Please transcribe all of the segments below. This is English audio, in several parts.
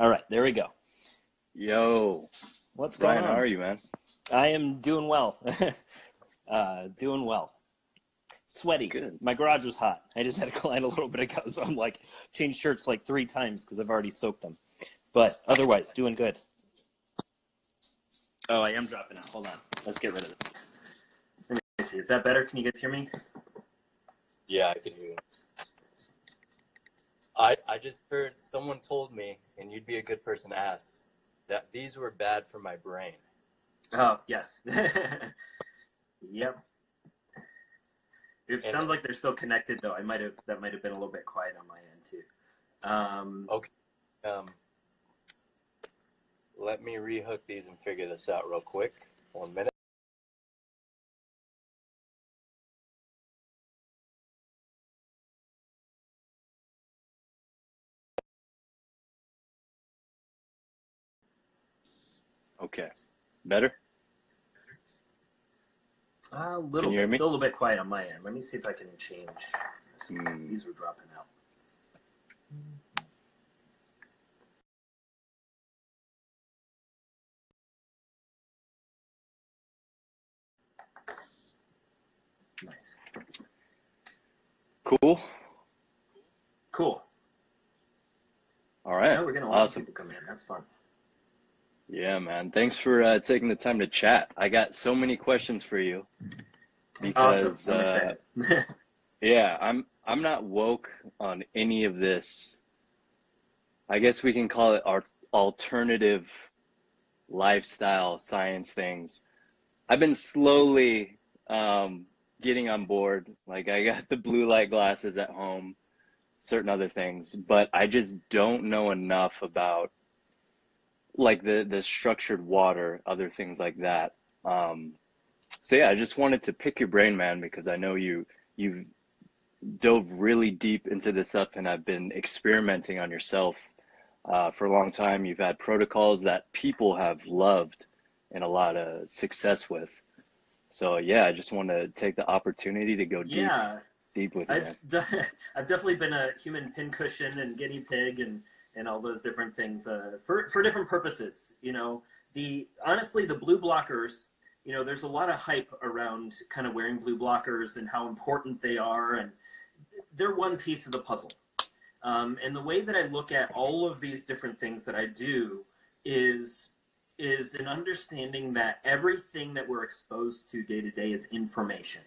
All right, there we go. Yo, What's Brian, going on? how are you, man? I am doing well. uh, doing well. Sweaty. Good. My garage was hot. I just had to climb a little bit ago, so I'm like changed shirts like three times because I've already soaked them. But otherwise, doing good. Oh, I am dropping out. Hold on. Let's get rid of it. Let me see. Is that better? Can you guys hear me? Yeah, I can hear you. I I just heard someone told me, and you'd be a good person to ask, that these were bad for my brain. Oh, yes. yep. It And- sounds like they're still connected though. I might have that might have been a little bit quiet on my end too. Um, Okay. Um, let me rehook these and figure this out real quick. One minute. Okay. Better? a little you hear bit, me? still a little bit quiet on my end. Let me see if I can change. Hmm. These were dropping out. Nice. Cool. Cool. All right. Now we're gonna lot Awesome. people come in. That's fun. Yeah, man. Thanks for uh, taking the time to chat. I got so many questions for you because awesome. Uh, yeah, I'm I'm not woke on any of this. I guess we can call it our alternative lifestyle science things. I've been slowly um, getting on board. Like I got the blue light glasses at home, certain other things, but I just don't know enough about like the the structured water, other things like that. Um, so yeah, I just wanted to pick your brain, man, because I know you you've dove really deep into this stuff, and I've been experimenting on yourself uh, for a long time. You've had protocols that people have loved and a lot of success with. So yeah, I just want to take the opportunity to go deep yeah, deep with you. I've de- I've definitely been a human pincushion and guinea pig and and all those different things uh, for for different purposes. You know, the honestly the blue blockers. You know, there's a lot of hype around kind of wearing blue blockers and how important they are, and they're one piece of the puzzle. Um, and the way that I look at all of these different things that I do is is an understanding that everything that we're exposed to day to day is information.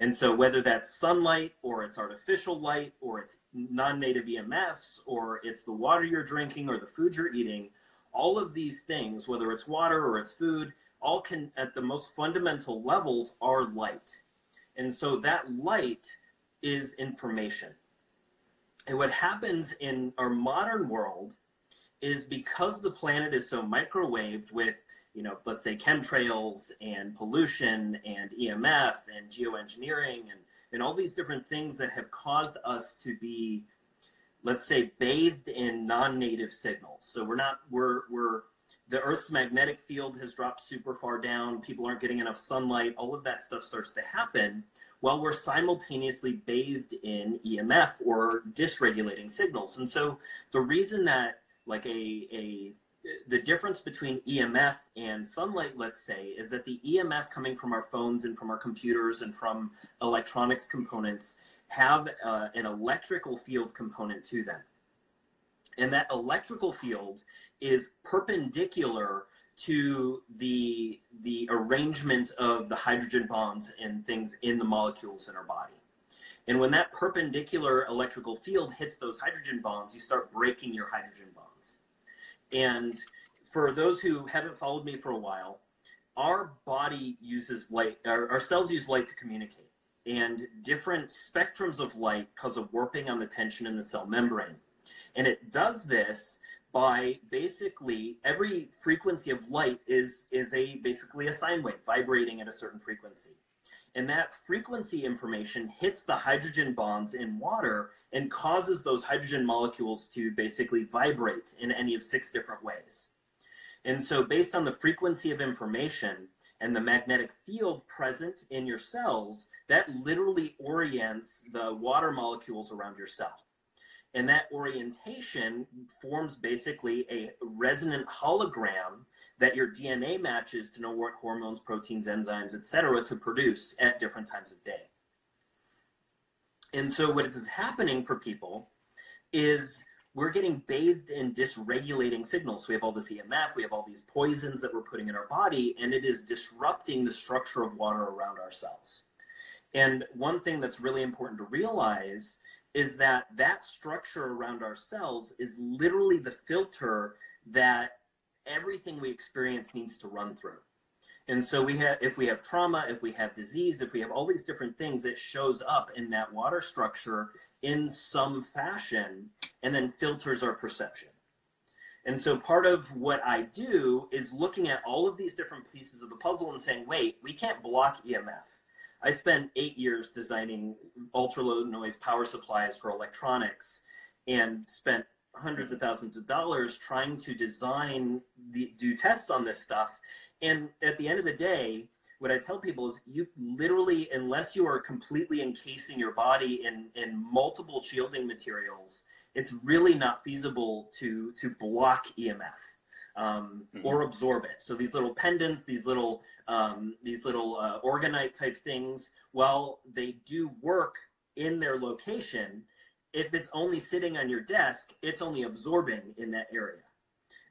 And so, whether that's sunlight or it's artificial light or it's non native EMFs or it's the water you're drinking or the food you're eating, all of these things, whether it's water or it's food, all can, at the most fundamental levels, are light. And so, that light is information. And what happens in our modern world is because the planet is so microwaved with you know, let's say chemtrails and pollution and EMF and geoengineering and, and all these different things that have caused us to be, let's say, bathed in non-native signals. So we're not, we're, we're, the Earth's magnetic field has dropped super far down. People aren't getting enough sunlight. All of that stuff starts to happen while we're simultaneously bathed in EMF or dysregulating signals. And so the reason that like a, a the difference between EMF and sunlight, let's say, is that the EMF coming from our phones and from our computers and from electronics components have uh, an electrical field component to them. And that electrical field is perpendicular to the, the arrangement of the hydrogen bonds and things in the molecules in our body. And when that perpendicular electrical field hits those hydrogen bonds, you start breaking your hydrogen bonds. And for those who haven't followed me for a while, our body uses light, our, our cells use light to communicate. And different spectrums of light cause a warping on the tension in the cell membrane. And it does this by basically every frequency of light is is a basically a sine wave vibrating at a certain frequency. And that frequency information hits the hydrogen bonds in water and causes those hydrogen molecules to basically vibrate in any of six different ways. And so, based on the frequency of information and the magnetic field present in your cells, that literally orients the water molecules around your cell. And that orientation forms basically a resonant hologram that your DNA matches to know what hormones, proteins, enzymes, etc., to produce at different times of day. And so, what is happening for people is we're getting bathed in dysregulating signals. So we have all this EMF, we have all these poisons that we're putting in our body, and it is disrupting the structure of water around our cells. And one thing that's really important to realize is that that structure around our cells is literally the filter that everything we experience needs to run through. And so we have if we have trauma, if we have disease, if we have all these different things, it shows up in that water structure in some fashion and then filters our perception. And so part of what I do is looking at all of these different pieces of the puzzle and saying, wait, we can't block EMF. I spent eight years designing ultra low noise power supplies for electronics and spent hundreds of thousands of dollars trying to design the do tests on this stuff and at the end of the day, what I tell people is you literally, unless you are completely encasing your body in, in multiple shielding materials, it's really not feasible to, to block EMF. Um, mm-hmm. or absorb it. So these little pendants, these little um, these little uh, orgonite type things, while they do work in their location, if it's only sitting on your desk, it's only absorbing in that area.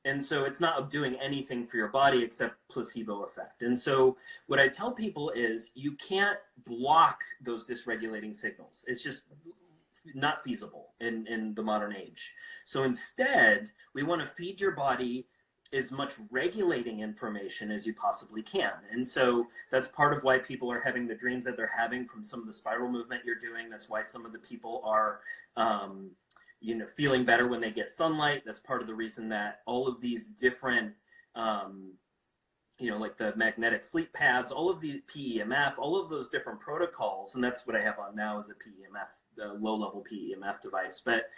And so it's not doing anything for your body except placebo effect. And so what i tell people is you can't block those dysregulating signals. It's just not feasible in in the modern age. So instead we want to feed your body as much regulating information as you possibly can. And so that's part of why people are having the dreams that they're having from some of the spiral movement you're doing. That's why some of the people are um, you know feeling better when they get sunlight that's part of the reason that all of these different um, you know like the magnetic sleep paths all of the PEMF all of those different protocols and that's what I have on now is a PEMF the low level PEMF device but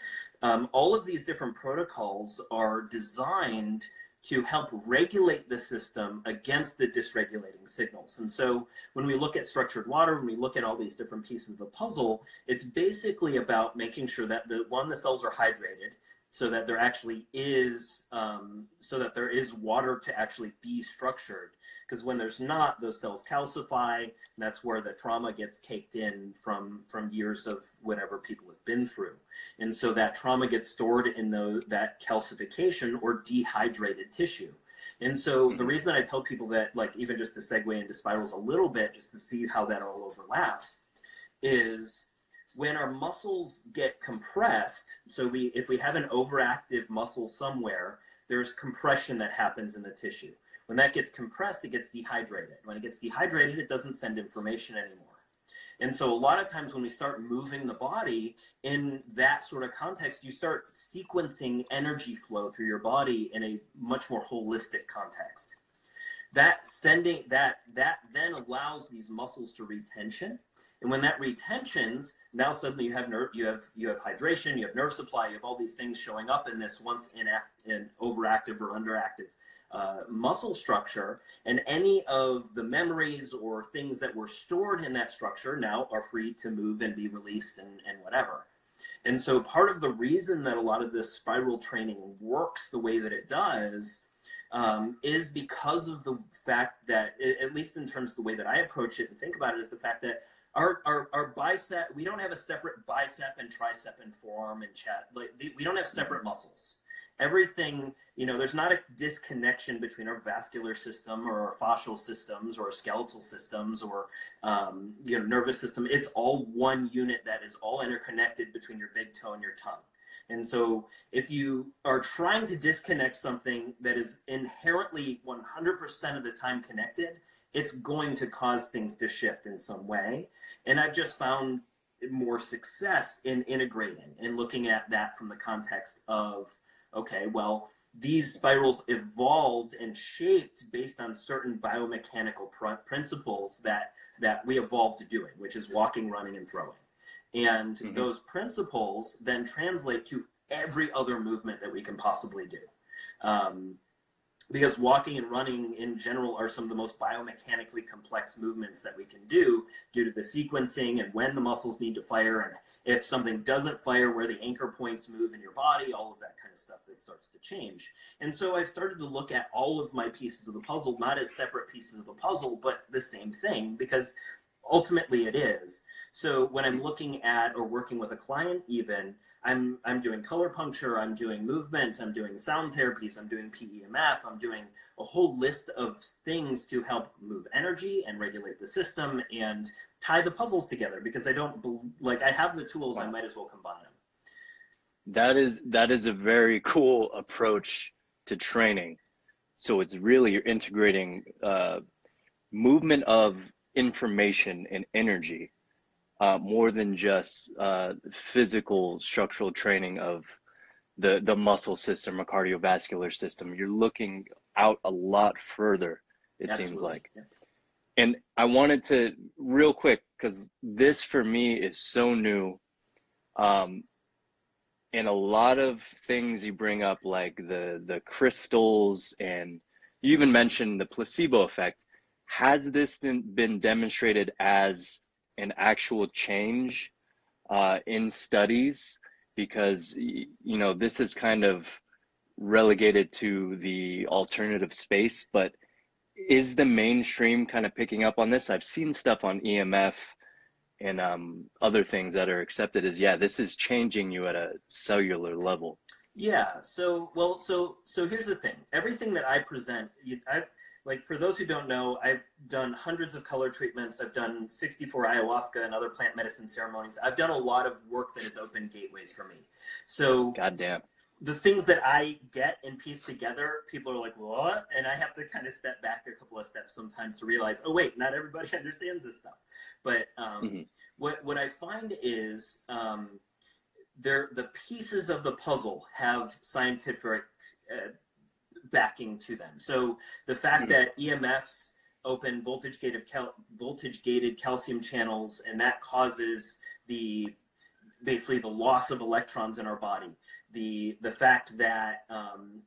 um, all of these different protocols are designed to help regulate the system against the dysregulating signals. And so when we look at structured water, when we look at all these different pieces of the puzzle, it's basically about making sure that the one, the cells are hydrated so that there actually is, um, so that there is water to actually be structured because when there's not, those cells calcify, and that's where the trauma gets caked in from from years of whatever people have been through, and so that trauma gets stored in the, that calcification or dehydrated tissue. And so the mm-hmm. reason I tell people that, like even just to segue into spirals a little bit, just to see how that all overlaps, is when our muscles get compressed. So we, if we have an overactive muscle somewhere, there's compression that happens in the tissue. When that gets compressed, it gets dehydrated. When it gets dehydrated, it doesn't send information anymore. And so a lot of times when we start moving the body in that sort of context, you start sequencing energy flow through your body in a much more holistic context. That sending that that then allows these muscles to retension. And when that retentions, now suddenly you have nerve, you have you have hydration, you have nerve supply, you have all these things showing up in this once in, in overactive or underactive uh, muscle structure, and any of the memories or things that were stored in that structure now are free to move and be released and, and whatever. And so, part of the reason that a lot of this spiral training works the way that it does um, is because of the fact that, at least in terms of the way that I approach it and think about it, is the fact that our, our, our bicep, we don't have a separate bicep and tricep and forearm and chest. Like, we don't have separate muscles everything you know there's not a disconnection between our vascular system or our fascial systems or skeletal systems or um, you know nervous system. It's all one unit that is all interconnected between your big toe and your tongue. And so if you are trying to disconnect something that is inherently 100% of the time connected it's going to cause things to shift in some way. And i've just found more success in integrating and looking at that from the context of okay, well, these spirals evolved and shaped based on certain biomechanical pr- principles that that we evolved to doing, which is walking, running, and throwing. And mm-hmm. those principles then translate to every other movement that we can possibly do. Um, because walking and running in general are some of the most biomechanically complex movements that we can do due to the sequencing and when the muscles need to fire and if something doesn't fire where the anchor points move in your body all of that kind of stuff that starts to change. And so i started to look at all of my pieces of the puzzle not as separate pieces of the puzzle but the same thing because ultimately it is. So when i'm looking at or working with a client even I'm I'm doing color puncture, I'm doing movement, I'm doing sound therapies, I'm doing PEMF, I'm doing a whole list of things to help move energy and regulate the system and tie the puzzles together because I don't like I have the tools, I might as well combine them. That is that is a very cool approach to training. So it's really you're integrating uh, movement of information and energy uh, more than just uh, physical structural training of the the muscle system or cardiovascular system. You're looking out a lot further. It Absolutely. seems like. Yeah. And I wanted to real quick because this for me is so new. Um, and a lot of things you bring up, like the the crystals, and you even mentioned the placebo effect. Has this been demonstrated as an actual change uh, in studies because you know this is kind of relegated to the alternative space but is the mainstream kind of picking up on this? I've seen stuff on emf and um, other things that are accepted as yeah this is changing you at a cellular level. Yeah so well so so here's the thing. Everything that i present i like for those who don't know, I've done hundreds of color treatments. I've done 64 ayahuasca and other plant medicine ceremonies. I've done a lot of work that has opened gateways for me. So goddamn. The things that I get and piece together, people are like, "What?" And I have to kind of step back a couple of steps sometimes to realize, "Oh, wait, not everybody understands this stuff." But um, mm-hmm. what what I find is um, there the pieces of the puzzle have scientific uh, backing to them. So the fact mm-hmm. that EMFs open voltage gated cal- voltage gated calcium channels and that causes the basically the loss of electrons in our body. The the fact that um,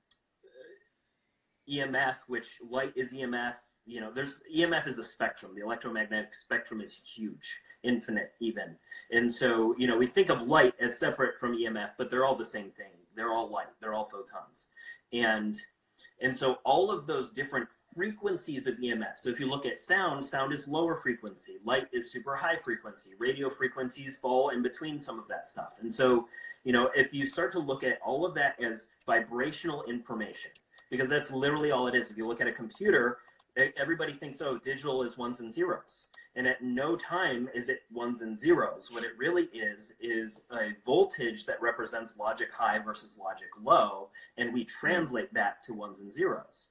EMF, which light is EMF, you know, there's EMF is a spectrum. The electromagnetic spectrum is huge, infinite even. And so, you know, we think of light as separate from EMF, but they're all the same thing. They're all light. They're all photons. And and so all of those different frequencies of EMF. So if you look at sound, sound is lower frequency, light is super high frequency, radio frequencies fall in between some of that stuff. And so, you know, if you start to look at all of that as vibrational information, because that's literally all it is. If you look at a computer, everybody thinks, oh, digital is ones and zeros. And at no time is it ones and zeros. What it really is, is a voltage that represents logic high versus logic low. And we translate that to ones and zeros.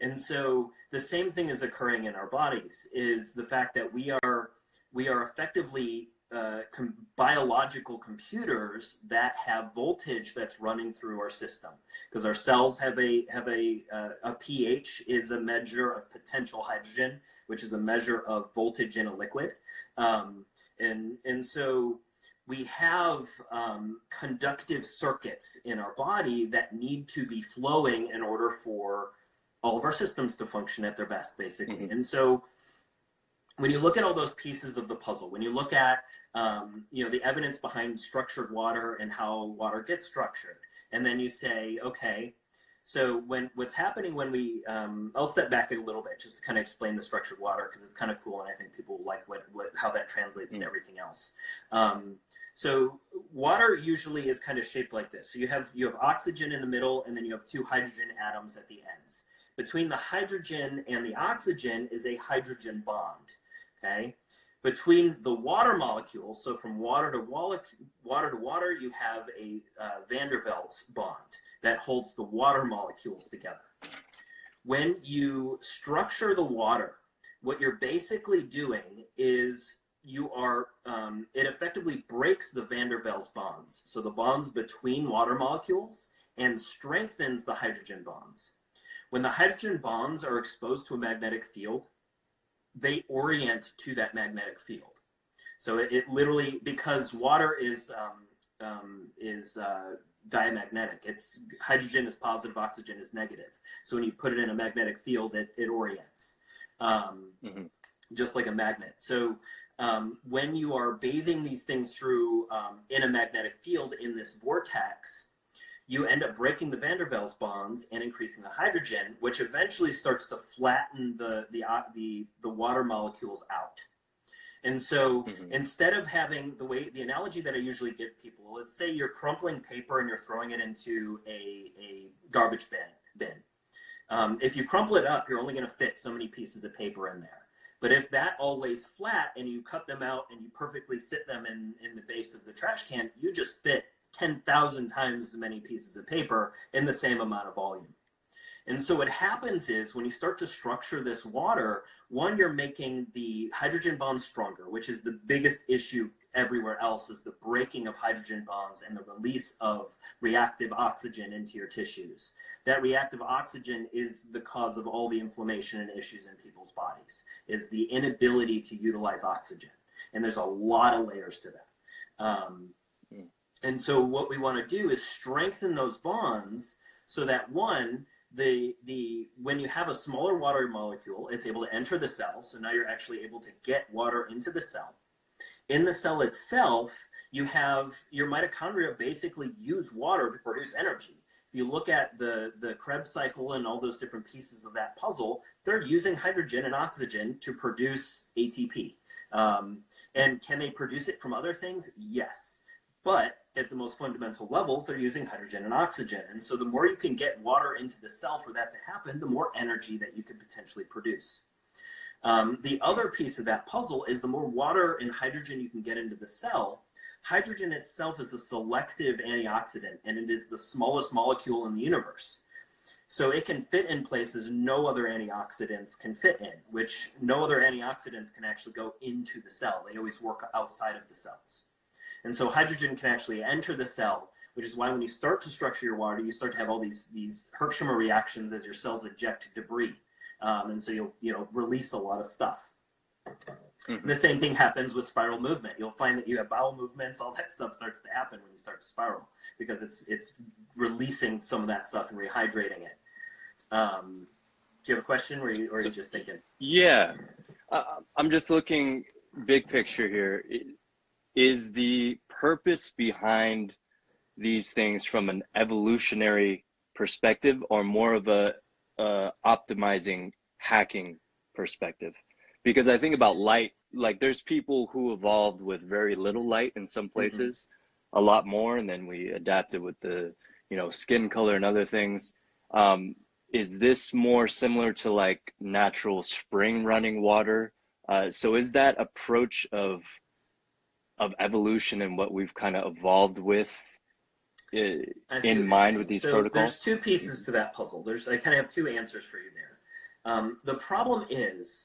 And so the same thing is occurring in our bodies is the fact that we are we are effectively uh, com- biological computers that have voltage that's running through our system. Because our cells have a have a uh, a pH is a measure of potential hydrogen, which is a measure of voltage in a liquid, um, and and so we have um, conductive circuits in our body that need to be flowing in order for all of our systems to function at their best, basically, mm-hmm. and so when you look at all those pieces of the puzzle, when you look at um, you know the evidence behind structured water and how water gets structured, and then you say, okay, so when what's happening when we, um, I'll step back a little bit just to kind of explain the structured water because it's kind of cool and I think people like what, what how that translates mm. to everything else. Um, so water usually is kind of shaped like this. So you have you have oxygen in the middle, and then you have two hydrogen atoms at the ends. Between the hydrogen and the oxygen is a hydrogen bond okay? Between the water molecules, so from water to water, water to water, you have a uh, van der Waals bond that holds the water molecules together. When you structure the water, what you're basically doing is you are um, it effectively breaks the van der Waals bonds so the bonds between water molecules and strengthens the hydrogen bonds when the hydrogen bonds are exposed to a magnetic field they orient to that magnetic field. So it, it literally because water is um, um, is uh, diamagnetic. It's hydrogen is positive, oxygen is negative. So when you put it in a magnetic field, it, it orients, um, Mhm. just like a magnet. So um, when you are bathing these things through um, in a magnetic field in this vortex, you end up breaking the van der Waals bonds and increasing the hydrogen, which eventually starts to flatten the the uh, the, the water molecules out. And so Mhm. instead of having the way the analogy that I usually give people, let's say you're crumpling paper and you're throwing it into a, a garbage bin bin. Um, if you crumple it up, you're only going to fit so many pieces of paper in there. But if that all lays flat and you cut them out and you perfectly sit them in, in the base of the trash can, you just fit 10,000 times as many pieces of paper in the same amount of volume. And so what happens is when you start to structure this water, one, you're making the hydrogen bonds stronger, which is the biggest issue everywhere else is the breaking of hydrogen bonds and the release of reactive oxygen into your tissues. That reactive oxygen is the cause of all the inflammation and issues in people's bodies, is the inability to utilize oxygen. And there's a lot of layers to that. Um. And so what we want to do is strengthen those bonds so that one, the the when you have a smaller water molecule, it's able to enter the cell. So now you're actually able to get water into the cell. In the cell itself, you have your mitochondria basically use water to produce energy. If you look at the the Krebs cycle and all those different pieces of that puzzle, they're using hydrogen and oxygen to produce ATP. Um, and can they produce it from other things? Yes. But at the most fundamental levels, they're using hydrogen and oxygen. And so the more you can get water into the cell for that to happen, the more energy that you could potentially produce. Um, the other piece of that puzzle is the more water and hydrogen you can get into the cell, hydrogen itself is a selective antioxidant and it is the smallest molecule in the universe. So it can fit in places no other antioxidants can fit in, which no other antioxidants can actually go into the cell. They always work outside of the cells. And so hydrogen can actually enter the cell, which is why when you start to structure your water, you start to have all these, these Herxheimer reactions as your cells eject debris. Um, and so you'll you know release a lot of stuff. Mhm. The same thing happens with spiral movement. You'll find that you have bowel movements, all that stuff starts to happen when you start to spiral because it's it's releasing some of that stuff and rehydrating it. Um, do you have a question, or are you, or are you just thinking? Yeah, uh, I'm just looking big picture here. Is the purpose behind these things from an evolutionary perspective, or more of a uh, optimizing hacking perspective? Because I think about light, like there's people who evolved with very little light in some places, a lot more, and then we adapted with the you know skin color and other things. Um, is this more similar to like natural spring running water? Uh, so is that approach of of evolution and what we've kind of evolved with uh, I see what in mind with these so protocols? There's two pieces to that puzzle. There's I kind of have two answers for you there. Um, the problem is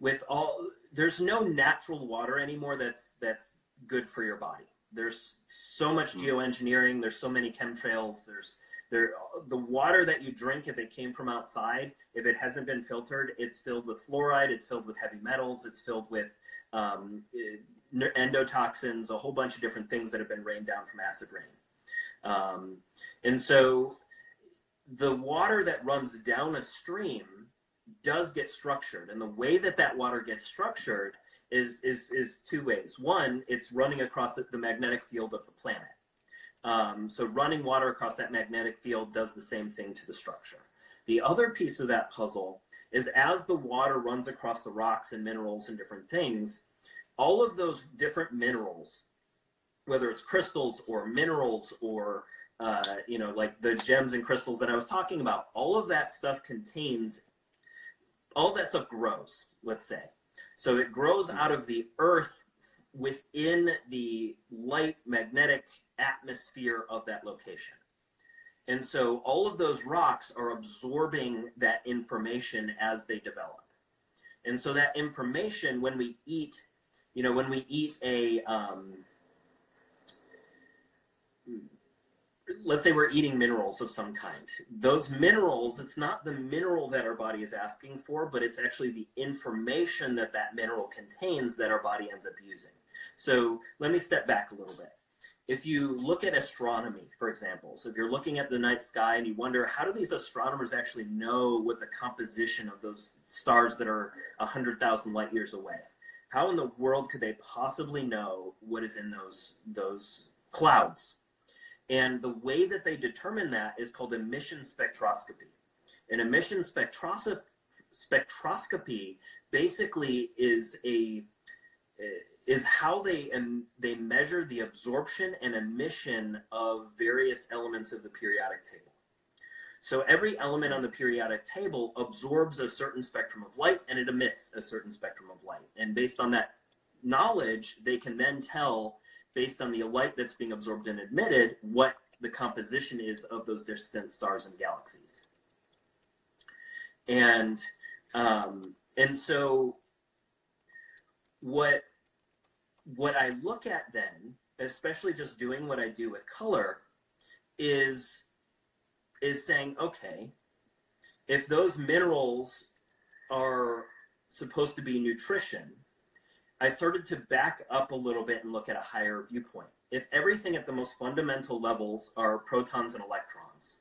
with all there's no natural water anymore that's that's good for your body. There's so much Mm. geoengineering. There's so many chemtrails. There's there the water that you drink if it came from outside if it hasn't been filtered it's filled with fluoride it's filled with heavy metals it's filled with um, endotoxins a whole bunch of different things that have been rained down from acid rain um, and so the water that runs down a stream does get structured. And the way that that water gets structured is, is, is two ways. One, it's running across the magnetic field of the planet. Um, so running water across that magnetic field does the same thing to the structure. The other piece of that puzzle is as the water runs across the rocks and minerals and different things, all of those different minerals, whether it's crystals or minerals or uh, you know, like the gems and crystals that I was talking about, all of that stuff contains, all that stuff grows, let's say. So it grows out of the earth within the light magnetic atmosphere of that location. And so all of those rocks are absorbing that information as they develop. And so that information, when we eat, you know, when we eat a, um, let's say we're eating minerals of some kind. Those minerals, it's not the mineral that our body is asking for, but it's actually the information that that mineral contains that our body ends up using. So let me step back a little bit. if you look at astronomy, for example, so if you're looking at the night sky and you wonder how do these astronomers actually know what the composition of those stars that are 100,000 light years away? How in the world could they possibly know what is in those those clouds? And the way that they determine that is called emission spectroscopy. An emission spectroscopy basically is a is how they and they measure the absorption and emission of various elements of the periodic table. So every element on the periodic table absorbs a certain spectrum of light and it emits a certain spectrum of light. And based on that knowledge, they can then tell, based on the light that's being absorbed and emitted, what the composition is of those distant stars and galaxies. And um, and so what what I look at then, especially just doing what I do with color, is is saying, okay, if those minerals are supposed to be nutrition, I started to back up a little bit and look at a higher viewpoint. If everything at the most fundamental levels are protons and electrons,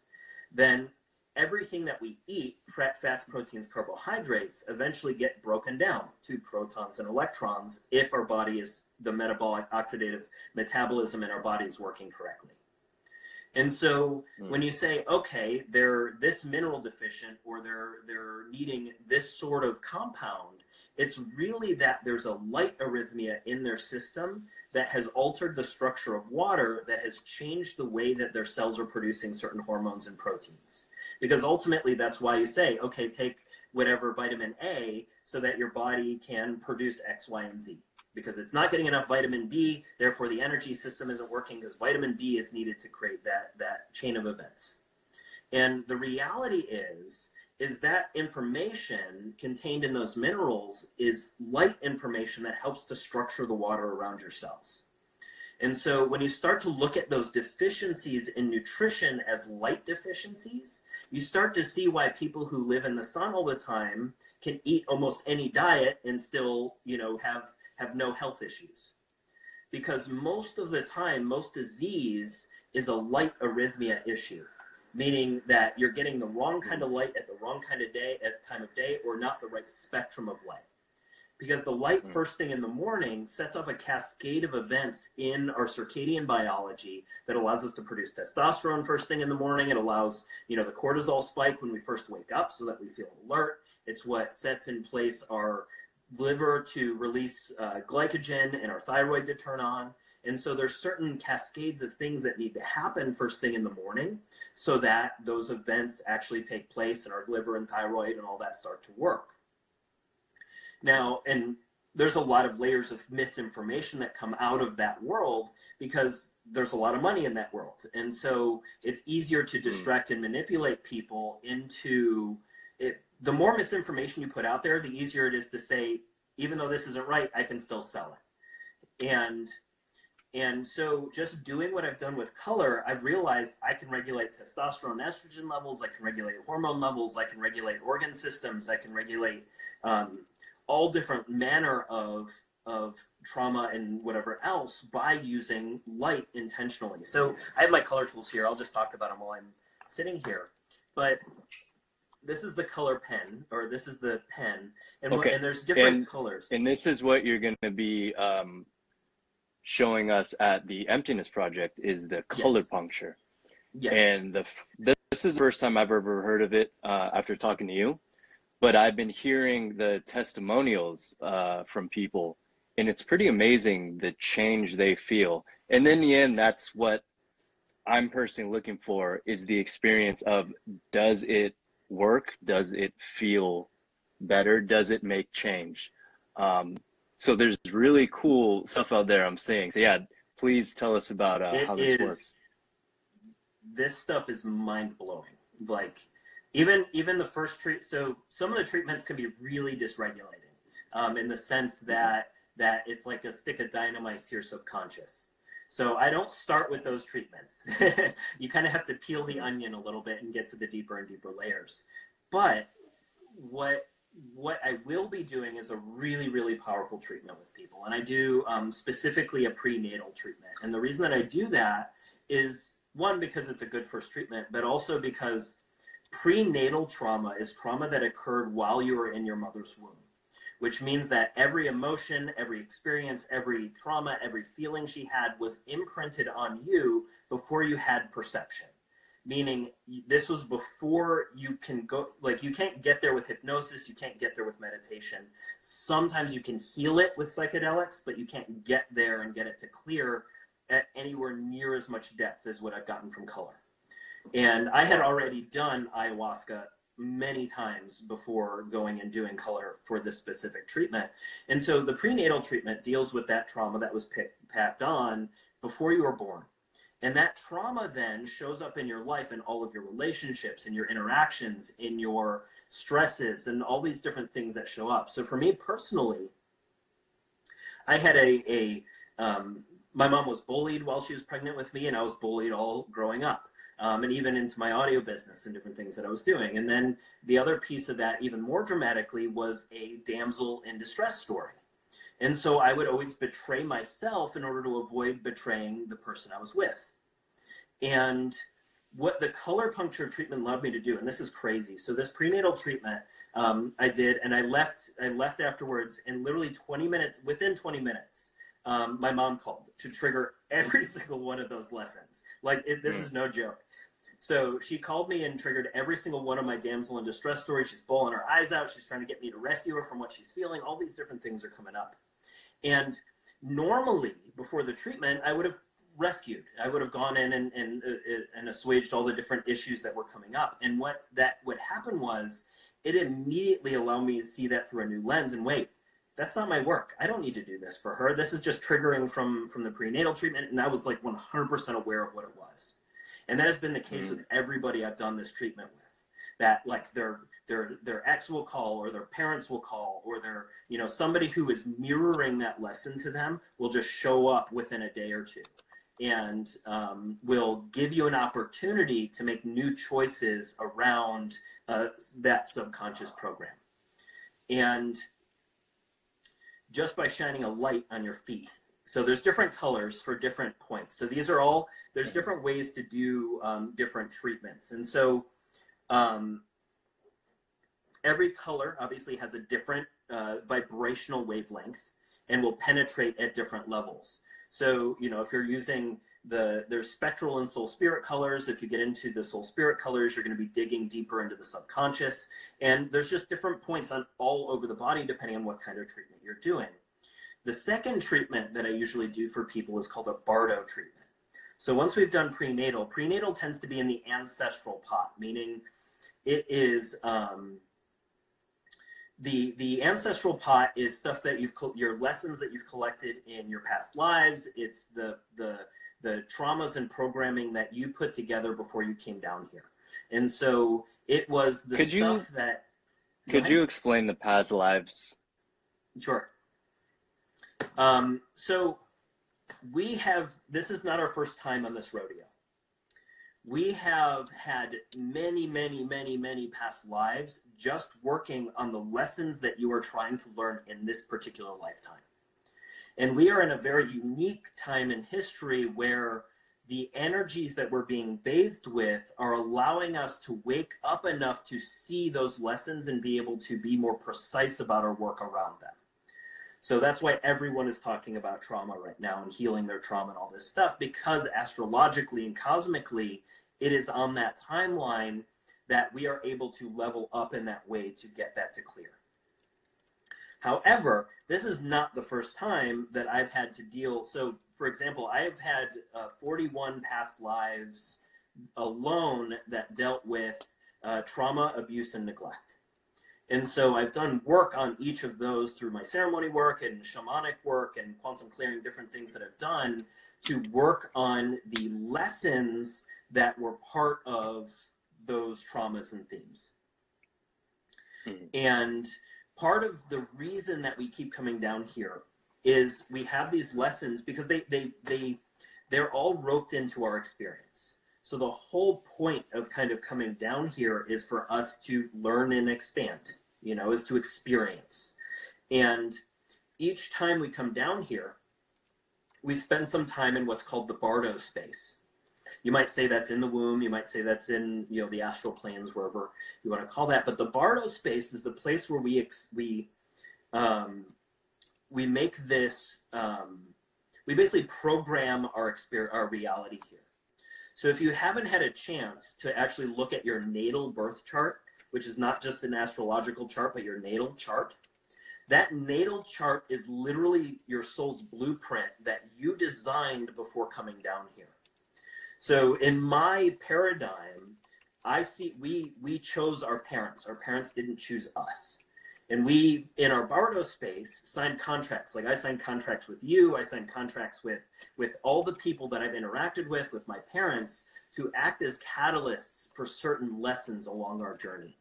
then everything that we eat, fats, proteins, carbohydrates, eventually get broken down to protons and electrons if our body is the metabolic oxidative metabolism in our body is working correctly. And so mm. when you say, okay, they're this mineral deficient or they're they're needing this sort of compound, it's really that there's a light arrhythmia in their system that has altered the structure of water that has changed the way that their cells are producing certain hormones and proteins because ultimately that's why you say okay take whatever vitamin a so that your body can produce x y and z because it's not getting enough vitamin b therefore the energy system isn't working because vitamin b is needed to create that that chain of events. And the reality is is that information contained in those minerals is light information that helps to structure the water around your cells. And so when you start to look at those deficiencies in nutrition as light deficiencies, you start to see why people who live in the sun all the time can eat almost any diet and still, you know, have have no health issues. Because most of the time, most disease is a light arrhythmia issue, meaning that you're getting the wrong kind of light at the wrong kind of day at time of day or not the right spectrum of light because the light mm. first thing in the morning sets off a cascade of events in our circadian biology that allows us to produce testosterone first thing in the morning it allows you know the cortisol spike when we first wake up so that we feel alert it's what sets in place our liver to release uh, glycogen and our thyroid to turn on and so there's certain cascades of things that need to happen first thing in the morning so that those events actually take place and our liver and thyroid and all that start to work now, and there's a lot of layers of misinformation that come out of that world because there's a lot of money in that world. And so it's easier to hmm. distract and manipulate people into it. The more misinformation you put out there, the easier it is to say, even though this isn't right, I can still sell it. And and so just doing what I've done with color, I've realized I can regulate testosterone, estrogen levels, I can regulate hormone levels, I can regulate organ systems, I can regulate um, all different manner of of trauma and whatever else by using light intentionally. So I have my color tools here. I'll just talk about them while I'm sitting here. But this is the color pen, or this is the pen, and, okay. and there's different and, colors. And this is what you're going to be um, showing us at the Emptiness Project is the color yes. puncture. Yes. And the this is the first time I've ever heard of it uh, after talking to you but I've been hearing the testimonials uh, from people, and it's pretty amazing the change they feel. And in the end, that's what I'm personally looking for is the experience of does it work? Does it feel better? Does it make change? Um, so there's really cool stuff out there I'm seeing. So yeah, please tell us about uh, how this is, works. This stuff is mind blowing. Like even even the first treat so some of the treatments can be really dysregulating um, in the sense that that it's like a stick of dynamite to your subconscious so i don't start with those treatments you kind of have to peel the onion a little bit and get to the deeper and deeper layers but what what I will be doing is a really, really powerful treatment with people. And I do um, specifically a prenatal treatment. And the reason that I do that is one, because it's a good first treatment, but also because prenatal trauma is trauma that occurred while you were in your mother's womb, which means that every emotion, every experience, every trauma, every feeling she had was imprinted on you before you had perception. Meaning this was before you can go like you can't get there with hypnosis you can't get there with meditation. Sometimes you can heal it with psychedelics but you can't get there and get it to clear at anywhere near as much depth as what i've gotten from color. And i had already done ayahuasca many times before going and doing color for this specific treatment and so the prenatal treatment deals with that trauma that was picked, packed on before you were born and that trauma then shows up in your life and all of your relationships, in your interactions, in your stresses, and all these different things that show up. So for me personally, I had a, a um, my mom was bullied while she was pregnant with me, and I was bullied all growing up. Um, and even into my audio business and different things that I was doing. And then the other piece of that, even more dramatically, was a damsel in distress story. And so I would always betray myself in order to avoid betraying the person I was with. And what the color puncture treatment allowed me to do, and this is crazy. So this prenatal treatment um, I did, and I left. I left afterwards, and literally 20 minutes, within 20 minutes, um, my mom called to trigger every single one of those lessons. Like it, this mm. is no joke. So she called me and triggered every single one of my damsel in distress stories. She's bawling her eyes out. She's trying to get me to rescue her from what she's feeling. All these different things are coming up. And normally, before the treatment, I would have rescued. I would have gone in and, and, uh, and assuaged all the different issues that were coming up. And what that would happen was it immediately allowed me to see that through a new lens and wait, that's not my work. I don't need to do this for her. This is just triggering from from the prenatal treatment. And I was like 100% aware of what it was. And that has been the case mm-hmm. with everybody I've done this treatment with. That like they're their their ex will call or their parents will call or their you know somebody who is mirroring that lesson to them will just show up within a day or two and um, will give you an opportunity to make new choices around uh, that subconscious program and just by shining a light on your feet so there's different colors for different points so these are all there's different ways to do um, different treatments and so um, every color obviously has a different uh, vibrational wavelength and will penetrate at different levels. So, you know, if you're using the, there's spectral and soul spirit colors. If you get into the soul spirit colors, you're going to be digging deeper into the subconscious. And there's just different points on all over the body depending on what kind of treatment you're doing. The second treatment that I usually do for people is called a Bardo treatment. So once we've done prenatal, prenatal tends to be in the ancestral pot, meaning it is um, the the ancestral pot is stuff that you've your lessons that you've collected in your past lives. It's the the the traumas and programming that you put together before you came down here. And so it was the could stuff you, that could you explain the past lives? Sure um, so we have this is not our first time on this rodeo we have had many, many, many, many past lives just working on the lessons that you are trying to learn in this particular lifetime. And we are in a very unique time in history where the energies that we're being bathed with are allowing us to wake up enough to see those lessons and be able to be more precise about our work around them. So that's why everyone is talking about trauma right now and healing their trauma and all this stuff because astrologically and cosmically, it is on that timeline that we are able to level up in that way to get that to clear. However, this is not the first time that I've had to deal. So, for example, I have had uh, 41 past lives alone that dealt with uh, trauma, abuse, and neglect. And so I've done work on each of those through my ceremony work and shamanic work and quantum clearing, different things that I've done to work on the lessons that were part of those traumas and themes. Mm-hmm. And part of the reason that we keep coming down here is we have these lessons because they they they they're all roped into our experience. So the whole point of kind of coming down here is for us to learn and expand you know, is to experience. And each time we come down here, we spend some time in what's called the Bardo space. You might say that's in the womb, you might say that's in, you know, the astral planes, wherever you want to call that. But the Bardo space is the place where we ex- we um, we make this um, we basically program our experience our reality here. So if you haven't had a chance to actually look at your natal birth chart, which is not just an astrological chart, but your natal chart, that natal chart is literally your soul's blueprint that you designed before coming down here. So in my paradigm, I see we we chose our parents. Our parents didn't choose us. And we, in our Bardo space, signed contracts. Like I signed contracts with you, I signed contracts with with all the people that I've interacted with, with my parents, to act as catalysts for certain lessons along our journey.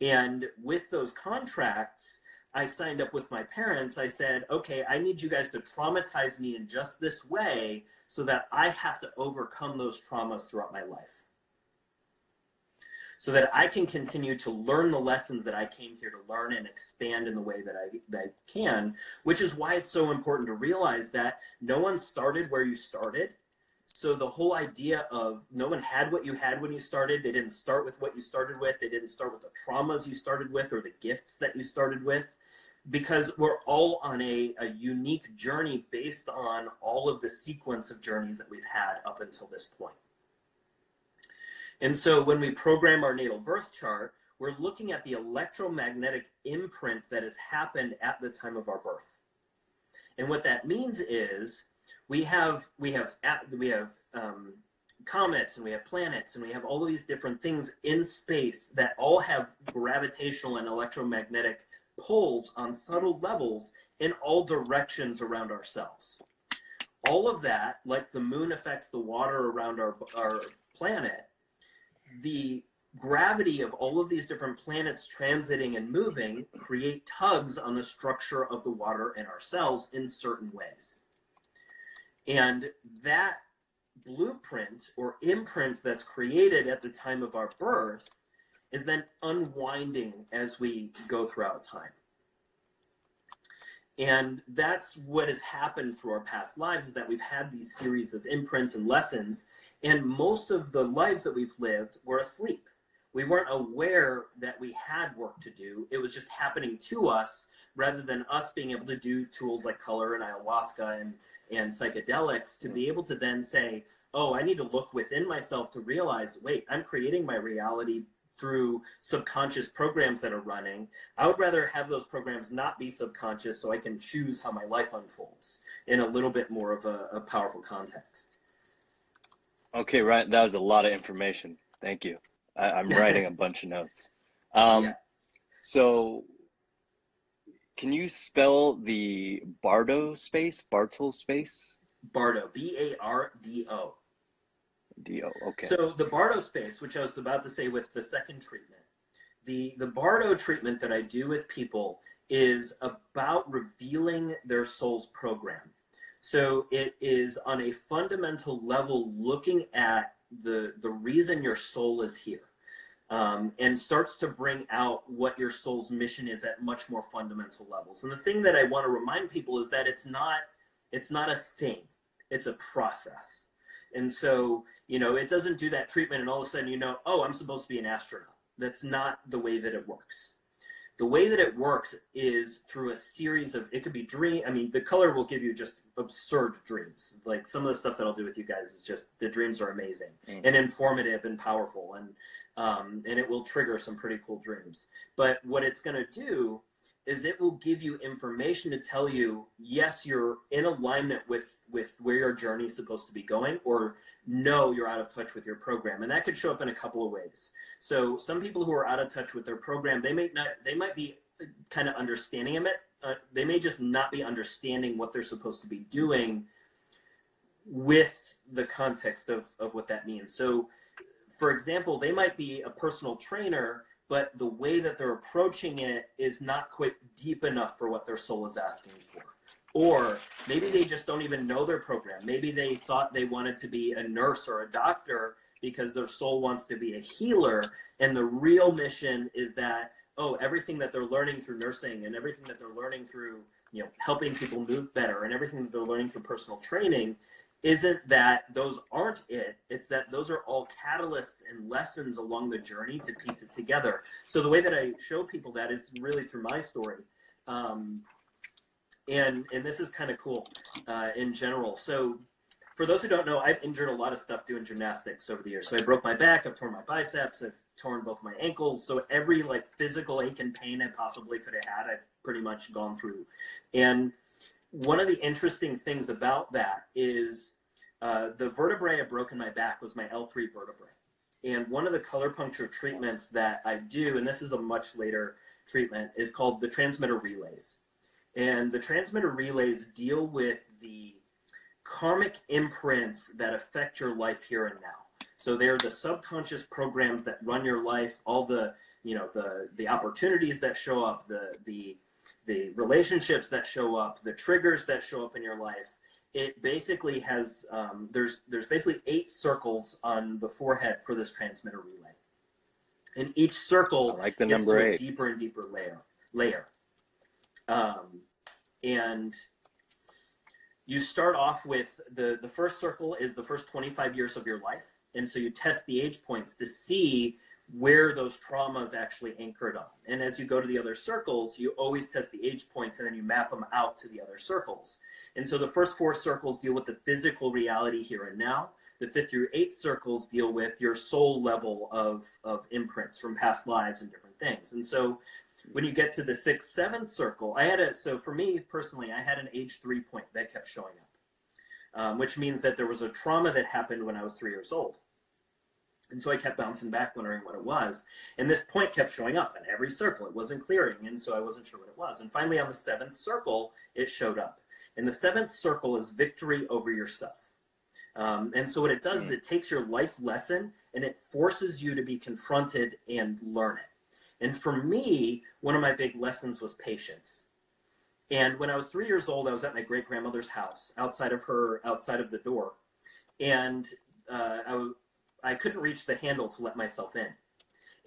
And with those contracts, I signed up with my parents. I said, okay, I need you guys to traumatize me in just this way so that I have to overcome those traumas throughout my life so that I can continue to learn the lessons that I came here to learn and expand in the way that I, that I can, which is why it's so important to realize that no one started where you started. So the whole idea of no one had what you had when you started, they didn't start with what you started with, they didn't start with the traumas you started with or the gifts that you started with because we're all on a, a unique journey based on all of the sequence of journeys that we've had up until this point. And so when we program our natal birth chart, we're looking at the electromagnetic imprint that has happened at the time of our birth. And what that means is we have we have we have um, comets and we have planets and we have all of these different things in space that all have gravitational and electromagnetic pulls on subtle levels in all directions around ourselves. All of that, like the moon affects the water around our, our planet, the gravity of all of these different planets transiting and moving create tugs on the structure of the water in our cells in certain ways. And that blueprint or imprint that's created at the time of our birth is then unwinding as we go throughout time. And that's what has happened through our past lives is that we've had these series of imprints and lessons and most of the lives that we've lived were asleep. We weren't aware that we had work to do. It was just happening to us rather than us being able to do tools like color and ayahuasca and, and psychedelics to be able to then say, oh, I need to look within myself to realize, wait, I'm creating my reality through subconscious programs that are running. I would rather have those programs not be subconscious so I can choose how my life unfolds in a little bit more of a, a powerful context. Okay, right. That was a lot of information. Thank you. I, am writing a bunch of notes. Um, yeah. So, can you spell the Bardo space, Bartle space? Bardo, B A R D O. D O. Okay. So the Bardo space, which I was about to say with the second treatment, the the Bardo treatment that I do with people is about revealing their soul's program. So it is on a fundamental level looking at the the reason your soul is here. Um, and starts to bring out what your soul's mission is at much more fundamental levels. And the thing that I want to remind people is that it's not it's not a thing; it's a process. And so, you know, it doesn't do that treatment, and all of a sudden, you know, oh, I'm supposed to be an astronaut. That's not the way that it works the way that it works is through a series of it could be dream i mean the color will give you just absurd dreams like some of the stuff that i'll do with you guys is just the dreams are amazing mm. and informative and powerful and um, and it will trigger some pretty cool dreams but what it's going to do is it will give you information to tell you yes you're in alignment with with where your journey is supposed to be going or no you're out of touch with your program. And that could show up in a couple of ways. So some people who are out of touch with their program they may not they might be kind of understanding it. Uh, they may just not be understanding what they're supposed to be doing with the context of, of what that means. So for example they might be a personal trainer but the way that they're approaching it is not quite deep enough for what their soul is asking for. Or maybe they just don't even know their program. Maybe they thought they wanted to be a nurse or a doctor because their soul wants to be a healer. And the real mission is that oh, everything that they're learning through nursing and everything that they're learning through, you know, helping people move better and everything that they're learning through personal training isn't that those aren't it. It's that those are all catalysts and lessons along the journey to piece it together. So the way that I show people that is really through my story. Um, and, and this is kind of cool uh, in general. So for those who don't know, I've injured a lot of stuff doing gymnastics over the years. So I broke my back, I've torn my biceps, I've torn both my ankles. So every like physical ache and pain I possibly could have had, I've pretty much gone through. And one of the interesting things about that is uh, the vertebrae I broke in my back was my L3 vertebrae. And one of the color puncture treatments that I do, and this is a much later treatment, is called the transmitter relays. And the transmitter relays deal with the karmic imprints that affect your life here and now. So they're the subconscious programs that run your life, all the you know the the opportunities that show up, the the the relationships that show up, the triggers that show up in your life. It basically has um, there's there's basically eight circles on the forehead for this transmitter relay, and each circle I like the number eight. deeper and deeper layer layer. Um, and you start off with the the first circle is the first 25 years of your life and so you test the age points to see where those traumas actually anchored on. And as you go to the other circles you always test the age points and then you map them out to the other circles. And so the first four circles deal with the physical reality here and now. The fifth through eighth circles deal with your soul level of of imprints from past lives and different things. And so when you get to the sixth, seventh circle, I had a so for me personally, I had an age three point that kept showing up, um, which means that there was a trauma that happened when I was three years old. And so I kept bouncing back, wondering what it was. And this point kept showing up in every circle. It wasn't clearing. And so I wasn't sure what it was. And finally, on the seventh circle, it showed up. And the seventh circle is victory over yourself. Um, and so what it does is it takes your life lesson and it forces you to be confronted and learn it. And for me, one of my big lessons was patience. And when I was three years old, I was at my great grandmother's house outside of her, outside of the door. And uh, I, I couldn't reach the handle to let myself in.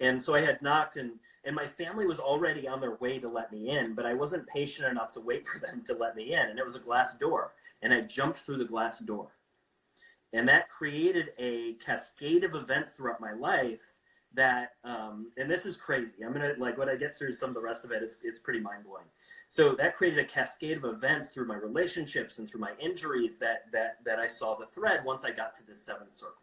And so I had knocked, and, and my family was already on their way to let me in, but I wasn't patient enough to wait for them to let me in. And it was a glass door. And I jumped through the glass door. And that created a cascade of events throughout my life that um, and this is crazy i'm gonna like when i get through some of the rest of it it's, it's pretty mind-blowing so that created a cascade of events through my relationships and through my injuries that that that i saw the thread once i got to this seventh circle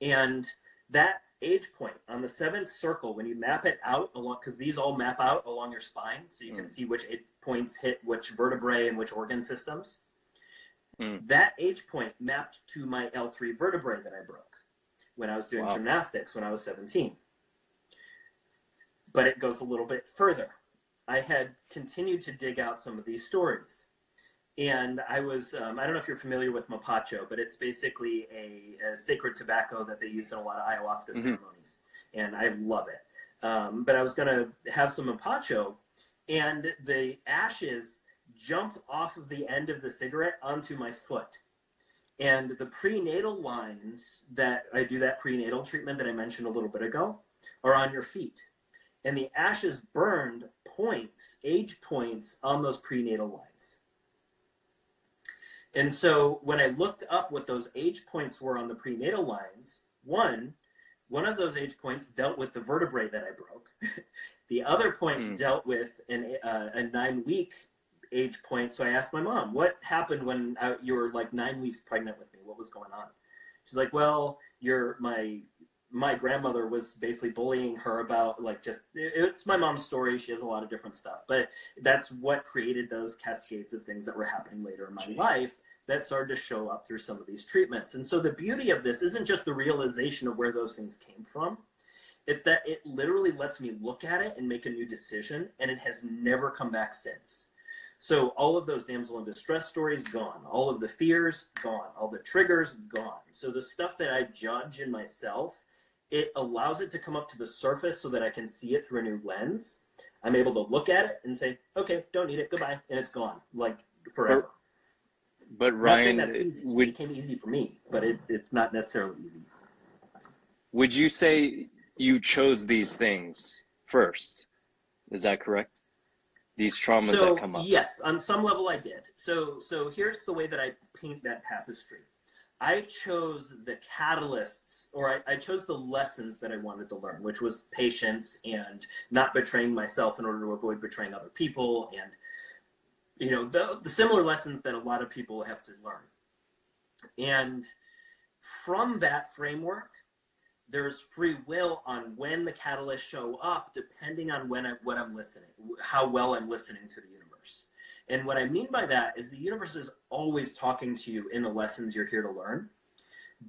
and that age point on the seventh circle when you map it out along because these all map out along your spine so you can Mm. see which age points hit which vertebrae and which organ systems Mm. that age point mapped to my l3 vertebrae that i broke when I was doing Wow. gymnastics when I was 17. But it goes a little bit further. I had continued to dig out some of these stories. And I was, um, I don't know if you're familiar with Mapacho, but it's basically a, a sacred tobacco that they use in a lot of ayahuasca Mhm. ceremonies. And I love it. Um, but I was going to have some Mapacho, and the ashes jumped off of the end of the cigarette onto my foot and the prenatal lines that I do that prenatal treatment that I mentioned a little bit ago are on your feet. And the ashes burned points, age points on those prenatal lines. And so when I looked up what those age points were on the prenatal lines, one, one of those age points dealt with the vertebrae that I broke. the other point Hmm. dealt with an, uh, a nine week age point. So I asked my mom, what happened when I, you were like nine weeks pregnant with me? What was going on? She's like, well, your my my grandmother was basically bullying her about like just it's my mom's story. She has a lot of different stuff, but that's what created those cascades of things that were happening later in my Gee. life that started to show up through some of these treatments. And so the beauty of this isn't just the realization of where those things came from. It's that it literally lets me look at it and make a new decision, and it has never come back since. So all of those damsel in distress stories gone, all of the fears gone, all the triggers gone. So the stuff that I judge in myself, it allows it to come up to the surface so that I can see it through a new lens. I'm able to look at it and say, okay, don't need it, goodbye, and it's gone, like forever. But Ryan, that's easy. It became easy for me, but it, it's not necessarily easy. would you say you chose these things first? Is that correct? These traumas so, that come up. Yes, on some level I did. So so here's the way that I paint that tapestry. I chose the catalysts, or I, I, chose the lessons that I wanted to learn, which was patience and not betraying myself in order to avoid betraying other people, and you know the, the similar lessons that a lot of people have to learn. And from that framework, there's free will on when the catalysts show up, depending on when I, what I'm listening, how well I'm listening to the universe. And what I mean by that is the universe is always talking to you in the lessons you're here to learn.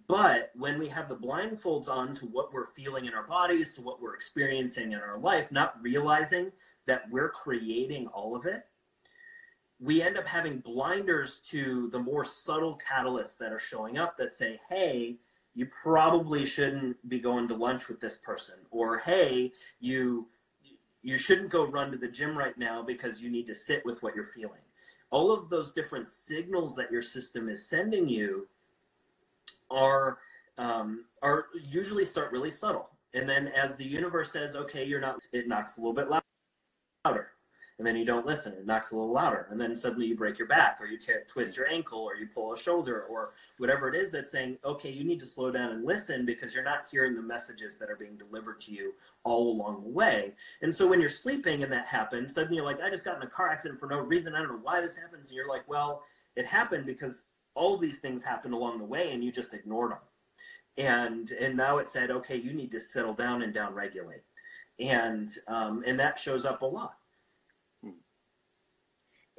But when we have the blindfolds on to what we're feeling in our bodies, to what we're experiencing in our life, not realizing that we're creating all of it, we end up having blinders to the more subtle catalysts that are showing up that say, hey, you probably shouldn't be going to lunch with this person, or hey, you you shouldn't go run to the gym right now because you need to sit with what you're feeling. All of those different signals that your system is sending you are um, are usually start really subtle, and then as the universe says, "Okay, you're not," it knocks a little bit louder and then you don't listen. It knocks a little louder, and then suddenly you break your back, or you twist your ankle, or you pull a shoulder, or whatever it is that's saying, okay, you need to slow down and listen because you're not hearing the messages that are being delivered to you all along the way. And so when you're sleeping and that happens, suddenly you're like, I just got in a car accident for no reason. I don't know why this happens. And you're like, well, it happened because all these things happened along the way, and you just ignored them. And and now it said, okay, you need to settle down and downregulate, and um, and that shows up a lot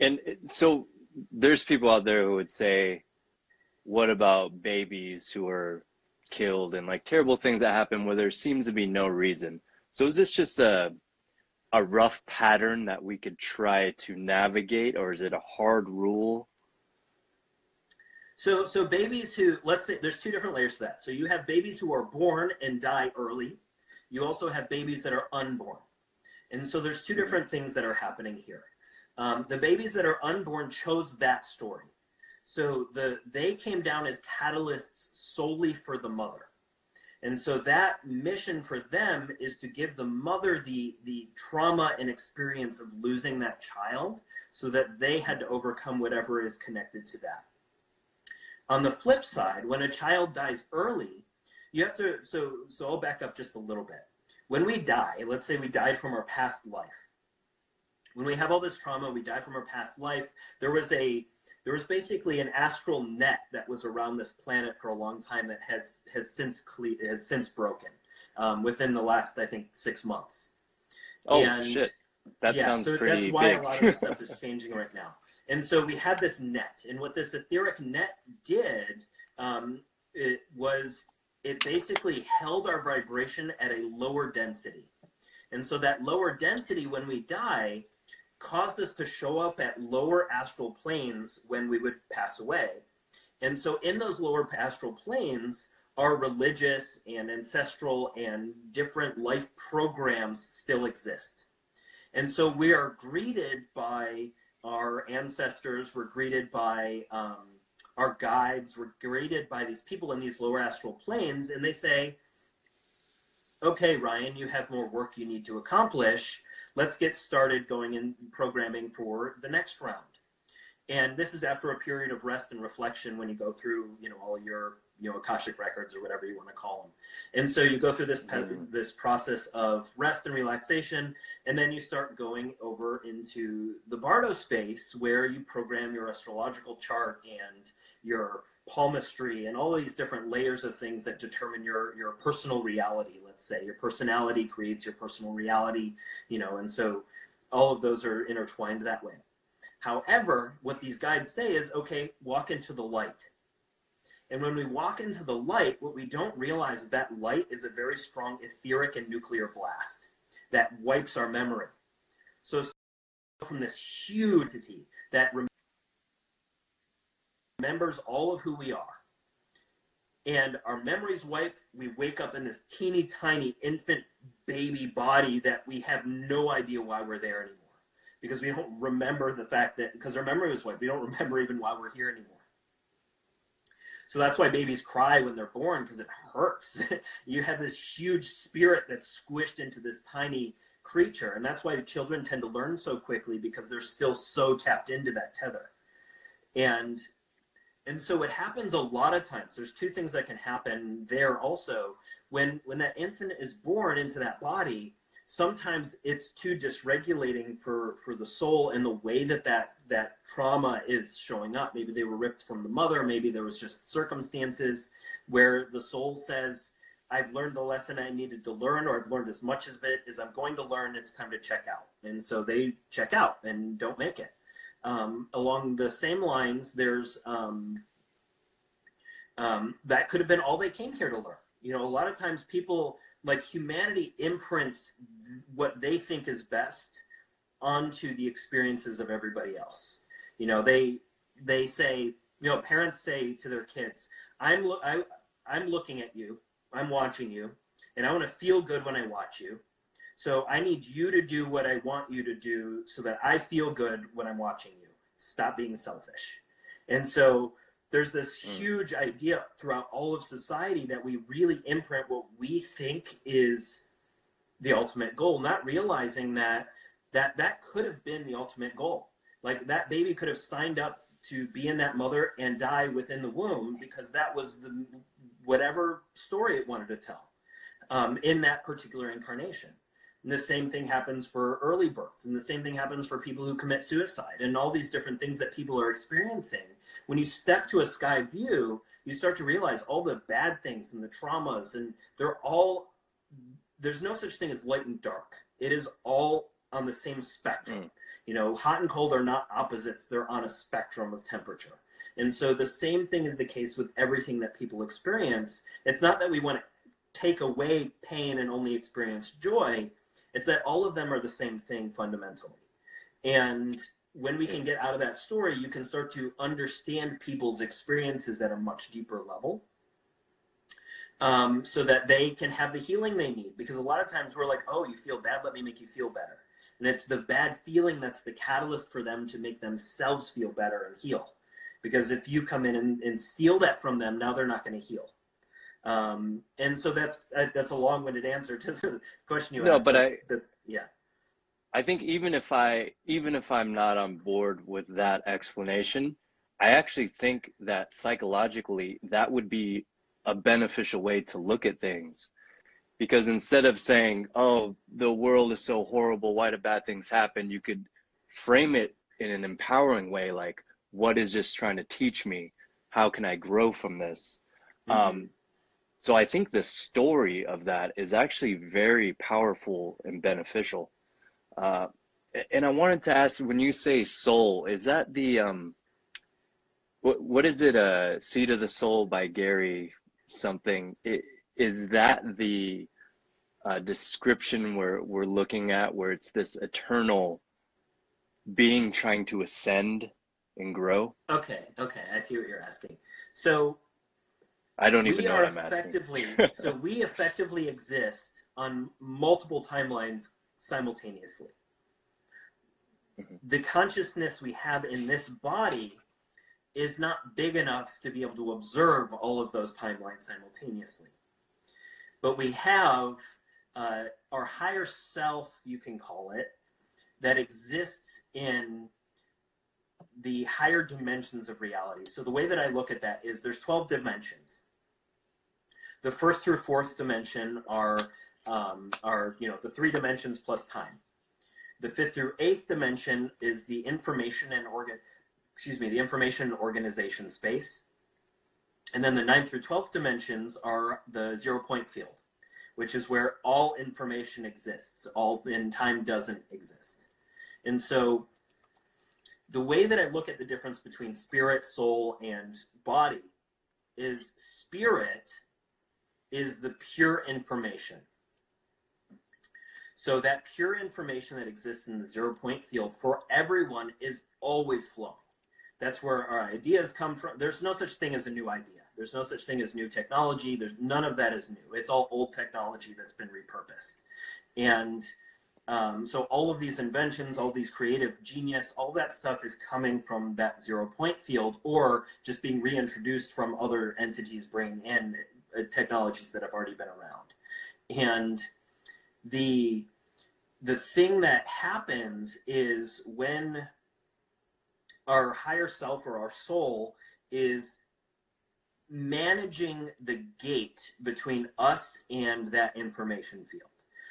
and so there's people out there who would say, what about babies who are killed and like terrible things that happen where there seems to be no reason? So is this just a a rough pattern that we could try to navigate or is it a hard rule? So so babies who let's say there's two different layers to that. So you have babies who are born and die early. You also have babies that are unborn. And so there's two mm-hmm. different things that are happening here. Um, the babies that are unborn chose that story. So the they came down as catalysts solely for the mother. And so that mission for them is to give the mother the the trauma and experience of losing that child so that they had to overcome whatever is connected to that. On the flip side, when a child dies early, you have to so so I'll back up just a little bit. When we die, let's say we died from our past life when we have all this trauma, we die from our past life. There was a there was basically an astral net that was around this planet for a long time that has has since cle- has since broken um, within the last I think six months. Oh and, shit! That yeah, sounds so pretty that's why big. a lot of stuff is changing right now. And so we had this net, and what this etheric net did um, it was it basically held our vibration at a lower density. And so that lower density, when we die, caused us to show up at lower astral planes when we would pass away. And so in those lower astral planes, our religious and ancestral and different life programs still exist. And so we are greeted by our ancestors, we're greeted by um, our guides, we're greeted by these people in these lower astral planes, and they say, okay, Ryan, you have more work you need to accomplish let's get started going in programming for the next round. And this is after a period of rest and reflection when you go through, you know, all your, you know, Akashic records or whatever you want to call them. And so you go through this mm-hmm. this process of rest and relaxation, and then you start going over into the Bardo space where you program your astrological chart and your palmistry and all these different layers of things that determine your your personal reality let's say. Your personality creates your personal reality you know and so all of those are intertwined that way. However what these guides say is okay walk into the light. And when we walk into the light what we don't realize is that light is a very strong etheric and nuclear blast that wipes our memory. So from this huge entity that remembers all of who we are. And our memories wiped, we wake up in this teeny tiny infant baby body that we have no idea why we're there anymore. Because we don't remember the fact that, because our memory was wiped, we don't remember even why we're here anymore. So that's why babies cry when they're born because it hurts. you have this huge spirit that's squished into this tiny creature. And that's why children tend to learn so quickly because they're still so tapped into that tether. And and so it happens a lot of times. There's two things that can happen there also. When when that infant is born into that body, sometimes it's too dysregulating for for the soul and the way that that that trauma is showing up. Maybe they were ripped from the mother. Maybe there was just circumstances where the soul says i've learned the lesson i needed to learn or i've learned as much of it as i'm going to learn. It's time to check out. And so they check out and don't make it um, along the same lines there's um, um, that could have been all they came here to learn. You know a lot of times people like humanity imprints what they think is best onto the experiences of everybody else. You know they they say you know parents say to their kids i'm lo- I, i'm looking at you. I'm watching you and i want to feel good when i watch you so i need you to do what i want you to do so that i feel good when i'm watching you. Stop being selfish. And so there's this Mm. huge idea throughout all of society that we really imprint what we think is the ultimate goal not realizing that that that could have been the ultimate goal. Like that baby could have signed up to be in that mother and die within the womb because that was the whatever story it wanted to tell um, in that particular incarnation and the same thing happens for early births and the same thing happens for people who commit suicide and all these different things that people are experiencing. When you step to a sky view you start to realize all the bad things and the traumas and they're all there's no such thing as light and dark. It is all on the same spectrum. Mm. you know hot and cold are not opposites they're on a spectrum of temperature. And so the same thing is the case with everything that people experience. It's not that we want to take away pain and only experience joy it's that all of them are the same thing fundamentally. And when we can get out of that story you can start to understand people's experiences at a much deeper level um, so that they can have the healing they need. Because a lot of times we're like oh you feel bad let me make you feel better. And it's the bad feeling that's the catalyst for them to make themselves feel better and heal. Because if you come in and, and steal that from them now they're not going to heal um, and so that's that's a long-winded answer to the question you No, asked No, but I- that's yeah I think even if I even if I'm not on board with that explanation, I actually think that psychologically that would be a beneficial way to look at things. Because instead of saying, "Oh, the world is so horrible, why do bad things happen?" you could frame it in an empowering way like, "What is this trying to teach me? How can I grow from this?" Um, so I think the story of that is actually very powerful and beneficial. Uh, and I wanted to ask, when you say soul, is that the um, what what is it? Uh, Seat of the Soul by Gary something. I- Is that the uh, description we're we're looking at, where it's this eternal being trying to ascend and grow? okay okay i see what you're asking so I don't even we know are what I'm asking. so we effectively exist on multiple timelines simultaneously Mhm. the consciousness we have in this body is not big enough to be able to observe all of those timelines simultaneously but we have uh, our higher self you can call it that exists in the higher dimensions of reality so the way that i look at that is there's 12 dimensions the first through fourth dimension are um, are you know the three dimensions plus time. The fifth through eighth dimension is the information and organ, excuse me, the information and organization space. And then the ninth through twelfth dimensions are the zero point field, which is where all information exists. All in time doesn't exist. And so the way that I look at the difference between spirit, soul, and body is spirit is the pure information. So that pure information that exists in the zero point field for everyone is always flowing. That's where our ideas come from. There's no such thing as a new idea. There's no such thing as new technology. There's none of that is new. It's all old technology that's been repurposed. And um, so all of these inventions, all these creative genius, all that stuff is coming from that zero point field or just being reintroduced from other entities bringing in Uh, technologies that have already been around. And the the thing that happens is when our higher self or our soul is managing the gate between us and that information field.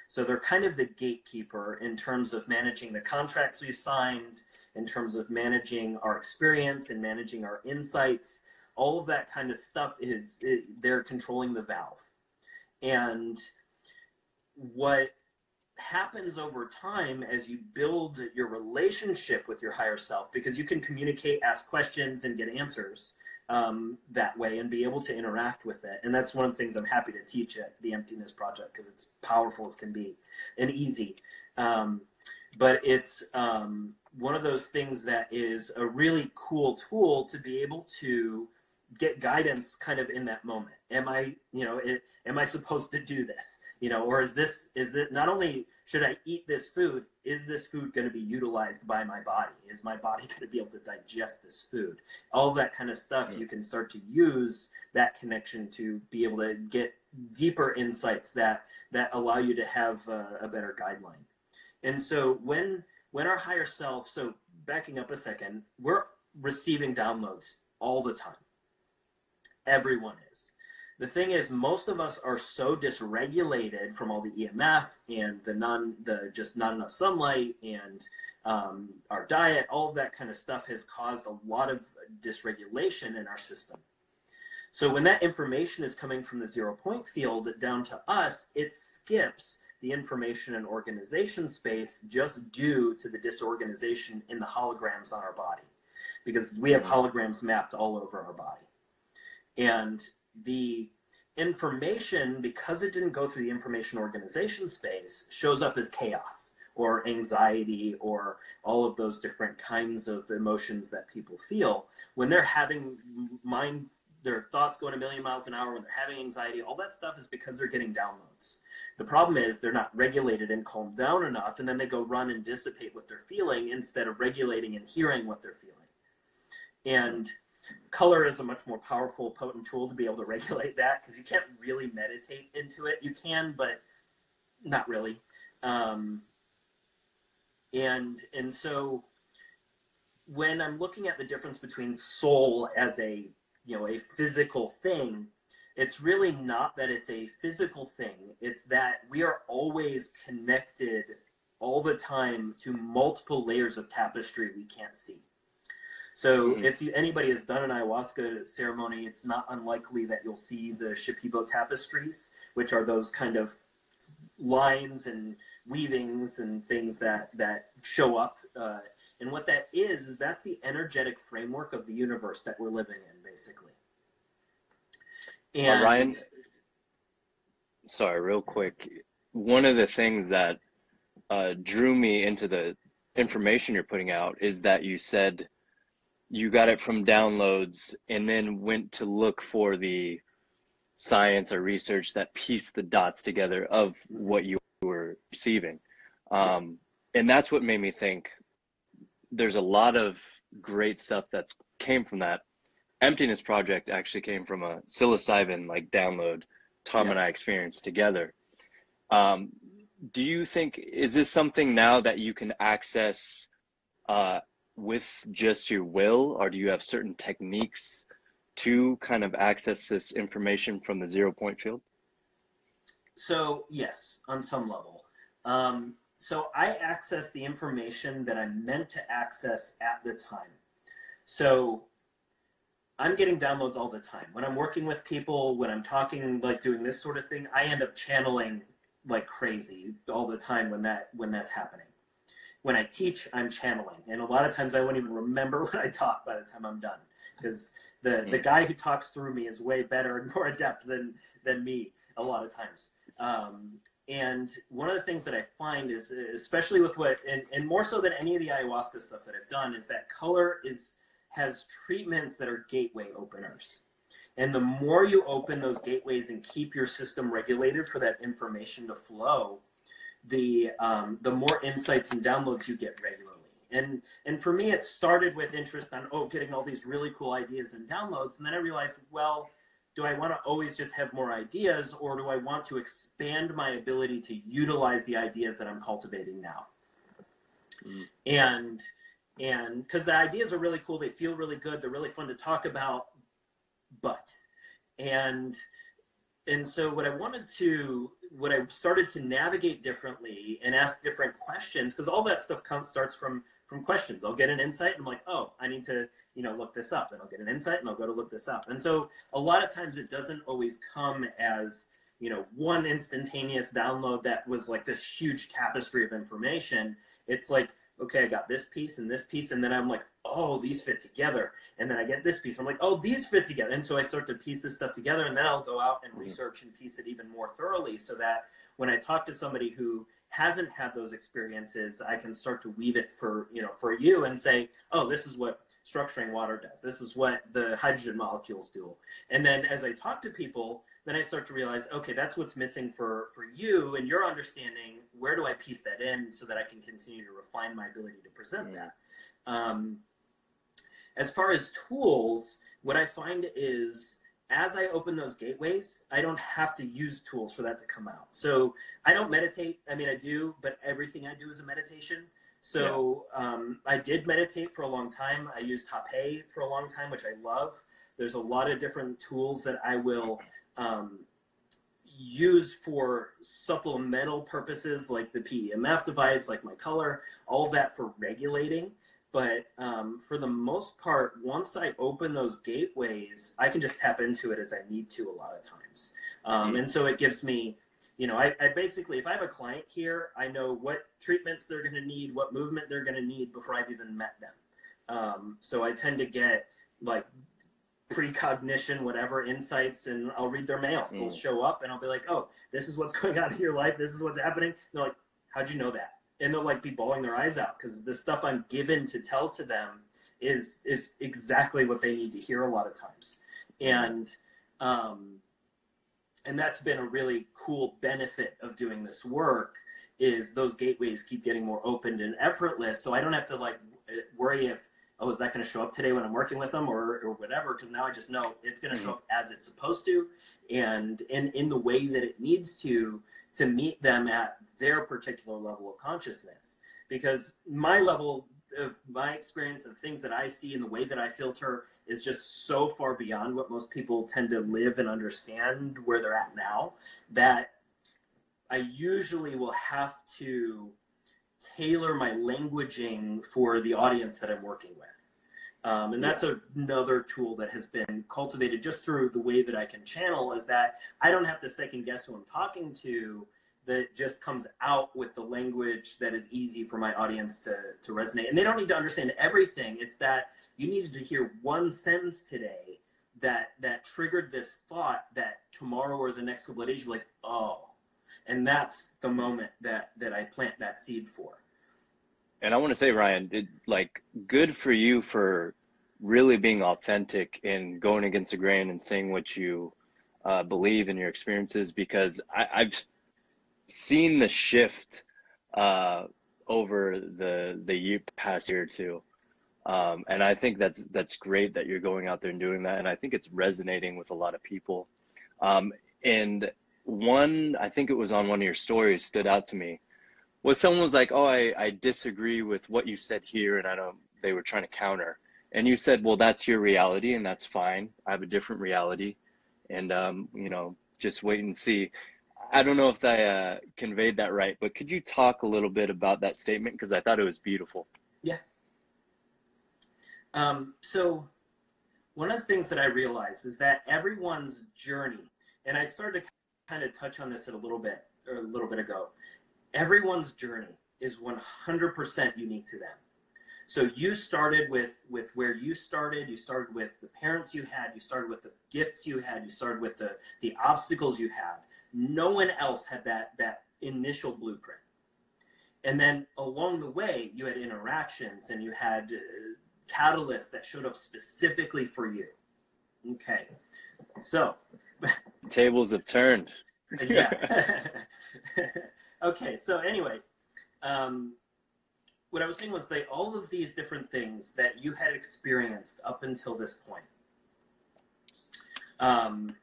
So they're kind of the gatekeeper in terms of managing the contracts we've signed, in terms of managing our experience and managing our insights. All of that kind of stuff is it, they're controlling the valve. And what happens over time as you build your relationship with your higher self, because you can communicate, ask questions, and get answers um, that way and be able to interact with it. And that's one of the things I'm happy to teach at the Emptiness Project because it's powerful as can be and easy. Um, but it's um, one of those things that is a really cool tool to be able to get guidance kind of in that moment. Am i you know it, am i supposed to do this? You know or is this is it not only should i eat this food is this food going to be utilized by my body? Is my body going to be able to digest this food? All that kind of stuff you can start to use that connection to be able to get deeper insights that that allow you to have a, a better guideline. And so when when our higher self so backing up a second we're receiving downloads all the time Everyone is. The thing is, most of us are so dysregulated from all the EMF and the non, the just not enough sunlight and um, our diet. All of that kind of stuff has caused a lot of dysregulation in our system. So when that information is coming from the zero point field down to us, it skips the information and organization space just due to the disorganization in the holograms on our body, because we have holograms mapped all over our body. And the information, because it didn't go through the information organization space, shows up as chaos or anxiety or all of those different kinds of emotions that people feel. When they're having mind their thoughts going a million miles an hour when they're having anxiety all that stuff is because they're getting downloads. The problem is they're not regulated and calmed down enough and then they go run and dissipate what they're feeling instead of regulating and hearing what they're feeling. And color is a much more powerful, potent tool to be able to regulate that because you can't really meditate into it. You can, but not really. Um, and and so when I'm looking at the difference between soul as a you know a physical thing, it's really not that it's a physical thing. It's that we are always connected all the time to multiple layers of tapestry we can't see. So mm-hmm. if you, anybody has done an ayahuasca ceremony, it's not unlikely that you'll see the Shipibo tapestries, which are those kind of lines and weavings and things that that show up. Uh, and what that is is that's the energetic framework of the universe that we're living in, basically. And Ryan, sorry, real quick. One of the things that uh, drew me into the information you're putting out is that you said you got it from downloads and then went to look for the science or research that pieced the dots together of what you were receiving. Um, and that's what made me think there's a lot of great stuff that's came from that. Emptiness Project actually came from a psilocybin like download Tom yeah. and I experienced together. Um, do you think is this something now that you can access uh, with just your will, or do you have certain techniques to kind of access this information from the zero point field? So, yes, on some level. Um, so, I access the information that I'm meant to access at the time. So, I'm getting downloads all the time. When I'm working with people, when I'm talking, like doing this sort of thing, I end up channeling like crazy all the time when that when that's happening when I teach, I'm channeling, and a lot of times I won't even remember what I taught by the time I'm done, because the the guy who talks through me is way better and more adept than than me a lot of times. Um, and one of the things that I find is, especially with what, and, and more so than any of the ayahuasca stuff that I've done, is that color is has treatments that are gateway openers. And the more you open those gateways and keep your system regulated for that information to flow, the um, the more insights and downloads you get regularly. And and for me, it started with interest on oh, getting all these really cool ideas and downloads, and then I realized, well, do I want to always just have more ideas or do I want to expand my ability to utilize the ideas that I'm cultivating now? Mm. And and because the ideas are really cool, they feel really good, they're really fun to talk about, but and and so what I wanted to what I started to navigate differently and ask different questions because all that stuff comes starts from from questions. I'll get an insight and I'm like, oh, I need to you know look this up. Then I'll get an insight and I'll go to look this up. And so a lot of times it doesn't always come as you know one instantaneous download that was like this huge tapestry of information. It's like okay, I got this piece and this piece, and then I'm like, oh, these fit together. And then I get this piece. I'm like, oh, these fit together. And so I start to piece this stuff together, and then I'll go out and mm-hmm. research and piece it even more thoroughly so that when I talk to somebody who hasn't had those experiences, I can start to weave it for, you know, for you and say, oh, this is what structuring water does. This is what the hydrogen molecules do. And then as I talk to people, then I start to realize, okay, that's what's missing for for you and your understanding. Where do I piece that in so that I can continue to refine my ability to present that? Um, as far as tools, what I find is as I open those gateways, I don't have to use tools for that to come out. So I don't meditate. I mean, I do, but everything I do is a meditation. So yeah. um, I did meditate for a long time. I used Hape for a long time, which I love. There's a lot of different tools that I will um, use for supplemental purposes, like the PEMF device, like my color, all that for regulating. But um, for the most part, once I open those gateways, I can just tap into it as I need to a lot of times. Um, mm-hmm. And so it gives me, you know, I, I, basically, if I have a client here, I know what treatments they're going to need, what movement they're going to need before I've even met them. Um, so I tend to get like precognition, whatever insights, and I'll read their mail. Mm. They'll show up and I'll be like, oh, this is what's going on in your life. This is what's happening. And they're like, how'd you know that? And they'll like be bawling their eyes out because the stuff I'm given to tell to them is is exactly what they need to hear a lot of times. And um, and that's been a really cool benefit of doing this work is those gateways keep getting more opened and effortless so i don't have to like worry if oh, is that going to show up today when I'm working with them or, or whatever? Because now I just know it's going to mm-hmm. show up as it's supposed to and in, in the way that it needs to to meet them at their particular level of consciousness. Because my level of my experience and things that I see and the way that I filter is just so far beyond what most people tend to live and understand where they're at now that I usually will have to tailor my languaging for the audience that I'm working with. Um, and that's another tool that has been cultivated just through the way that I can channel is that I don't have to second guess who I'm talking to. That just comes out with the language that is easy for my audience to, to resonate. And they don't need to understand everything. It's that you needed to hear one sentence today that that triggered this thought that tomorrow or the next couple of days you're like, oh. And that's the moment that that I plant that seed for and I want to say, Ryan, it, like good for you for really being authentic and going against the grain and saying what you uh, believe in your experiences because I, have seen the shift uh, over the the year, past year or two. Um, and I think that's that's great that you're going out there and doing that, and I think it's resonating with a lot of people. Um, and one, I think it was on one of your stories, stood out to me was someone was like, "Oh, I, I disagree with what you said here," and I don't. They were trying to counter, and you said, "Well, that's your reality, and that's fine. I have a different reality, and um, you know, just wait and see." I don't know if I uh, conveyed that right, but could you talk a little bit about that statement because I thought it was beautiful. Yeah. Um, so, one of the things that I realized is that everyone's journey, and I started to kind of touch on this a little bit or a little bit ago everyone's journey is 100% unique to them. So you started with with where you started. You started with the parents you had. You started with the gifts you had. You started with the the obstacles you had. No one else had that that initial blueprint. And then along the way, you had interactions and you had uh, catalysts that showed up specifically for you. Okay, so tables have turned. yeah. Okay, so anyway, um, what I was saying was that all of these different things that you had experienced up until this point, um,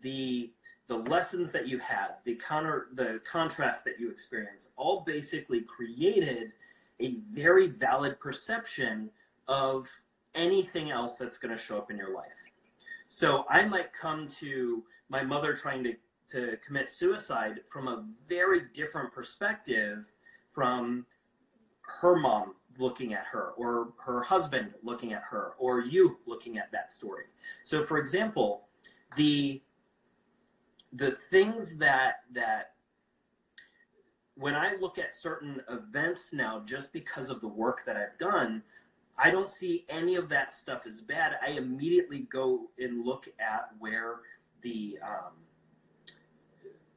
the the lessons that you had, the counter the contrast that you experienced, all basically created a very valid perception of anything else that's going to show up in your life. So I might come to my mother trying to, to commit suicide from a very different perspective from her mom looking at her or her husband looking at her or you looking at that story. So for example, the the things that that when I look at certain events now just because of the work that I've done, I don't see any of that stuff as bad. I immediately go and look at where the um,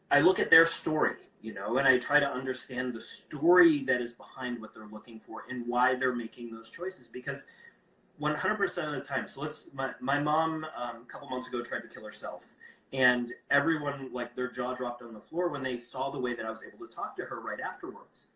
I look at their story, you know, and I try to understand the story that is behind what they're looking for and why they're making those choices. Because 100% of the time, so let's my my mom um, a couple months ago tried to kill herself, and everyone like their jaw dropped on the floor when they saw the way that I was able to talk to her right afterwards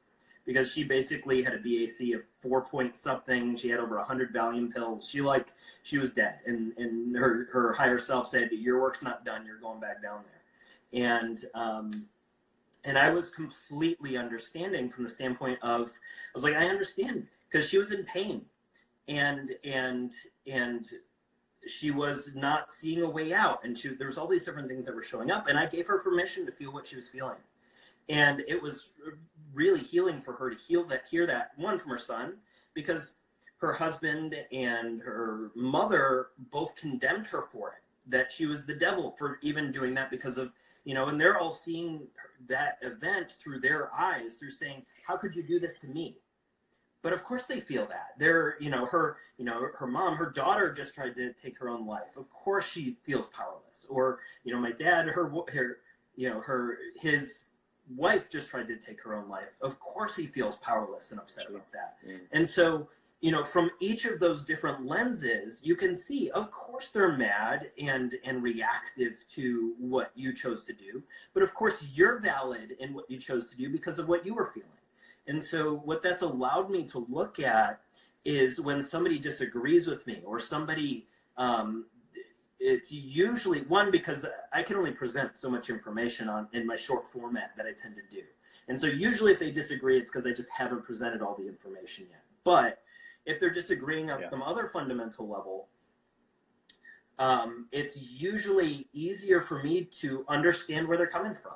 because she basically had a BAC of four point something. She had over hundred Valium pills. She like she was dead, and and her her higher self said, "Your work's not done. You're going back down there." And um, and I was completely understanding from the standpoint of I was like, I understand because she was in pain, and and and she was not seeing a way out, and she there was all these different things that were showing up, and I gave her permission to feel what she was feeling. And it was really healing for her to heal that hear that one from her son because her husband and her mother both condemned her for it that she was the devil for even doing that because of you know and they're all seeing that event through their eyes through saying how could you do this to me but of course they feel that they're you know her you know her mom her daughter just tried to take her own life of course she feels powerless or you know my dad her her you know her his wife just tried to take her own life. Of course, he feels powerless and upset about that. Mm. And so, you know, from each of those different lenses, you can see, of course, they're mad and and reactive to what you chose to do. But of course, you're valid in what you chose to do because of what you were feeling. And so, what that's allowed me to look at is when somebody disagrees with me or somebody um, it's usually one because I can only present so much information on in my short format that I tend to do. And so usually if they disagree, it's because I just haven't presented all the information yet. But if they're disagreeing on yeah. some other fundamental level, um, it's usually easier for me to understand where they're coming from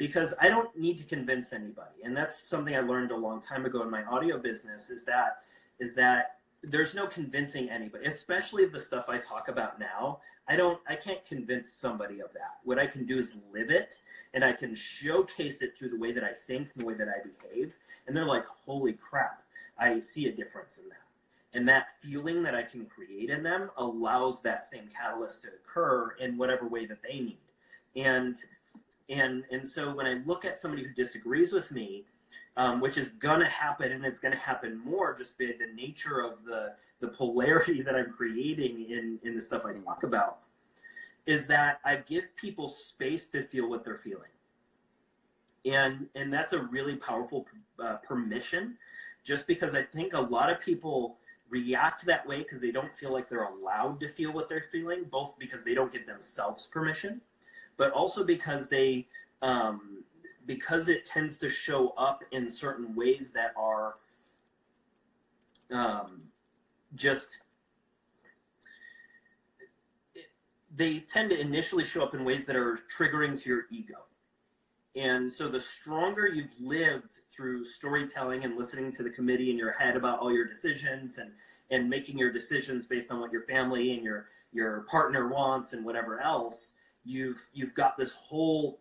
because I don't need to convince anybody. And that's something I learned a long time ago in my audio business is that is that there's no convincing anybody, especially of the stuff I talk about now. I don't I can't convince somebody of that. What I can do is live it and I can showcase it through the way that I think and the way that I behave. And they're like, holy crap, I see a difference in that. And that feeling that I can create in them allows that same catalyst to occur in whatever way that they need. And and and so when I look at somebody who disagrees with me, um, which is gonna happen and it's gonna happen more just by the nature of the the polarity that I'm creating in in the stuff I talk about is that I give people space to feel what they're feeling. And and that's a really powerful uh, permission just because I think a lot of people react that way because they don't feel like they're allowed to feel what they're feeling, both because they don't give themselves permission, but also because they um, because it tends to show up in certain ways that are um, just they tend to initially show up in ways that are triggering to your ego. And so the stronger you've lived through storytelling and listening to the committee in your head about all your decisions and and making your decisions based on what your family and your your partner wants and whatever else, you've you've got this whole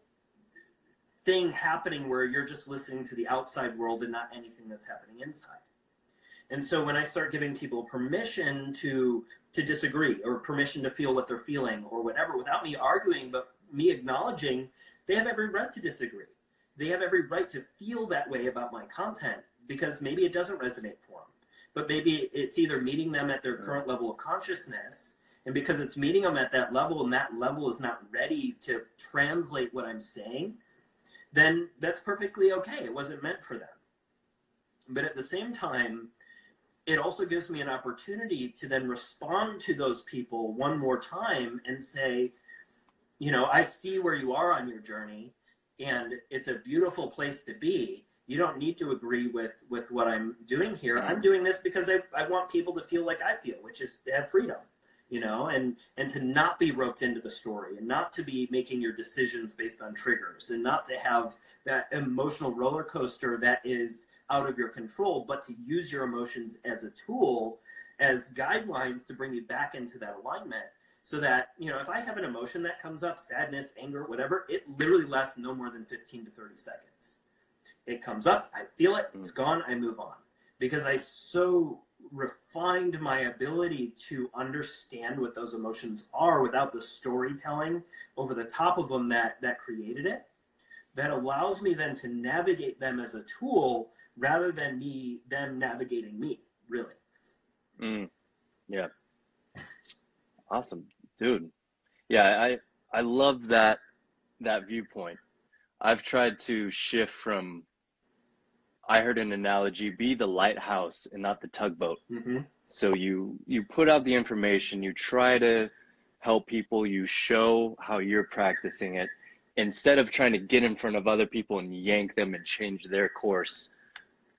thing happening where you're just listening to the outside world and not anything that's happening inside. And so when I start giving people permission to to disagree or permission to feel what they're feeling or whatever without me arguing but me acknowledging they have every right to disagree. They have every right to feel that way about my content because maybe it doesn't resonate for them. But maybe it's either meeting them at their current level of consciousness and because it's meeting them at that level and that level is not ready to translate what I'm saying, then that's perfectly okay. It wasn't meant for them. But at the same time, it also gives me an opportunity to then respond to those people one more time and say, you know, I see where you are on your journey, and it's a beautiful place to be. You don't need to agree with with what I'm doing here. I'm doing this because I, I want people to feel like I feel, which is to have freedom, you know, and and to not be roped into the story, and not to be making your decisions based on triggers, and not to have that emotional roller coaster that is out of your control, but to use your emotions as a tool, as guidelines to bring you back into that alignment so that you know if i have an emotion that comes up sadness anger whatever it literally lasts no more than 15 to 30 seconds. It comes up i feel it it's mm. gone i move on. Because i so refined my ability to understand what those emotions are without the storytelling over the top of them that that created it that allows me then to navigate them as a tool rather than me them navigating me really Mm, yeah. Awesome, dude. Yeah, I I love that that viewpoint. I've tried to shift from I heard an analogy, be the lighthouse and not the tugboat. mm-hmm. So you you put out the information, you try to help people, you show how you're practicing it instead of trying to get in front of other people and yank them and change their course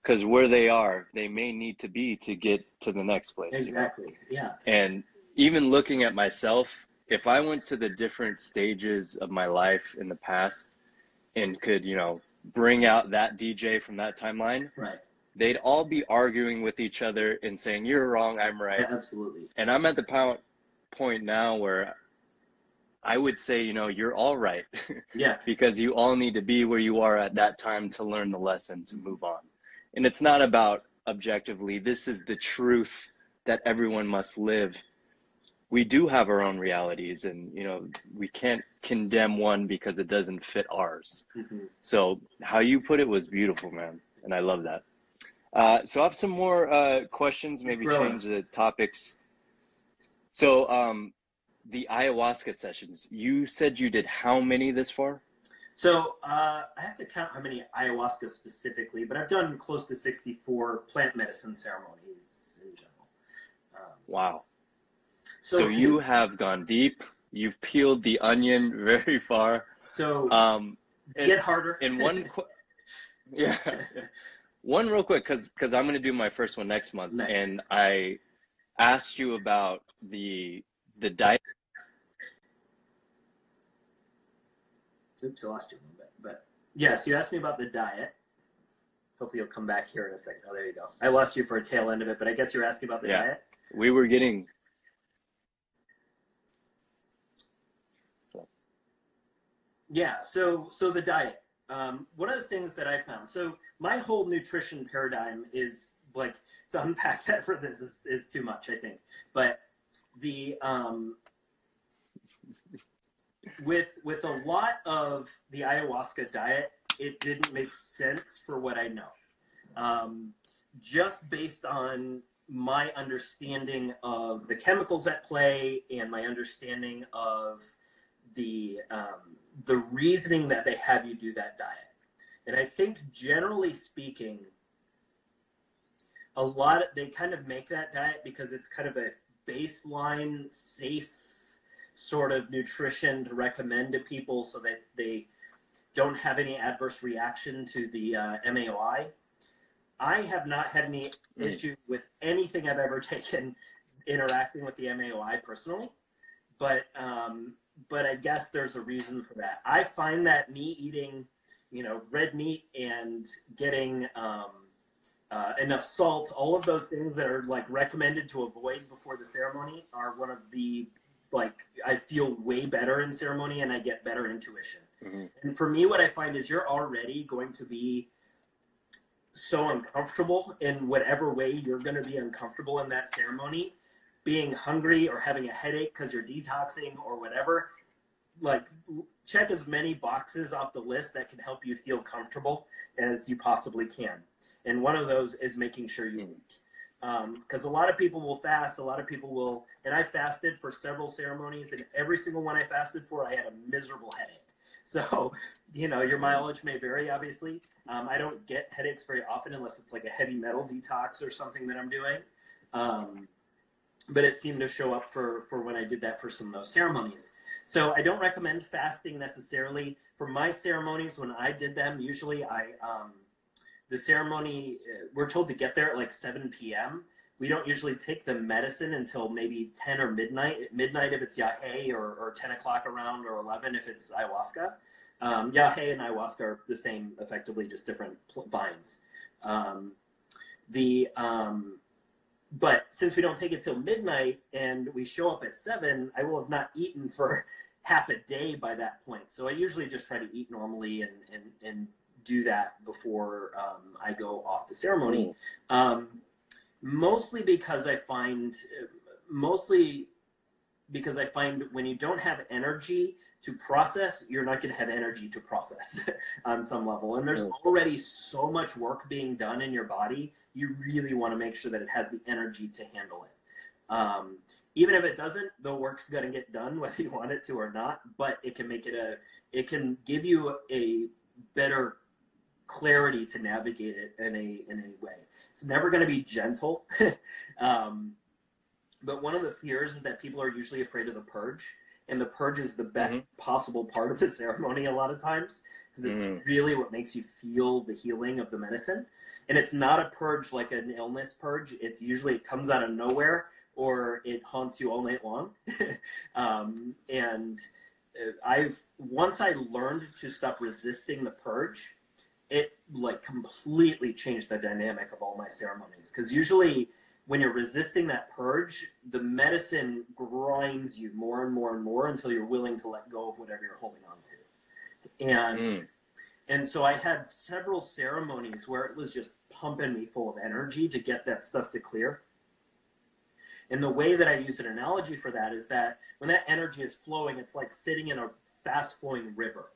because where they are, they may need to be to get to the next place. you know? exactly yeah And even looking at myself, if I went to the different stages of my life in the past and could, you know, bring out that DJ from that timeline, right they'd all be arguing with each other and saying, You're wrong, I'm right. absolutely And I'm at the point now where I would say, you know, you're all right yeah because you all need to be where you are at that time to learn the lesson to move on. And it's not about objectively, this is the truth that everyone must live. We do have our own realities, and you know, we can't condemn one because it doesn't fit ours. hmm So, how you put it was beautiful, man, and I love that. Uh, so, I have some more uh, questions, maybe Brilliant. change the topics. So, um, the ayahuasca sessions, you said you did how many this far? So uh, I have to count how many ayahuasca specifically, but I've done close to 64 plant medicine ceremonies in general. Um, Wow. So So, you have gone deep. You've peeled the onion very far. so Um, and, get harder. and one, qu- yeah, one real quick, because because I'm gonna do my first one next month, Nice. and I asked you about the the diet. Oops, I lost you a little bit. But yes, you asked me about the diet. Hopefully, you'll come back here in a second. Oh, there you go. I lost you for a tail end of it, but I guess you're asking about the Yeah. diet. We were getting Yeah. So so the diet. Um, one of the things that I found. So my whole nutrition paradigm is like to unpack that for this is, is too much, I think. But the um, with with a lot of the ayahuasca diet, it didn't make sense for what I know. Um, just based on my understanding of the chemicals at play and my understanding of the um, the reasoning that they have you do that diet. And I think generally speaking, a lot of, they kind of make that diet because it's kind of a baseline safe sort of nutrition to recommend to people so that they don't have any adverse reaction to the uh, MAOI. I have not had any Mm. issue with anything I've ever taken interacting with the MAOI personally, but um, but I guess there's a reason for that. I find that me eating, you know, red meat and getting um, uh, enough salt, all of those things that are like recommended to avoid before the ceremony are one of the like I feel way better in ceremony and I get better intuition. Mhm. And for me, what I find is you're already going to be so uncomfortable in whatever way you're going to be uncomfortable in that ceremony being hungry or having a headache because you're detoxing or whatever like check as many boxes off the list that can help you feel comfortable as you possibly can. And one of those is making sure you eat. Because a lot of people will fast a lot of people will and i fasted for several ceremonies and every single one i fasted for i had a miserable headache. So you know your mileage may vary obviously. Um, i don't get headaches very often unless it's like a heavy metal detox or something that i'm doing. Um, but it seemed to show up for for when I did that for some of those ceremonies. So I don't recommend fasting necessarily for my ceremonies. When I did them, usually I um, the ceremony uh, we're told to get there at like 7 p.m. We don't usually take the medicine until maybe 10 or midnight. Midnight if it's yahe, or, or 10 o'clock around, or 11 if it's ayahuasca. Um, yahe and ayahuasca are the same, effectively, just different vines. Um, the um, but since we don't take it till midnight and we show up at seven, I will have not eaten for half a day by that point. So I usually just try to eat normally and and, and do that before um, I go off to ceremony. Um, mostly because I find, mostly because I find when you don't have energy to process, you're not going to have energy to process on some level. And there's already so much work being done in your body. You really want to make sure that it has the energy to handle it. Um, even if it doesn't, the work's going to get done whether you want it to or not. But it can make it a, it can give you a better clarity to navigate it in a in a way. It's never going to be gentle. um, but one of the fears is that people are usually afraid of the purge, and the purge is the best Mhm. possible part of the ceremony a lot of times because it's Mhm. really what makes you feel the healing of the medicine. And it's not a purge like an illness purge. It's usually it comes out of nowhere or it haunts you all night long. um, and uh, I've once I learned to stop resisting the purge, it like completely changed the dynamic of all my ceremonies. Because usually when you're resisting that purge, the medicine grinds you more and more and more until you're willing to let go of whatever you're holding on to. And Mm. and so I had several ceremonies where it was just pumping me full of energy to get that stuff to clear. And the way that I use an analogy for that is that when that energy is flowing, it's like sitting in a fast flowing river.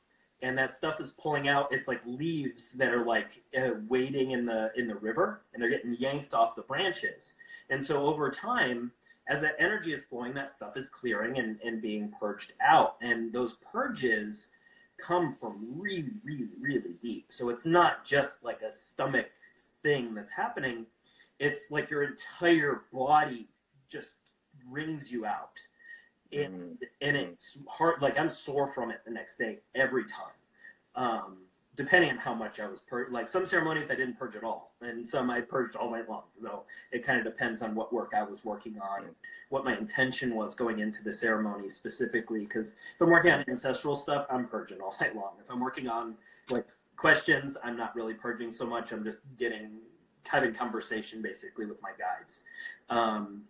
And that stuff is pulling out. It's like leaves that are like uh, waiting in the in the river, and they're getting yanked off the branches. And so over time, as that energy is flowing, that stuff is clearing and, and being purged out. And those purges come from really, really, really deep. So it's not just like a stomach thing that's happening. It's like your entire body just wrings you out. And, and it's hard, like I'm sore from it the next day every time. Um, depending on how much I was purged. Like some ceremonies I didn't purge at all, and some I purged all night long. So it kind of depends on what work I was working on and what my intention was going into the ceremony specifically. Because if I'm working on ancestral stuff, I'm purging all night long. If I'm working on like questions, I'm not really purging so much. I'm just getting having conversation basically with my guides. Um,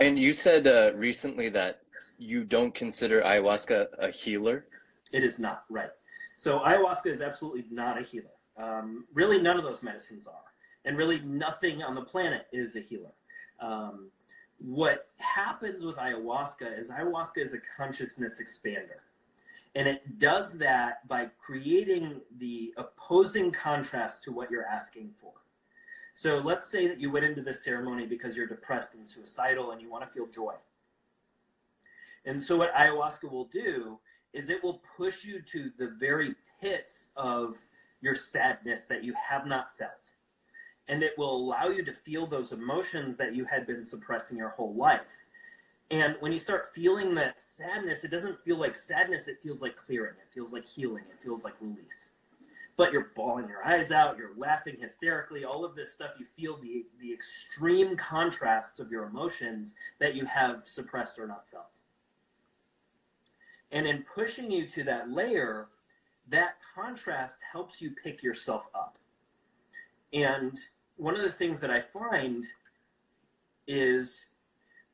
And you said uh, recently that you don't consider ayahuasca a healer. It is not right. So ayahuasca is absolutely not a healer. Um, really, none of those medicines are, and really nothing on the planet is a healer. Um, what happens with ayahuasca is ayahuasca is a consciousness expander, and it does that by creating the opposing contrast to what you're asking for. So let's say that you went into this ceremony because you're depressed and suicidal and you want to feel joy. And so what ayahuasca will do is it will push you to the very pits of your sadness that you have not felt. And it will allow you to feel those emotions that you had been suppressing your whole life. And when you start feeling that sadness, it doesn't feel like sadness, it feels like clearing, it feels like healing, it feels like release. But you're bawling your eyes out, you're laughing hysterically, all of this stuff, you feel the, the extreme contrasts of your emotions that you have suppressed or not felt. And in pushing you to that layer, that contrast helps you pick yourself up. And one of the things that I find is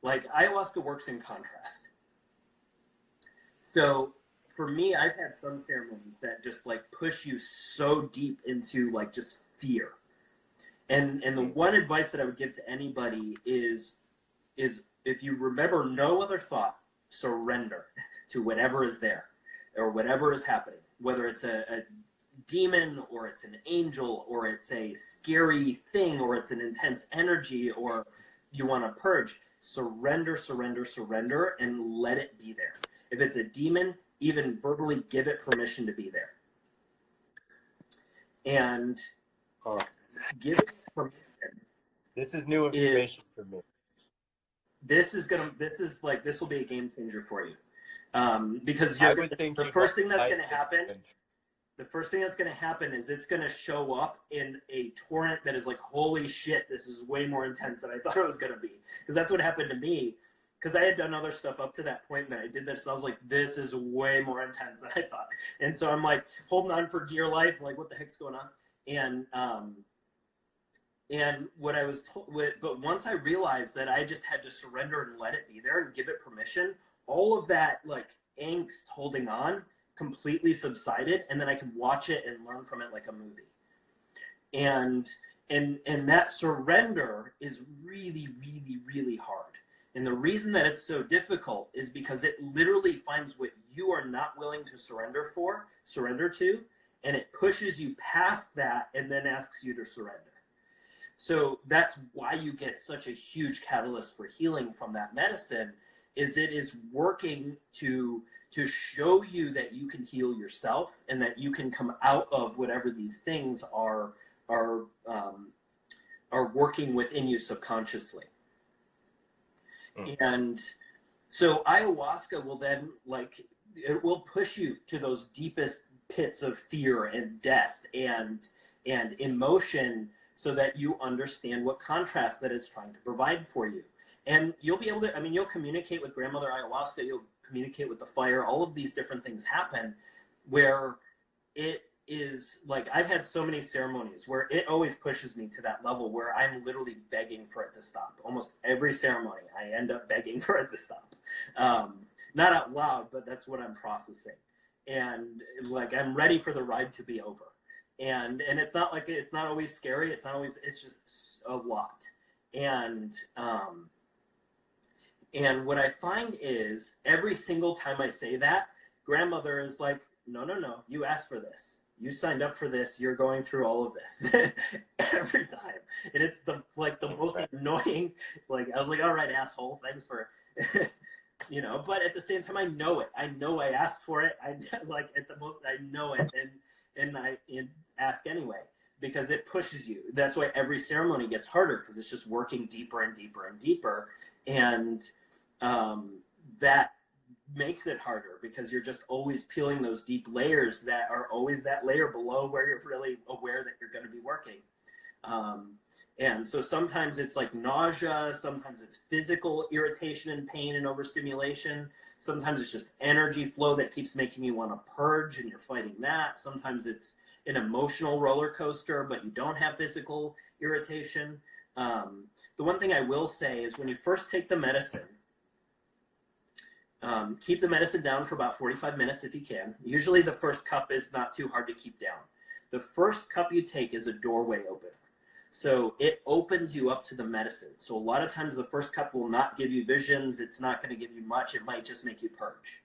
like ayahuasca works in contrast. So for me, I've had some ceremonies that just like push you so deep into like just fear. And and the one advice that I would give to anybody is is if you remember no other thought, surrender to whatever is there or whatever is happening, whether it's a, a demon or it's an angel or it's a scary thing or it's an intense energy or you want to purge, surrender, surrender, surrender, and let it be there. If it's a demon, even verbally give it permission to be there. And Huh. give it permission. This is new information for me. this is gonna this is like this will be a game changer for you um, because you're gonna, the first thing that's going to it. happen the first thing that's going to happen is it's going to show up in a torrent that is like holy shit this is way more intense than i thought it was going to be because that's what happened to me because i had done other stuff up to that point then i did this i was like this is way more intense than i thought. And so i'm like holding on for dear life like what the heck's going on? And um and what i was told but once i realized that i just had to surrender and let it be there and give it permission all of that like angst holding on completely subsided and then i could watch it and learn from it like a movie. And and and that surrender is really really really hard and the reason that it's so difficult is because it literally finds what you are not willing to surrender for surrender to and it pushes you past that and then asks you to surrender. So that's why you get such a huge catalyst for healing from that medicine is it is working to to show you that you can heal yourself and that you can come out of whatever these things are are um, are working within you subconsciously Mm. and so ayahuasca will then like it will push you to those deepest pits of fear and death and and emotion so that you understand what contrast that it's trying to provide for you and you'll be able to i mean you'll communicate with grandmother ayahuasca you'll communicate with the fire all of these different things happen where it is like i've had so many ceremonies where it always pushes me to that level where i'm literally begging for it to stop. Almost every ceremony i end up begging for it to stop. Um, not out loud but that's what i'm processing. And like i'm ready for the ride to be over. And and it's not like it's not always scary. It's not always it's just a lot. And um and what I find is every single time I say that, grandmother is like, no, no, no, you asked for this. You signed up for this. You're going through all of this every time. And it's the like the most annoying, like I was like, all right, asshole, thanks for you know, but at the same time I know it. I know I asked for it. I like at the most I know it and and I and ask anyway because it pushes you. That's why every ceremony gets harder because it's just working deeper and deeper and deeper and um, that makes it harder because you're just always peeling those deep layers that are always that layer below where you're really aware that you're going to be working. Um, and so sometimes it's like nausea sometimes it's physical irritation and pain and overstimulation. Sometimes it's just energy flow that keeps making you want to purge and you're fighting that. Sometimes it's an emotional roller coaster but you don't have physical irritation. Um, the one thing I will say is when you first take the medicine, um, keep the medicine down for about 45 minutes if you can. Usually the first cup is not too hard to keep down. The first cup you take is a doorway opener. So it opens you up to the medicine. So a lot of times the first cup will not give you visions. It's not going to give you much. It might just make you purge.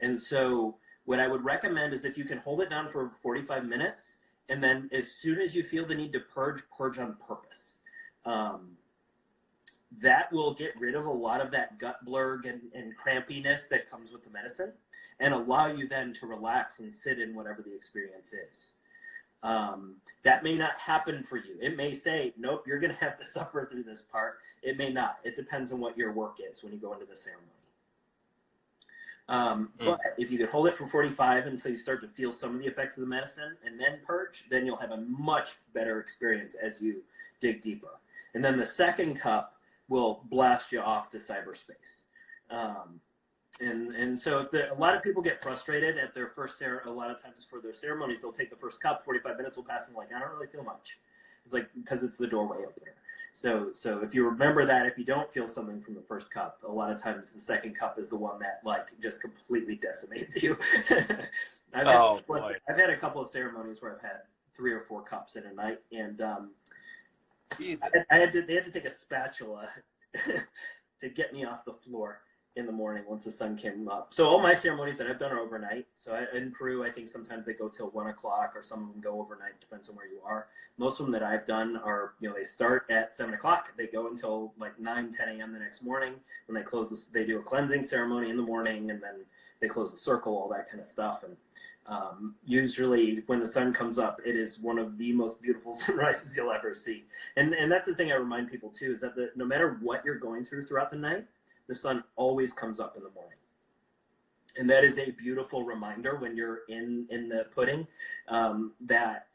And so what I would recommend is if you can hold it down for 45 minutes, and then as soon as you feel the need to purge, purge on purpose. Um, that will get rid of a lot of that gut blurg and, and crampiness that comes with the medicine and allow you then to relax and sit in whatever the experience is. Um, that may not happen for you. It may say, nope, you're going to have to suffer through this part. It may not. It depends on what your work is when you go into the ceremony. Um, Mm. But if you could hold it for 45 until you start to feel some of the effects of the medicine and then purge, then you'll have a much better experience as you dig deeper. And then the second cup will blast you off to cyberspace. Um, and and so if the, a lot of people get frustrated at their first cer- a lot of times for their ceremonies they'll take the first cup 45 minutes will pass and like i don't really feel much. It's like because it's the doorway opener. So so if you remember that if you don't feel something from the first cup a lot of times the second cup is the one that like just completely decimates you. I've, had Oh, a couple of- I've had a couple of ceremonies where i've had three or four cups in a night and um, Jesus. I, I had to, they had to take a spatula to get me off the floor in the morning once the sun came up. So all my ceremonies that I've done are overnight. So I, in Peru, I think sometimes they go till one o'clock, or some of them go overnight. Depends on where you are. Most of them that I've done are, you know, they start at seven o'clock. They go until like 9, 10 a.m. the next morning. When they close this, they do a cleansing ceremony in the morning, and then they close the circle, all that kind of stuff. And Um, usually, when the sun comes up, it is one of the most beautiful sunrises you'll ever see. And and that's the thing I remind people too is that the, no matter what you're going through throughout the night, the sun always comes up in the morning. And that is a beautiful reminder when you're in in the pudding um, that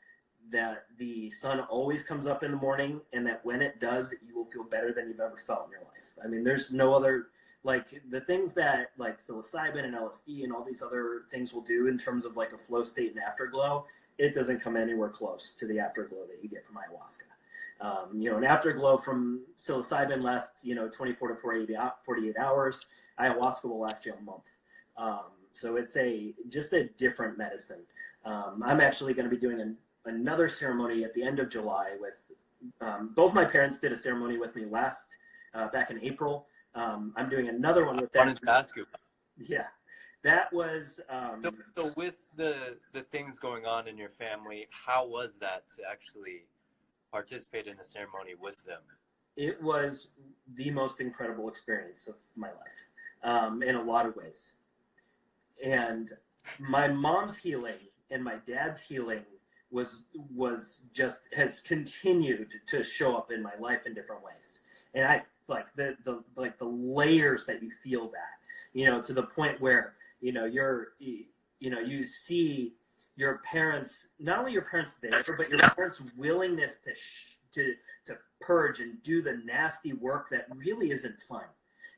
that the sun always comes up in the morning, and that when it does, you will feel better than you've ever felt in your life. I mean, there's no other like the things that like psilocybin and LSD and all these other things will do in terms of like a flow state and afterglow, it doesn't come anywhere close to the afterglow that you get from ayahuasca. Um, you know, an afterglow from psilocybin lasts, you know, 24 to 48, 48 hours. Ayahuasca will last you a month. Um, so it's a just a different medicine. Um, I'm actually going to be doing an, another ceremony at the end of July with um, both my parents did a ceremony with me last uh, back in April um, I'm doing another one with I wanted to ask you. Yeah, that was. Um, So, so with the the things going on in your family, how was that to actually participate in a ceremony with them? it was the most incredible experience of my life um, in a lot of ways. And my mom's healing and my dad's healing was was just has continued to show up in my life in different ways. And I like the the like the layers that you feel that you know to the point where you know you're you know you see your parents not only your parents there but your parents willingness to sh- to to purge and do the nasty work that really isn't fun.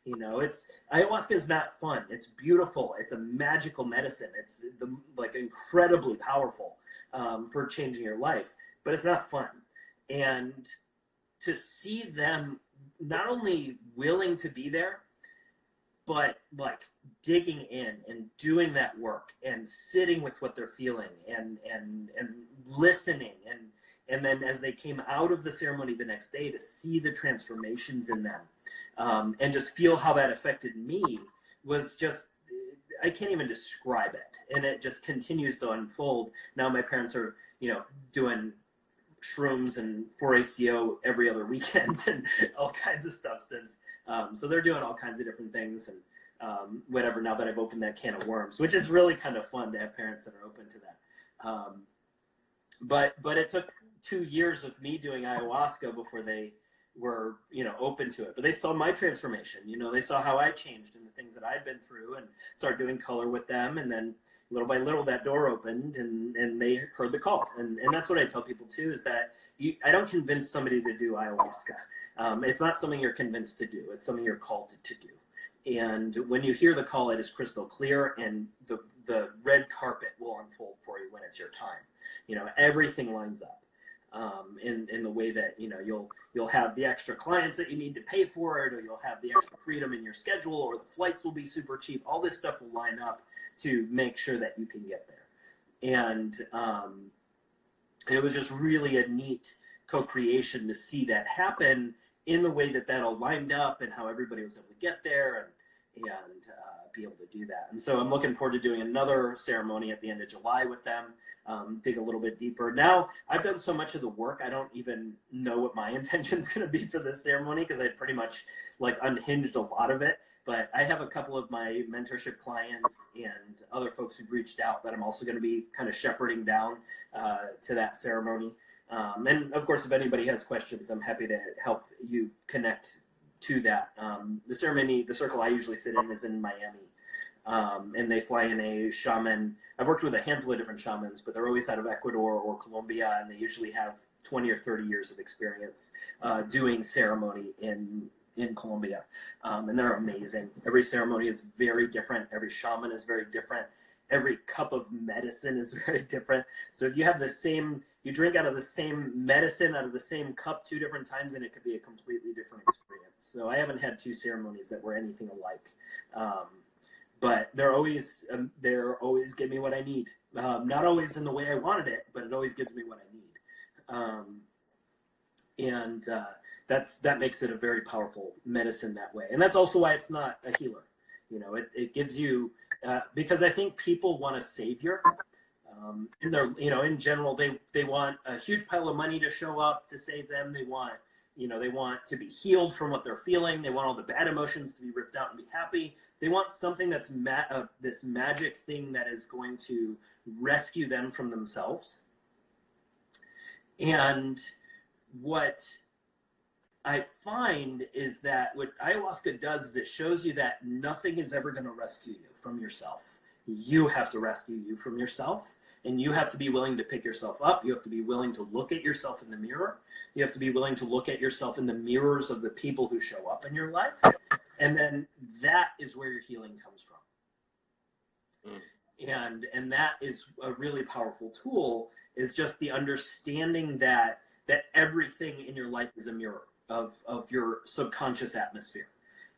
You know it's ayahuasca is not fun. It's beautiful. It's a magical medicine. It's the like incredibly powerful um, for changing your life but it's not fun. And to see them not only willing to be there, but like digging in and doing that work and sitting with what they're feeling and and and listening and and then as they came out of the ceremony the next day to see the transformations in them um, and just feel how that affected me was just i can't even describe it. And it just continues to unfold. Now my parents are you know doing shrooms and 4ACO every other weekend and all kinds of stuff since. Um, so they're doing all kinds of different things and um, whatever. Now that I've opened that can of worms, which is really kind of fun to have parents that are open to that. Um, but but it took two years of me doing ayahuasca before they were you know open to it. But they saw my transformation. You know they saw how I changed and the things that I'd been through and started doing color with them and then little by little that door opened and and they heard the call. And and that's what i tell people too is that you i don't convince somebody to do ayahuasca. Um, it's not something you're convinced to do. It's something you're called to, to do. And when you hear the call it is crystal clear and the the red carpet will unfold for you when it's your time. You know everything lines up um, in in the way that you know you'll you'll have the extra clients that you need to pay for it, or you'll have the extra freedom in your schedule, or the flights will be super cheap. All this stuff will line up to make sure that you can get there. And um, it was just really a neat co-creation to see that happen in the way that that all lined up and how everybody was able to get there and and uh, be able to do that. And so I'm looking forward to doing another ceremony at the end of July with them. Um, dig a little bit deeper. Now I've done so much of the work, I don't even know what my intention is going to be for this ceremony because I pretty much like unhinged a lot of it. But I have a couple of my mentorship clients and other folks who've reached out that I'm also going to be kind of shepherding down uh, to that ceremony. Um, and of course, if anybody has questions, I'm happy to help you connect to that. Um, the ceremony, the circle I usually sit in is in Miami. Um, and they fly in a shaman. I've worked with a handful of different shamans, but they're always out of Ecuador or Colombia, and they usually have 20 or 30 years of experience uh, doing ceremony in in Colombia, um, and they're amazing. Every ceremony is very different. Every shaman is very different. Every cup of medicine is very different. So if you have the same, you drink out of the same medicine out of the same cup two different times, and it could be a completely different experience. So I haven't had two ceremonies that were anything alike. Um, but they're always um, they're always give me what I need. Um, not always in the way I wanted it, but it always gives me what I need. Um, and uh, that's that makes it a very powerful medicine that way. And that's also why it's not a healer. You know it, it gives you uh, because i think people want a savior um, in their you know in general they they want a huge pile of money to show up to save them. They want you know they want to be healed from what they're feeling. They want all the bad emotions to be ripped out and be happy. They want something that's ma- uh, this magic thing that is going to rescue them from themselves. And what i find is that what ayahuasca does is it shows you that nothing is ever going to rescue you from yourself. You have to rescue you from yourself and you have to be willing to pick yourself up. You have to be willing to look at yourself in the mirror. You have to be willing to look at yourself in the mirrors of the people who show up in your life. And then that is where your healing comes from. Mm. and and that is a really powerful tool is just the understanding that that everything in your life is a mirror of of your subconscious atmosphere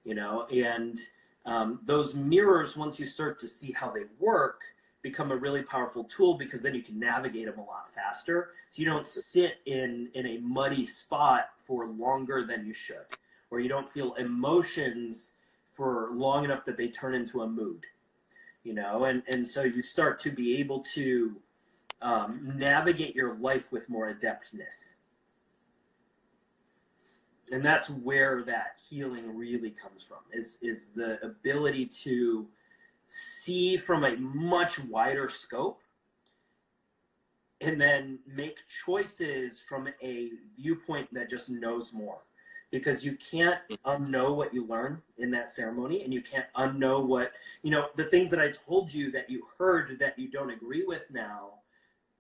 you know and um, those mirrors once you start to see how they work become a really powerful tool because then you can navigate them a lot faster. So you don't sit in in a muddy spot for longer than you should, or you don't feel emotions for long enough that they turn into a mood. You know, and and so you start to be able to um, navigate your life with more adeptness. And that's where that healing really comes from is is the ability to see from a much wider scope and then make choices from a viewpoint that just knows more. Because you can't unknow what you learn in that ceremony and you can't unknow what you know the things that i told you that you heard that you don't agree with now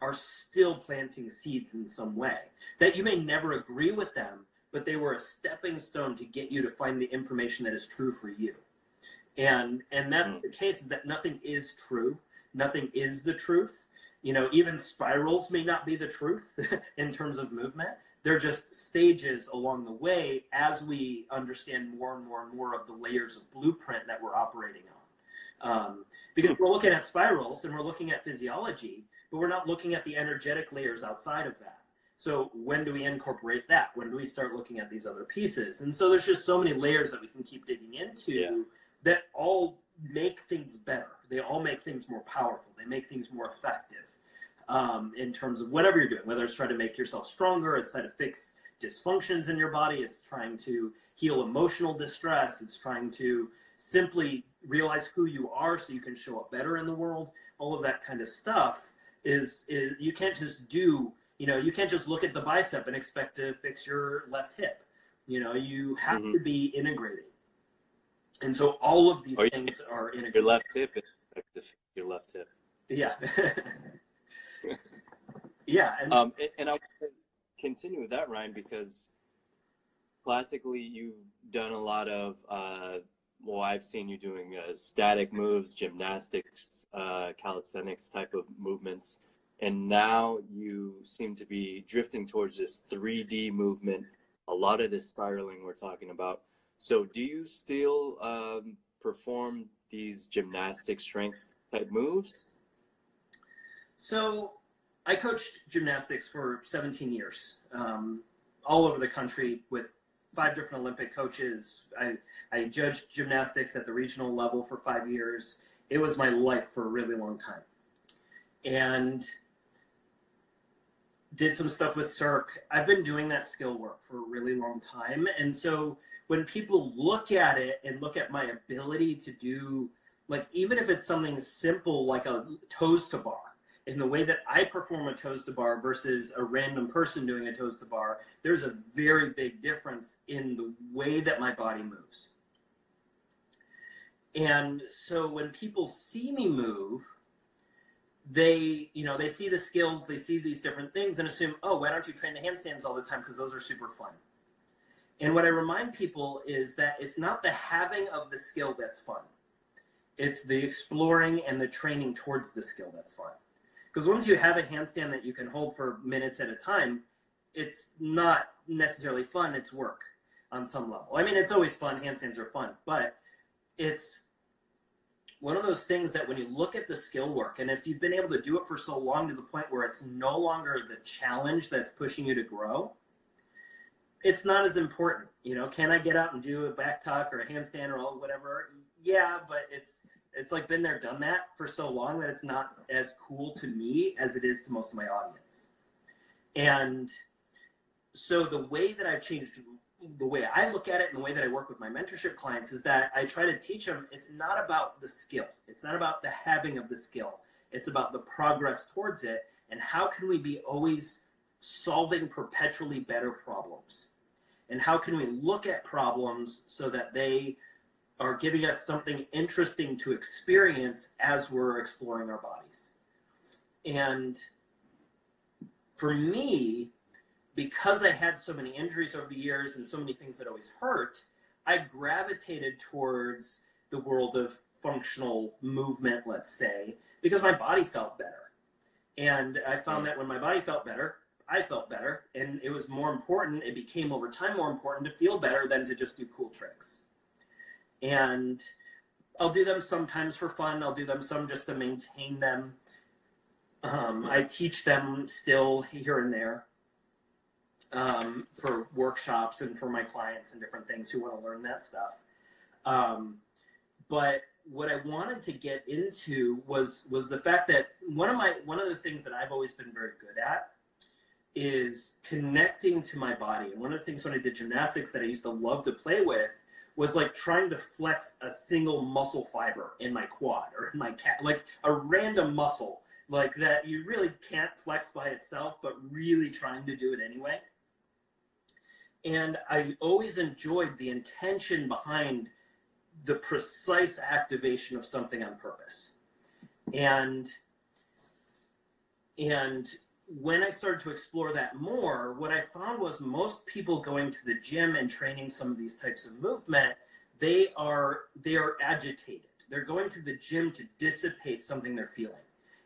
are still planting seeds in some way. That you may never agree with them but they were a stepping stone to get you to find the information that is true for you. And and that's mm. the case is that nothing is true. Nothing is the truth. You know even spirals may not be the truth in terms of movement. They're just stages along the way as we understand more and more and more of the layers of blueprint that we're operating on. Um, because we're looking at spirals and we're looking at physiology but we're not looking at the energetic layers outside of that so when do we incorporate that when do we start looking at these other pieces and so there's just so many layers that we can keep digging into yeah that all make things better. They all make things more powerful. They make things more effective um, in terms of whatever you're doing, whether it's trying to make yourself stronger, it's trying to fix dysfunctions in your body, it's trying to heal emotional distress, it's trying to simply realize who you are so you can show up better in the world. All of that kind of stuff is, is you can't just do, you know, you can't just look at the bicep and expect to fix your left hip. You know, you have mm-hmm. to be integrating and so all of these oh, things are in your left hip. Your left hip. Yeah. yeah. And, um, and I'll continue with that, Ryan, because classically you've done a lot of, uh, well, I've seen you doing uh, static moves, gymnastics, uh, calisthenics type of movements. And now you seem to be drifting towards this 3D movement. A lot of this spiraling we're talking about so, do you still um, perform these gymnastic strength type moves? So, I coached gymnastics for 17 years, um, all over the country with five different Olympic coaches. I, I judged gymnastics at the regional level for five years. It was my life for a really long time. And did some stuff with Cirque. I've been doing that skill work for a really long time. And so when people look at it and look at my ability to do like even if it's something simple like a toes to bar in the way that I perform a toes to bar versus a random person doing a toes to bar, there's a very big difference in the way that my body moves. And so when people see me move, they, you know, they see the skills, they see these different things and assume, oh, why don't you train the handstands all the time? Because those are super fun. And what I remind people is that it's not the having of the skill that's fun. It's the exploring and the training towards the skill that's fun. Because once you have a handstand that you can hold for minutes at a time, it's not necessarily fun, it's work on some level. I mean, it's always fun, handstands are fun, but it's one of those things that when you look at the skill work, and if you've been able to do it for so long to the point where it's no longer the challenge that's pushing you to grow, it's not as important. You know, can I get out and do a back tuck or a handstand or whatever? Yeah, but it's it's like been there, done that for so long that it's not as cool to me as it is to most of my audience. And so the way that I've changed the way I look at it and the way that I work with my mentorship clients is that I try to teach them it's not about the skill. It's not about the having of the skill. It's about the progress towards it and how can we be always solving perpetually better problems? And how can we look at problems so that they are giving us something interesting to experience as we're exploring our bodies? And for me, because I had so many injuries over the years and so many things that always hurt, I gravitated towards the world of functional movement, let's say, because my body felt better. And I found that when my body felt better, I felt better. And it was more important, it became over time more important to feel better than to just do cool tricks. And I'll do them sometimes for fun, I'll do them some just to maintain them. Um, I teach them still here and there um, for workshops and for my clients and different things who want to learn that stuff. Um, but what I wanted to get into was was the fact that one of my one of the things that I've always been very good at is connecting to my body. And one of the things when I did gymnastics that I used to love to play with was like trying to flex a single muscle fiber in my quad or in my cat, like a random muscle like that you really can't flex by itself, but really trying to do it anyway. And I always enjoyed the intention behind the precise activation of something on purpose. And and when I started to explore that more, what I found was most people going to the gym and training some of these types of movement, they are they are agitated. They're going to the gym to dissipate something they're feeling.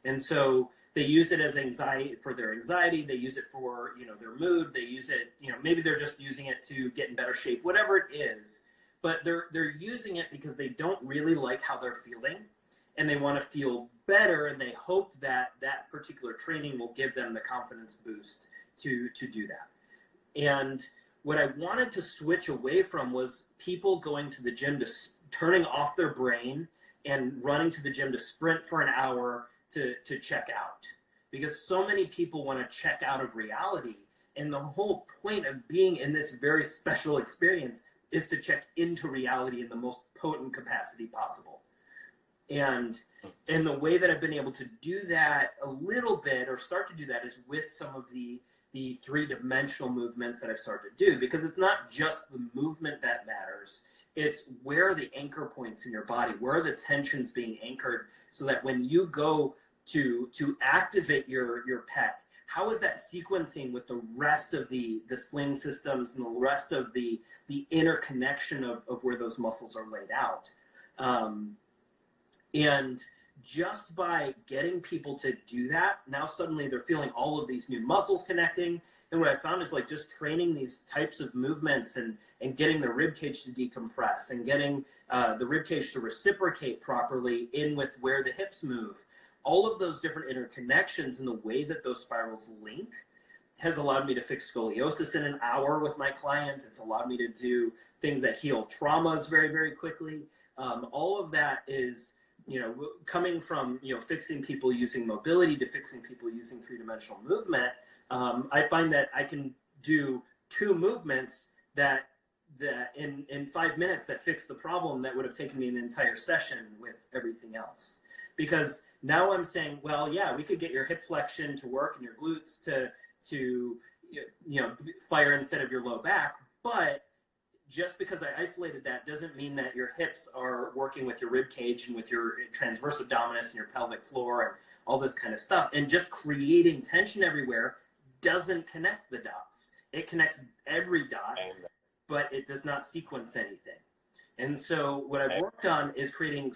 And so they use it as anxiety for their anxiety they use it for you know their mood they use it you know maybe they're just using it to get in better shape whatever it is but they're they're using it because they don't really like how they're feeling and they want to feel better and they hope that that particular training will give them the confidence boost to to do that. And what i wanted to switch away from was people going to the gym to turning off their brain and running to the gym to sprint for an hour to, to check out because so many people want to check out of reality. And the whole point of being in this very special experience is to check into reality in the most potent capacity possible. And and the way that I've been able to do that a little bit or start to do that is with some of the the three-dimensional movements that I've started to do because it's not just the movement that matters. It's where are the anchor points in your body? Where are the tensions being anchored so that when you go to to activate your your pec. How is that sequencing with the rest of the the sling systems and the rest of the the interconnection of, of where those muscles are laid out? Um, and just by getting people to do that now suddenly they're feeling all of these new muscles connecting. And what i found is like just training these types of movements and and getting the rib cage to decompress and getting uh, the rib cage to reciprocate properly in with where the hips move all of those different interconnections and the way that those spirals link has allowed me to fix scoliosis in an hour with my clients. It's allowed me to do things that heal traumas very, very quickly. Um, all of that is, you know, coming from, you know, fixing people using mobility to fixing people using three dimensional movement. Um, I find that I can do two movements that that in, in five minutes that fix the problem that would have taken me an entire session with everything else because now I'm saying, well, yeah, we could get your hip flexion to work and your glutes to to you know fire instead of your low back, but just because I isolated that doesn't mean that your hips are working with your rib cage and with your transverse abdominis and your pelvic floor and all this kind of stuff. And just creating tension everywhere doesn't connect the dots. It connects every dot, but it does not sequence anything. And so what I've worked on is creating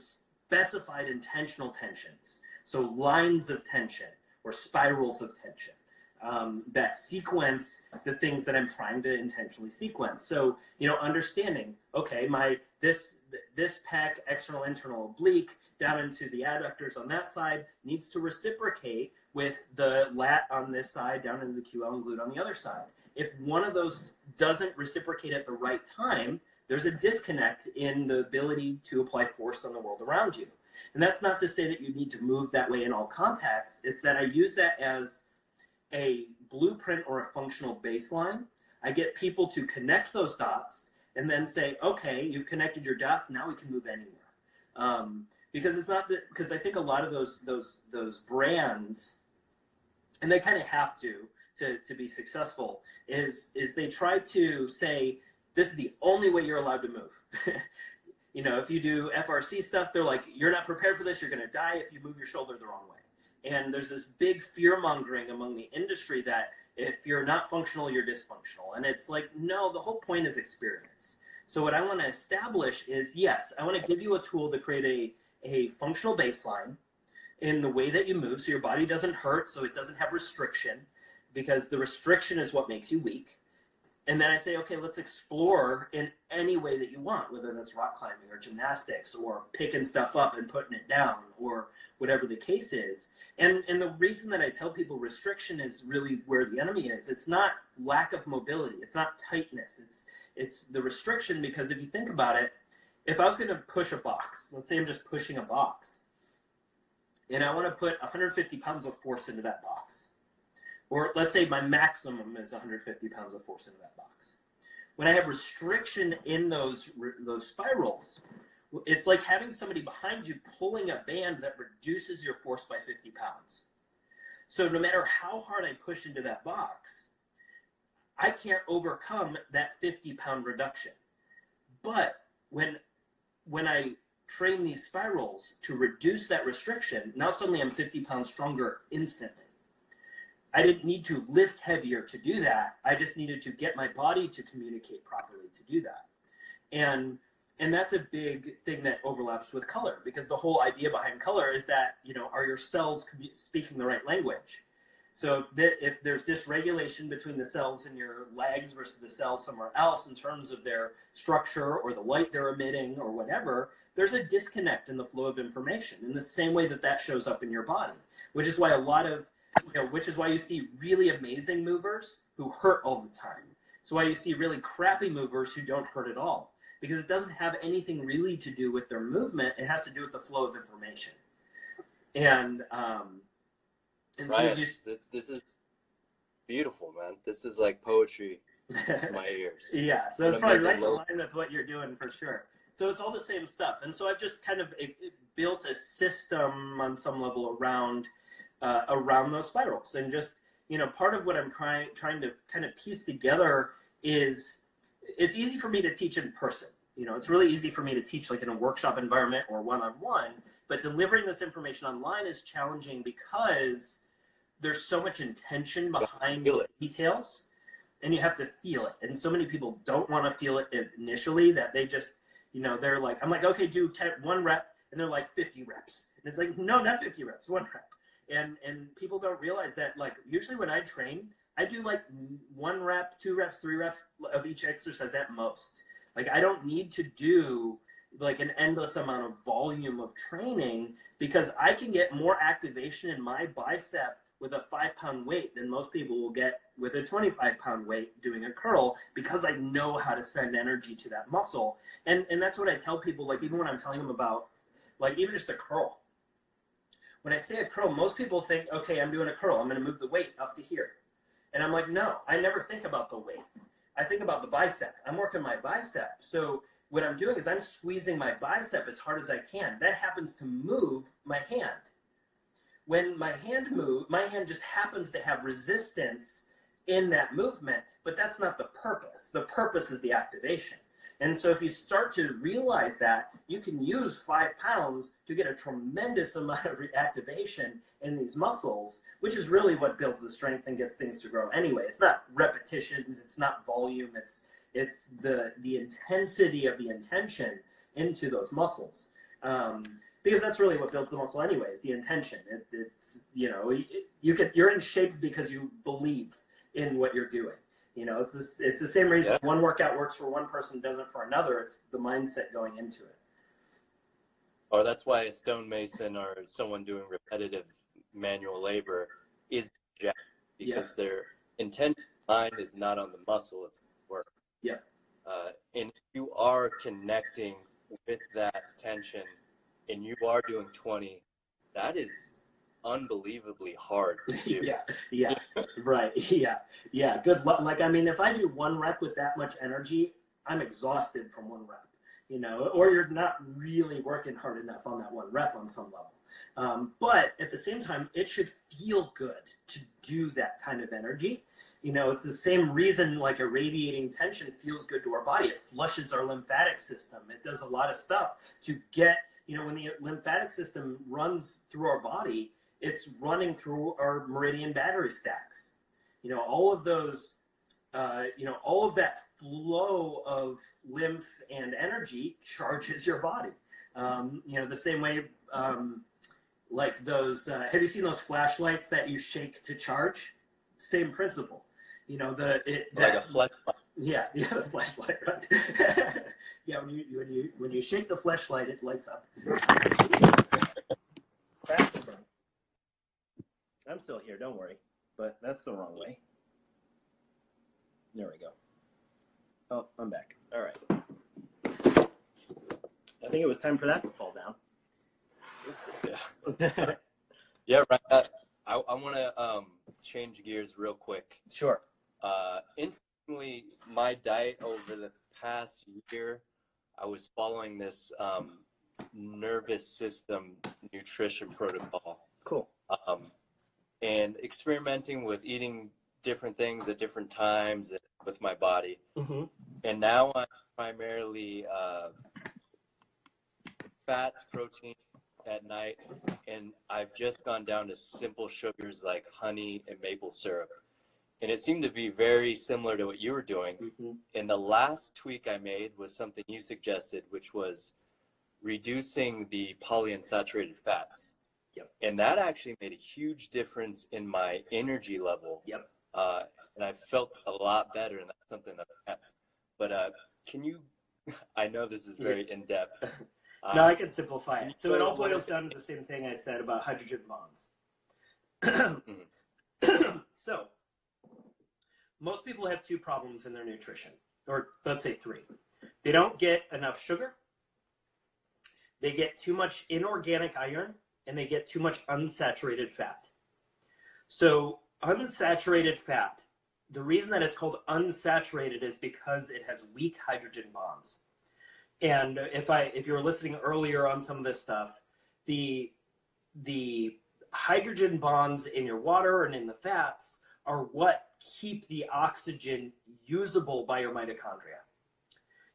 specified intentional tensions. So lines of tension or spirals of tension um, that sequence the things that I'm trying to intentionally sequence. So you know, understanding okay, my this this pec external internal oblique down into the adductors on that side needs to reciprocate with the lat on this side down into the QL and glute on the other side. If one of those doesn't reciprocate at the right time, there's a disconnect in the ability to apply force on the world around you. And that's not to say that you need to move that way in all contexts. It's that I use that as a blueprint or a functional baseline I get people to connect those dots and then say, okay, you've connected your dots. Now we can move anywhere. Um, because it's not that because I think a lot of those those those brands, and they kind of have to to to be successful is is they try to say this is the only way you're allowed to move. you know, if you do FRC stuff, they're like, you're not prepared for this, you're going to die if you move your shoulder the wrong way. And there's this big fear mongering among the industry that if you're not functional, you're dysfunctional. And it's like, no, the whole point is experience. So what I want to establish is yes, I want to give you a tool to create a, a functional baseline in the way that you move so your body doesn't hurt, so it doesn't have restriction, because the restriction is what makes you weak and then I say, okay, let's explore in any way that you want, whether that's rock climbing or gymnastics or picking stuff up and putting it down or whatever the case is. And and the reason that I tell people restriction is really where the enemy is. It's not lack of mobility. It's not tightness. It's it's the restriction because if you think about it, if I was going to push a box, let's say I'm just pushing a box, and I want to put 150 pounds of force into that box or let's say my maximum is 150 pounds of force into that box. When I have restriction in those those spirals, it's like having somebody behind you pulling a band that reduces your force by 50 pounds. So no matter how hard I push into that box, I can't overcome that 50 pound reduction. But when when I train these spirals to reduce that restriction, now suddenly I'm 50 pounds stronger instantly. I didn't need to lift heavier to do that. I just needed to get my body to communicate properly to do that. And and that's a big thing that overlaps with color because the whole idea behind color is that you know are your cells speaking the right language so if, the, if there's dysregulation between the cells in your legs versus the cells somewhere else in terms of their structure or the light they're emitting or whatever there's a disconnect in the flow of information in the same way that that shows up in your body which is why a lot of you know, which is why you see really amazing movers who hurt all the time. It's why you see really crappy movers who don't hurt at all because it doesn't have anything really to do with their movement. It has to do with the flow of information. And um, and Ryan, so you, this is beautiful, man. This is like poetry to my ears. yeah, so it's probably right in line with what you're doing for sure. So it's all the same stuff, and so I've just kind of it, it built a system on some level around uh, around those spirals. And just, you know, part of what I'm trying trying to kind of piece together is it's easy for me to teach in person. You know, it's really easy for me to teach like in a workshop environment or one on one, but delivering this information online is challenging because there's so much intention behind the details and you have to feel it. And so many people don't want to feel it initially that they just, you know, they're like, I'm like, okay, do 10, one rep. And they're like 50 reps. And it's like, no, not 50 reps, one rep and and people don't realize that like usually when I train, I do like one rep, two reps, three reps of each exercise at most. Like I don't need to do like an endless amount of volume of training because I can get more activation in my bicep with a five pound weight than most people will get with a 25 pound weight doing a curl because I know how to send energy to that muscle. And and that's what I tell people, like even when I'm telling them about like even just a curl when I say a curl, most people think, okay, I'm doing a curl. I'm going to move the weight up to here. And I'm like, no, I never think about the weight. I think about the bicep. I'm working my bicep. So what I'm doing is I'm squeezing my bicep as hard as I can. That happens to move my hand. When my hand move, my hand just happens to have resistance in that movement, but that's not the purpose. The purpose is the activation. And so if you start to realize that, you can use five pounds to get a tremendous amount of reactivation in these muscles, which is really what builds the strength and gets things to grow anyway. It's not repetitions, it's not volume, it's it's the the intensity of the intention into those muscles. Um, because that's really what builds the muscle anyway, is the intention. It, it's you know, you can you're in shape because you believe in what you're doing. You know, it's this, it's the same reason yeah. one workout works for one person, doesn't for another. It's the mindset going into it. Or that's why a stonemason or someone doing repetitive manual labor is jacked because yes. their intent mind is not on the muscle; it's work. Yeah. Uh, and you are connecting with that tension, and you are doing twenty. That is unbelievably hard yeah, yeah, right, yeah, yeah. Good luck. Like, I mean, if I do one rep with that much energy, I'm exhausted from one rep. You know, or you're not really working hard enough on that one rep on some level. Um, but at the same time, it should feel good to do that kind of energy. You know, it's the same reason like a radiating tension feels good to our body. It flushes our lymphatic system. It does a lot of stuff to get, you know, when the lymphatic system runs through our body, it's running through our meridian battery stacks. You know, all of those, uh, you know, all of that flow of lymph and energy charges your body. Um, you know, the same way, um, like those, uh, have you seen those flashlights that you shake to charge? Same principle. You know, the, it, Like that- a flesh. yeah, yeah, the flashlight, right? yeah, when you when you when you shake the flashlight, it lights up. Faster burn. I'm still here. Don't worry, but that's the wrong way. There we go. Oh, I'm back. All right. I think it was time for that to fall down. Oops, Yeah. Yeah, right. Uh, I, I want to um, change gears real quick. sure. Uh, interestingly, my diet over the past year, I was following this um, nervous system nutrition protocol Cool. um, and experimenting with eating different things at different times with my body. Mm-hmm. And now I'm primarily uh, fats, protein at night, and I've just gone down to simple sugars like honey and maple syrup. And it seemed to be very similar to what you were doing. Mm-hmm. And the last tweak I made was something you suggested, which was reducing the polyunsaturated fats. Yep. And that actually made a huge difference in my energy level. Yep. Uh, and I felt a lot better, and that's something that kept. But uh, can you? I know this is very in depth. Uh, No, I can simplify it. So it all go a little boils down to the same thing I said about hydrogen bonds. Mm-hmm. so, most people have two problems in their nutrition, or let's say three. They don't get enough sugar, they get too much inorganic iron, and they get too much unsaturated fat. So, unsaturated fat, the reason that it's called unsaturated is because it has weak hydrogen bonds and if I if you were listening earlier on some of this stuff, the the hydrogen bonds in your water and in the fats are what keep the oxygen usable by your mitochondria.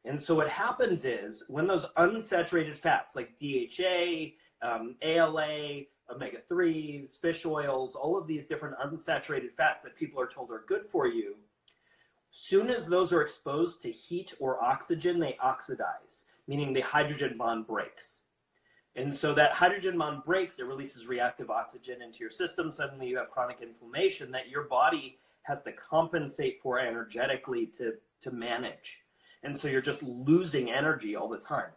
And so what happens is when those unsaturated fats like DHA, um, ALA, omega 3s, fish oils, all of these different unsaturated fats that people are told are good for you, soon as those are exposed to heat or oxygen, they oxidize, meaning the hydrogen bond breaks. And so that hydrogen bond breaks, it releases reactive oxygen into your system. Suddenly you have chronic inflammation that your body has to compensate for energetically to, to manage. And so you're just losing energy all the time.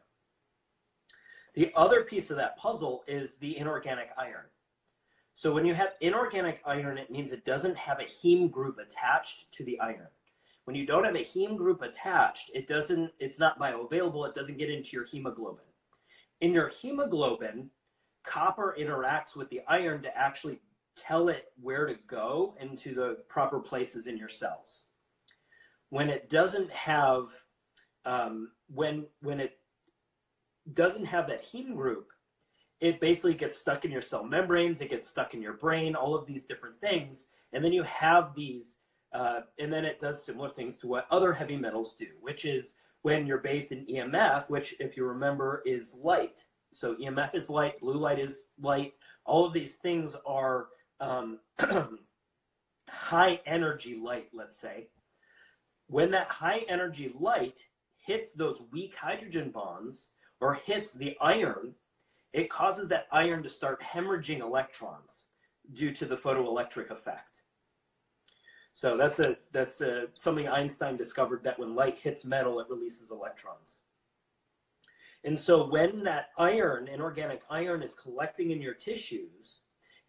The other piece of that puzzle is the inorganic iron. So when you have inorganic iron, it means it doesn't have a heme group attached to the iron when you don't have a heme group attached, it doesn't, it's not bioavailable, it doesn't get into your hemoglobin. In your hemoglobin, copper interacts with the iron to actually tell it where to go into the proper places in your cells. When it doesn't have, um, when, when it doesn't have that heme group, it basically gets stuck in your cell membranes, it gets stuck in your brain, all of these different things. And then you have these uh, and then it does similar things to what other heavy metals do, which is when you're bathed in EMF, which, if you remember, is light. So EMF is light, blue light is light. All of these things are um, high energy light, let's say. When that high energy light hits those weak hydrogen bonds or hits the iron, it causes that iron to start hemorrhaging electrons due to the photoelectric effect. So that's a that's a, something Einstein discovered that when light hits metal, it releases electrons. And so when that iron, inorganic iron, is collecting in your tissues,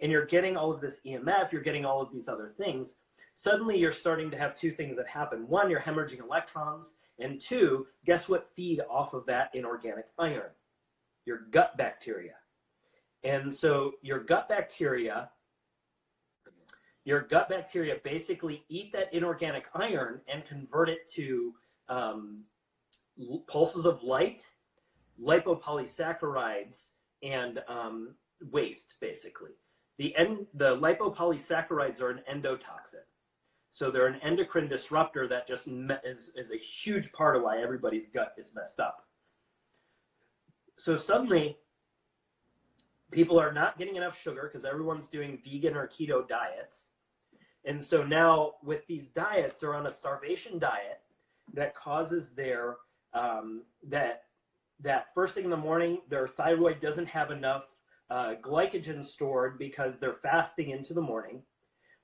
and you're getting all of this EMF, you're getting all of these other things, suddenly you're starting to have two things that happen. One, you're hemorrhaging electrons, and two, guess what feed off of that inorganic iron? Your gut bacteria. And so your gut bacteria, your gut bacteria basically eat that inorganic iron and convert it to um, pulses of light, lipopolysaccharides, and um, waste, basically. The, en- the lipopolysaccharides are an endotoxin. So they're an endocrine disruptor that just is, is a huge part of why everybody's gut is messed up. So suddenly, people are not getting enough sugar because everyone's doing vegan or keto diets. And so now, with these diets, they're on a starvation diet that causes their um, that that first thing in the morning, their thyroid doesn't have enough uh, glycogen stored because they're fasting into the morning.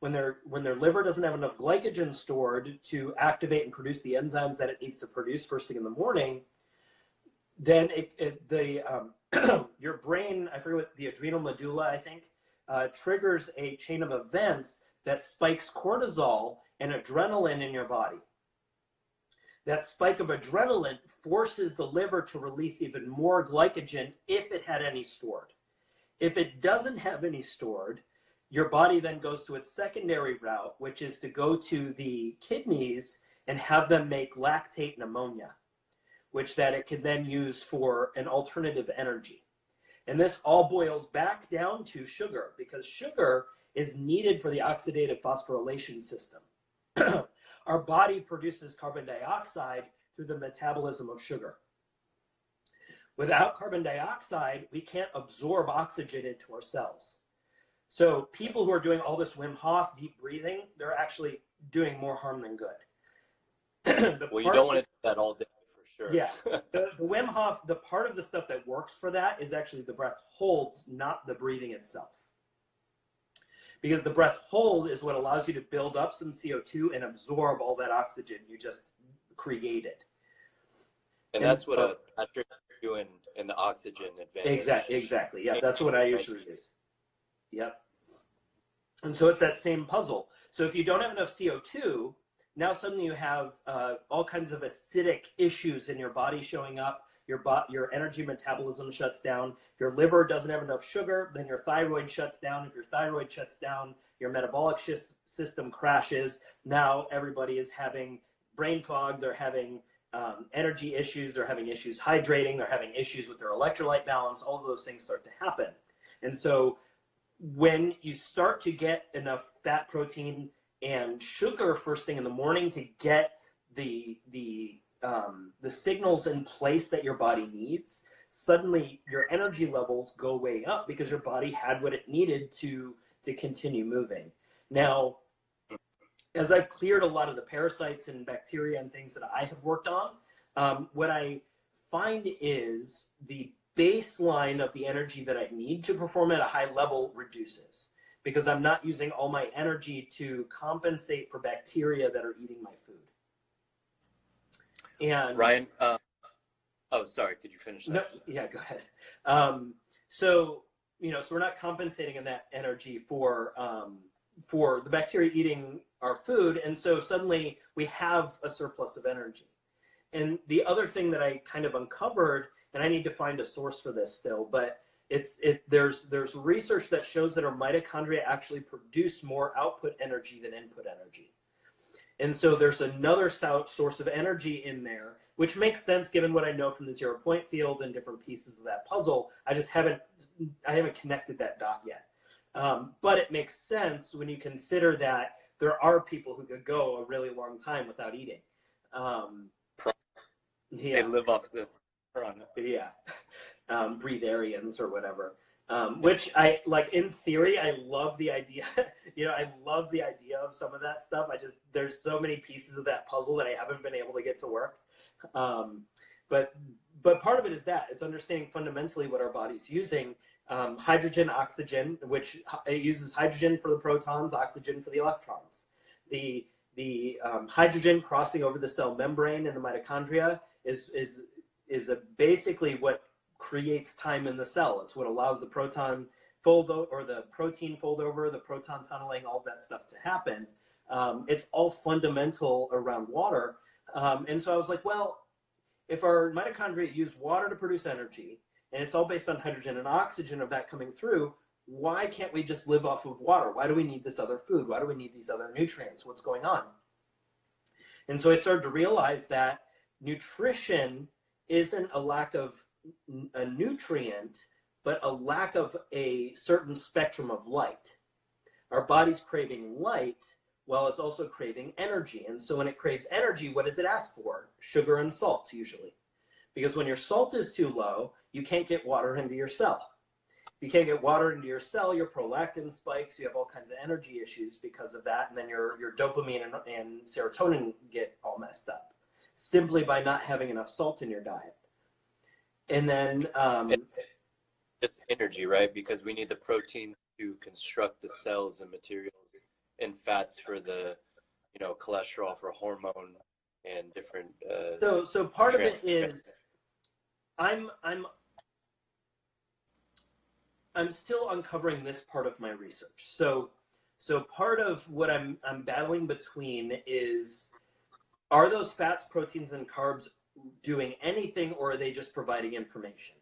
When their when their liver doesn't have enough glycogen stored to activate and produce the enzymes that it needs to produce first thing in the morning, then it, it, the um, your brain I forget what the adrenal medulla I think uh, triggers a chain of events that spikes cortisol and adrenaline in your body. That spike of adrenaline forces the liver to release even more glycogen if it had any stored. If it doesn't have any stored, your body then goes to its secondary route, which is to go to the kidneys and have them make lactate and ammonia, which that it can then use for an alternative energy. And this all boils back down to sugar because sugar is needed for the oxidative phosphorylation system. Our body produces carbon dioxide through the metabolism of sugar. Without carbon dioxide, we can't absorb oxygen into our cells. So people who are doing all this Wim Hof deep breathing, they're actually doing more harm than good. well, you don't want to do that all day for sure. Yeah. The, the Wim Hof, the part of the stuff that works for that is actually the breath holds, not the breathing itself. Because the breath hold is what allows you to build up some CO2 and absorb all that oxygen you just created. And, and that's what uh, Patrick doing in the oxygen advantage. Exactly. Exactly. Yeah, that's what I usually use. Yep. And so it's that same puzzle. So if you don't have enough CO2, now suddenly you have uh, all kinds of acidic issues in your body showing up. Your bo- your energy metabolism shuts down. Your liver doesn't have enough sugar, then your thyroid shuts down. If your thyroid shuts down, your metabolic sh- system crashes. Now everybody is having brain fog. They're having um, energy issues. They're having issues hydrating. They're having issues with their electrolyte balance. All of those things start to happen. And so when you start to get enough fat, protein, and sugar first thing in the morning to get the the um, the signals in place that your body needs, suddenly your energy levels go way up because your body had what it needed to to continue moving. Now, as I've cleared a lot of the parasites and bacteria and things that I have worked on, um, what I find is the baseline of the energy that I need to perform at a high level reduces because I'm not using all my energy to compensate for bacteria that are eating my food. And Ryan, uh, oh, sorry, could you finish that? No, yeah, go ahead. Um, so you know, so we're not compensating in that energy for um, for the bacteria eating our food, and so suddenly we have a surplus of energy. And the other thing that I kind of uncovered, and I need to find a source for this still, but it's it there's there's research that shows that our mitochondria actually produce more output energy than input energy. And so there's another source of energy in there, which makes sense given what I know from the zero point field and different pieces of that puzzle. I just haven't I haven't connected that dot yet. Um, but it makes sense when you consider that there are people who could go a really long time without eating. Um, yeah. They live off the Yeah. Um, breatharians or whatever. Um, which I like in theory, I love the idea. you know, I love the idea of some of that stuff. I just there's so many pieces of that puzzle that I haven't been able to get to work. Um, but but part of it is that it's understanding fundamentally what our body's using. Um, hydrogen, oxygen, which it uses hydrogen for the protons, oxygen for the electrons. The the um, hydrogen crossing over the cell membrane in the mitochondria is is is a basically what creates time in the cell. It's what allows the proton fold o- or the protein fold over, the proton tunneling, all that stuff to happen. Um, it's all fundamental around water. Um, and so I was like, well, if our mitochondria use water to produce energy, and it's all based on hydrogen and oxygen of that coming through, why can't we just live off of water? Why do we need this other food? Why do we need these other nutrients? What's going on? And so I started to realize that nutrition isn't a lack of a nutrient, but a lack of a certain spectrum of light. Our body's craving light while it's also craving energy. And so when it craves energy, what does it ask for? Sugar and salt, usually. Because when your salt is too low, you can't get water into your cell. If you can't get water into your cell, your prolactin spikes, you have all kinds of energy issues because of that, and then your, your dopamine and, and serotonin get all messed up simply by not having enough salt in your diet. And then um, it's energy, right? Because we need the protein to construct the cells and materials and fats for the, you know, cholesterol for hormone and different. Uh, so, so part of it is, I'm, I'm, I'm still uncovering this part of my research. So, so part of what I'm, I'm battling between is, are those fats, proteins, and carbs doing anything, or are they just providing information?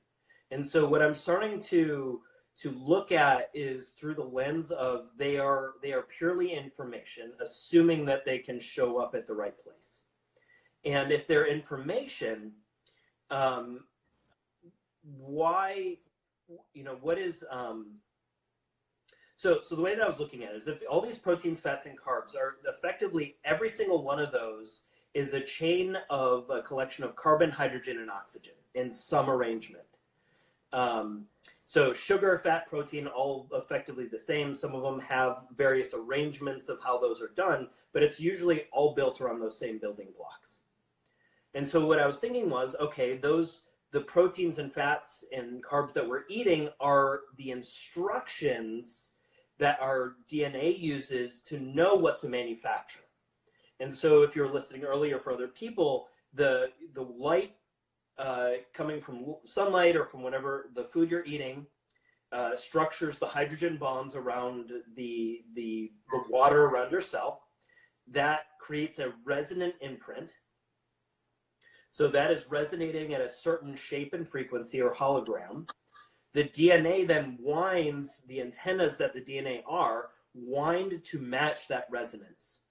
And so, what I'm starting to to look at is through the lens of they are they are purely information assuming that they can show up at the right place and if they're information um, why you know what is um, so so the way that i was looking at it is if all these proteins fats and carbs are effectively every single one of those is a chain of a collection of carbon hydrogen and oxygen in some arrangement um, so sugar, fat, protein, all effectively the same. Some of them have various arrangements of how those are done, but it's usually all built around those same building blocks. And so what I was thinking was, okay, those the proteins and fats and carbs that we're eating are the instructions that our DNA uses to know what to manufacture. And so if you're listening earlier for other people, the the light uh, coming from sunlight or from whatever the food you're eating uh, structures the hydrogen bonds around the, the, the water around your cell. That creates a resonant imprint. So that is resonating at a certain shape and frequency or hologram. The DNA then winds, the antennas that the DNA are, wind to match that resonance.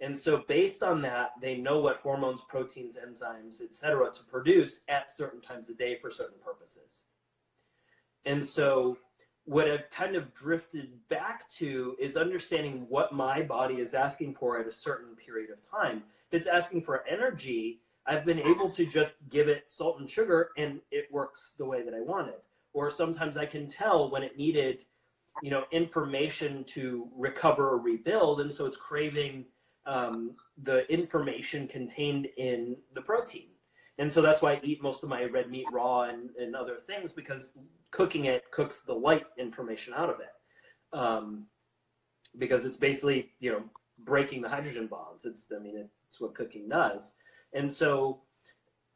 And so based on that, they know what hormones, proteins, enzymes, etc., to produce at certain times of day for certain purposes. And so what I've kind of drifted back to is understanding what my body is asking for at a certain period of time. If it's asking for energy, I've been able to just give it salt and sugar and it works the way that I wanted. Or sometimes I can tell when it needed, you know, information to recover or rebuild. And so it's craving um, the information contained in the protein. And so that's why I eat most of my red meat raw and, and other things because cooking it cooks the light information out of it. Um, because it's basically, you know, breaking the hydrogen bonds. It's, I mean, it's what cooking does. And so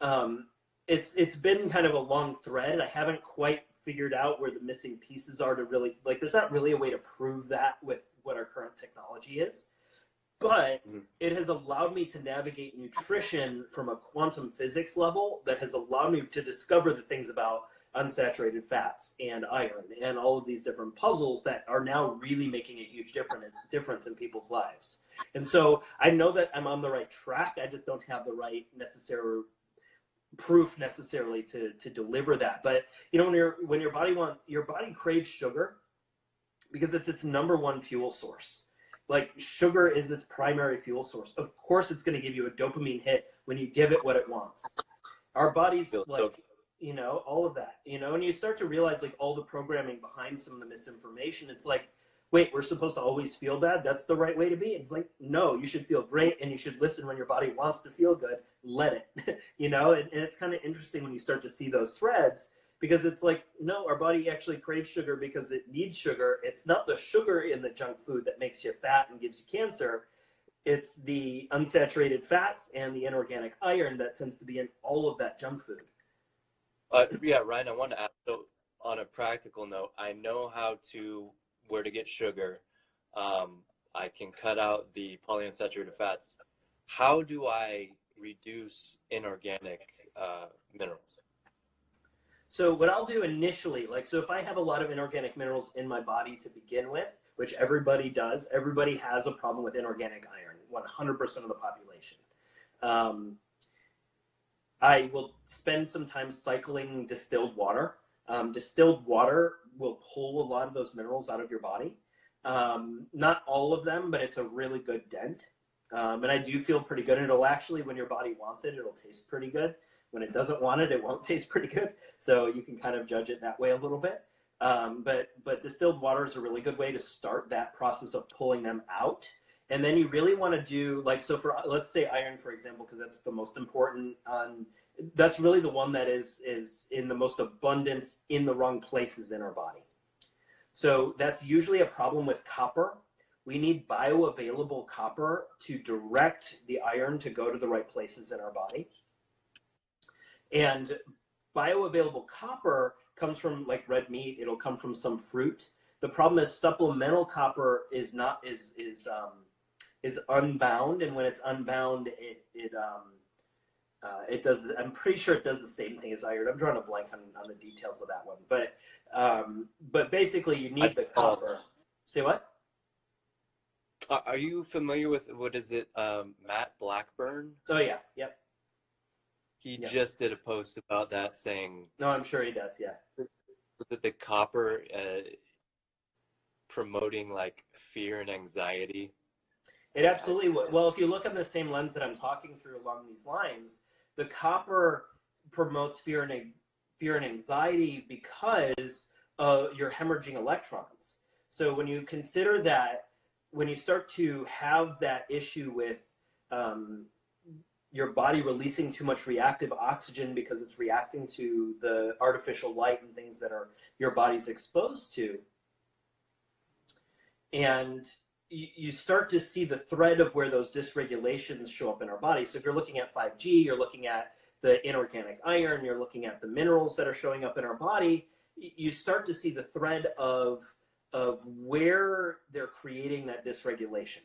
um, it's, it's been kind of a long thread. I haven't quite figured out where the missing pieces are to really, like, there's not really a way to prove that with what our current technology is but mm-hmm. it has allowed me to navigate nutrition from a quantum physics level that has allowed me to discover the things about unsaturated fats and iron and all of these different puzzles that are now really making a huge difference difference in people's lives. And so I know that I'm on the right track. I just don't have the right necessary proof necessarily to to deliver that. But you know when your when your body want your body craves sugar because it's its number one fuel source like sugar is its primary fuel source. Of course, it's going to give you a dopamine hit when you give it what it wants. Our bodies like you know all of that you know and you start to realize like all the programming behind some of the misinformation. It's like wait we're supposed to always feel bad? That's the right way to be? It's like no you should feel great and you should listen when your body wants to feel good. Let it. You know and, and it's kind of interesting when you start to see those threads because it's like no our body actually craves sugar because it needs sugar. It's not the sugar in the junk food that makes you fat and gives you cancer. It's the unsaturated fats and the inorganic iron that tends to be in all of that junk food. Uh, yeah ryan i want to ask so on a practical note i know how to where to get sugar. Um, i can cut out the polyunsaturated fats. How do i reduce inorganic uh, minerals So what I'll do initially, like, so if I have a lot of inorganic minerals in my body to begin with, which everybody does, everybody has a problem with inorganic iron, 100% of the population. Um, I will spend some time cycling distilled water. Um, distilled water will pull a lot of those minerals out of your body. Um, not all of them, but it's a really good dent. Um, and I do feel pretty good. It'll actually, when your body wants it, it'll taste pretty good. When it doesn't want it, it won't taste pretty good. So you can kind of judge it that way a little bit. Um, but but distilled water is a really good way to start that process of pulling them out. And then you really want to do like so for let's say iron for example because that's the most important. Um, that's really the one that is is in the most abundance in the wrong places in our body. So that's usually a problem with copper. We need bioavailable copper to direct the iron to go to the right places in our body. And bioavailable copper comes from like red meat. It'll come from some fruit. The problem is supplemental copper is not is is um, is unbound, and when it's unbound, it it um, uh, it does. I'm pretty sure it does the same thing as iron. I'm drawing a blank on, on the details of that one, but um, but basically, you need the copper. Say what? Are you familiar with what is it, um, Matt Blackburn? Oh yeah, yep. He Yeah. just did a post about that, saying No, I'm sure he does. Yeah. that the copper uh, promoting like fear and anxiety. It absolutely would. Well, if you look on the same lens that I'm talking through along these lines, the copper promotes fear and fear and anxiety because uh, you're hemorrhaging electrons. So when you consider that, when you start to have that issue with um, your body releasing too much reactive oxygen because it's reacting to the artificial light and things that are your body's exposed to, and you, start to see the thread of where those dysregulations show up in our body. So if you're looking at 5G, you're looking at the inorganic iron, you're looking at the minerals that are showing up in our body, you start to see the thread of of where they're creating that dysregulation.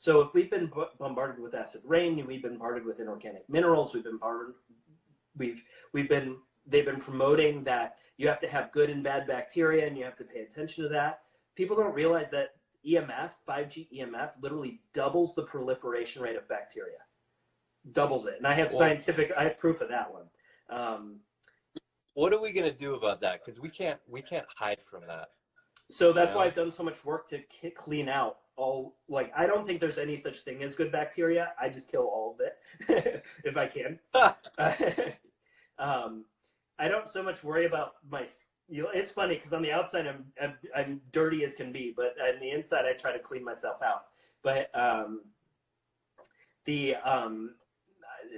So if we've been bombarded with acid rain, we've been bombarded with inorganic minerals, we've been bombarded, we've we've been they've been promoting that you have to have good and bad bacteria and you have to pay attention to that. People don't realize that EMF, 5G EMF, literally doubles the proliferation rate of bacteria. Doubles it. And I have scientific, I have proof of that one. Um, What are we gonna do about that? Because we can't we can't hide from that. so that's why I've done so much work to clean out all, like, I don't think there's any such thing as good bacteria. I just kill all of it if I can. um, I don't so much worry about my. You know, it's funny because on the outside I'm, I'm I'm dirty as can be, but on the inside I try to clean myself out. But um, the um,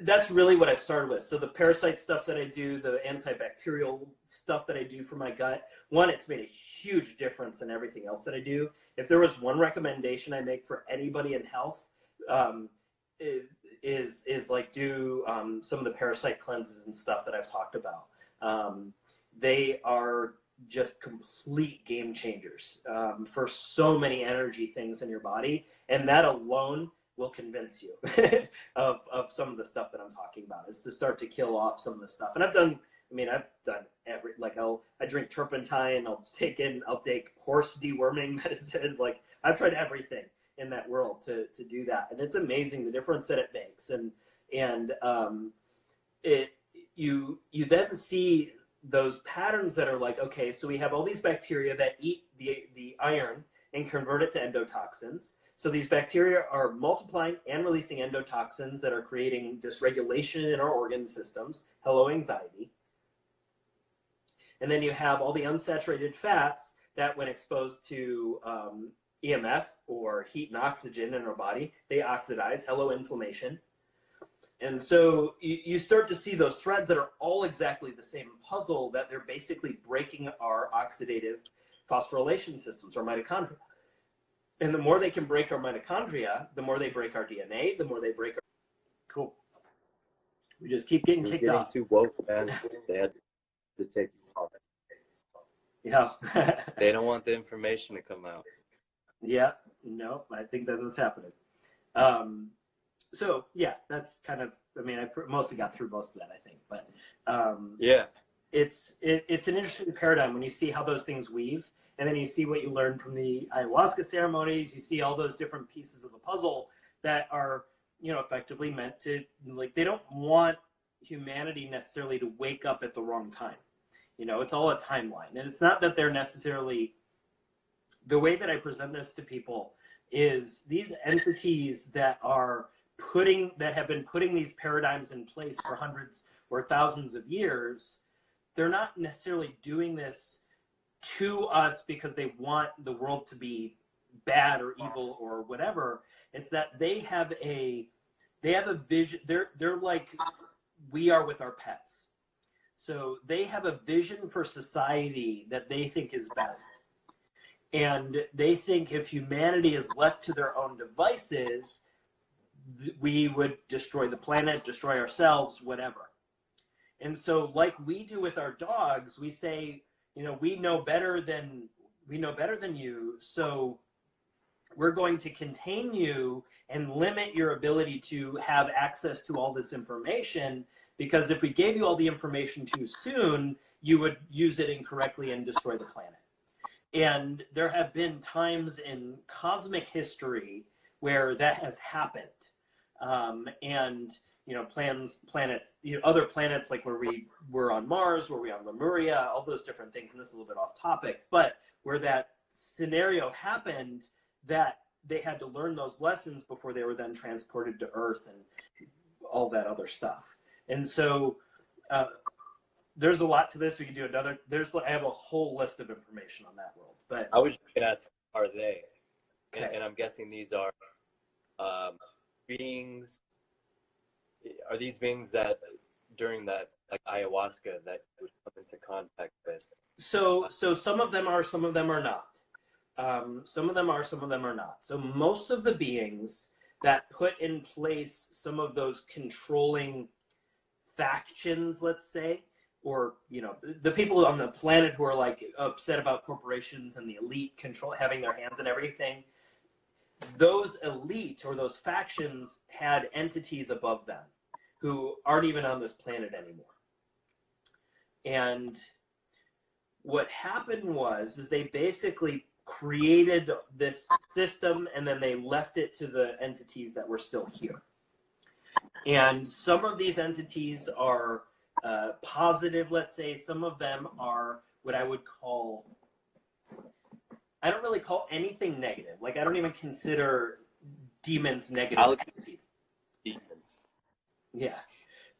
that's really what I've started with. So the parasite stuff that I do, the antibacterial stuff that I do for my gut, one, it's made a huge difference in everything else that I do. If there was one recommendation I make for anybody in health, um, is is like do um, some of the parasite cleanses and stuff that I've talked about. Um, they are just complete game changers um, for so many energy things in your body, and that alone will convince you of, of some of the stuff that I'm talking about. Is to start to kill off some of the stuff, and I've done. I mean, I've done every like I'll I drink turpentine. I'll take in I'll take horse deworming medicine. Like I've tried everything in that world to to do that, and it's amazing the difference that it makes. And and um, it you you then see those patterns that are like okay, so we have all these bacteria that eat the the iron and convert it to endotoxins. So these bacteria are multiplying and releasing endotoxins that are creating dysregulation in our organ systems. Hello, anxiety. And then you have all the unsaturated fats that, when exposed to um, EMF or heat and oxygen in our body, they oxidize. Hello, inflammation. And so you, you start to see those threads that are all exactly the same puzzle that they're basically breaking our oxidative phosphorylation systems or mitochondria. And the more they can break our mitochondria, the more they break our DNA, the more they break our. Cool. We just keep getting We're kicked getting off. too woke, man. They had to take you off. Yeah. They don't want the information to come out. yeah. No, I think that's what's happening. Um, so yeah, that's kind of. I mean, I pr- mostly got through most of that, I think. But um, Yeah. it's it, it's an interesting paradigm when you see how those things weave, and then you see what you learn from the ayahuasca ceremonies. You see all those different pieces of the puzzle that are you know effectively meant to like they don't want humanity necessarily to wake up at the wrong time. You know, it's all a timeline, and it's not that they're necessarily the way that I present this to people is these entities that are putting that have been putting these paradigms in place for hundreds or thousands of years they're not necessarily doing this to us because they want the world to be bad or evil or whatever it's that they have a they have a vision they're they're like we are with our pets. So they have a vision for society that they think is best. And they think if humanity is left to their own devices we would destroy the planet destroy ourselves whatever. And so, like we do with our dogs, we say, you know, we know better than we know better than you. So we're going to contain you and limit your ability to have access to all this information because if we gave you all the information too soon, you would use it incorrectly and destroy the planet. And there have been times in cosmic history where that has happened. Um, and you know, plans, planets, you know, other planets like where we were on Mars, where we on Lemuria, all those different things. And this is a little bit off topic, but where that scenario happened, that they had to learn those lessons before they were then transported to Earth and all that other stuff. And so, uh, there's a lot to this. We can do another. There's I have a whole list of information on that world. But I was just going to ask, are they? Okay. And, and I'm guessing these are um, beings are these beings that during that like ayahuasca that would come into contact with? So, so some of them are, some of them are not. Um, some of them are, some of them are not. So most of the beings that put in place some of those controlling factions, let's say, or you know, the people on the planet who are like upset about corporations and the elite control having their hands in everything. Those elite or those factions had entities above them who aren't even on this planet anymore. And what happened was is they basically created this system and then they left it to the entities that were still here. And some of these entities are uh, positive, let's say. Some of them are what I would call, I don't really call anything negative. Like, I don't even consider demons negative entities. Demons. Yeah.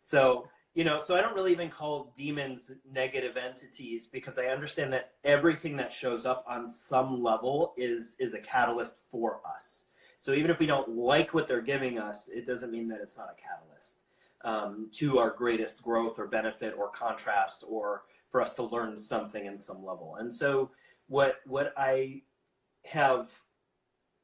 So, you know, so I don't really even call demons negative entities because I understand that everything that shows up on some level is is a catalyst for us. So even if we don't like what they're giving us, it doesn't mean that it's not a catalyst um, to our greatest growth or benefit or contrast or for us to learn something in some level. And so what what I have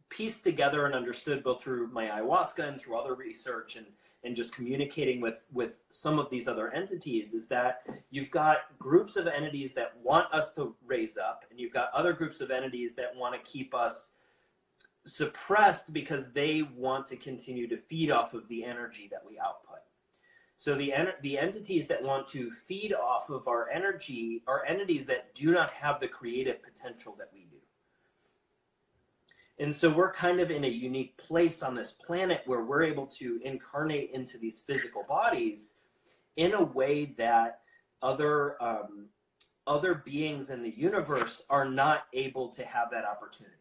pieced together and understood both through my ayahuasca and through other research and and just communicating with with some of these other entities is that you've got groups of entities that want us to raise up and you've got other groups of entities that want to keep us suppressed because they want to continue to feed off of the energy that we output so the the entities that want to feed off of our energy are entities that do not have the creative potential that we do and so we're kind of in a unique place on this planet where we're able to incarnate into these physical bodies in a way that other um, other beings in the universe are not able to have that opportunity.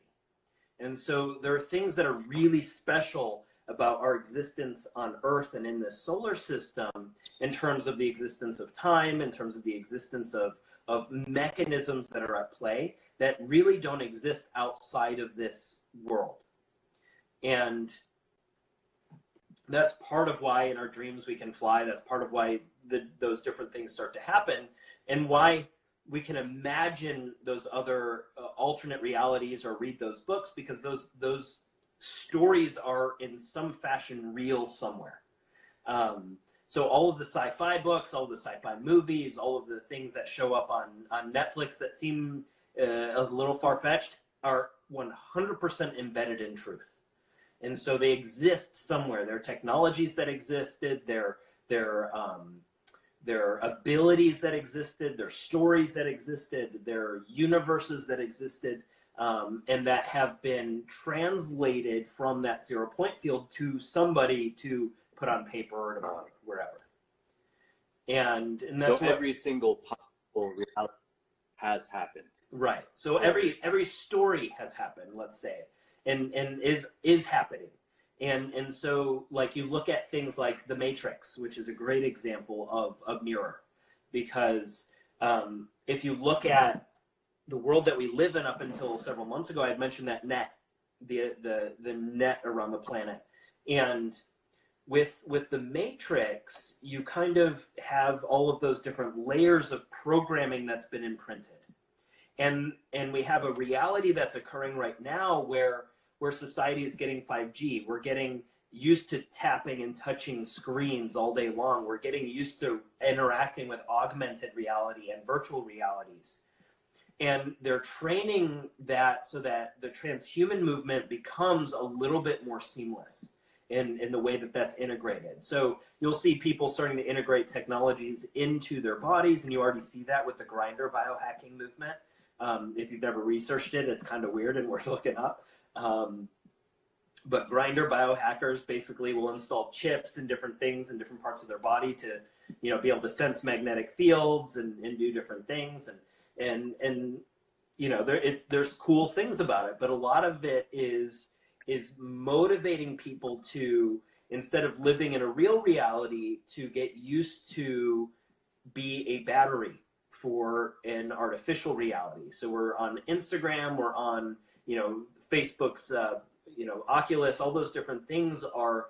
And so there are things that are really special about our existence on Earth and in the solar system in terms of the existence of time, in terms of the existence of, of mechanisms that are at play that really don't exist outside of this world. And that's part of why in our dreams we can fly. That's part of why the, those different things start to happen, and why we can imagine those other uh, alternate realities or read those books because those those stories are in some fashion real somewhere. Um, so all of the sci-fi books, all the sci-fi movies, all of the things that show up on on Netflix that seem uh, a little far fetched are 100% embedded in truth. And so they exist somewhere. There are technologies that existed. There, there, um, there are abilities that existed, there are stories that existed, there are universes that existed, um, and that have been translated from that zero point field to somebody to put on paper or to wherever. And and that's so what, every single possible reality has happened. Right. So every every story has happened, let's say, and and is is happening. And and so like you look at things like The Matrix, which is a great example of a mirror, because um, if you look at the world that we live in up until several months ago, I had mentioned that net, the the the net around the planet, and with with the matrix you kind of have all of those different layers of programming that's been imprinted and and we have a reality that's occurring right now where where society is getting 5G. We're getting used to tapping and touching screens all day long. We're getting used to interacting with augmented reality and virtual realities. And they're training that so that the transhuman movement becomes a little bit more seamless in, in the way that that's integrated. So you'll see people starting to integrate technologies into their bodies, and you already see that with the grinder biohacking movement. Um, if you've never researched it, it's kind of weird and worth looking up. Um, but grinder biohackers basically will install chips and different things in different parts of their body to, you know, be able to sense magnetic fields and, and do different things. And, and, and, you know, there, it's, there's cool things about it, but a lot of it is, is motivating people to, instead of living in a real reality, to get used to be a battery for an artificial reality. So we're on Instagram, we're on, you know, Facebook's, uh, you know, Oculus, all those different things are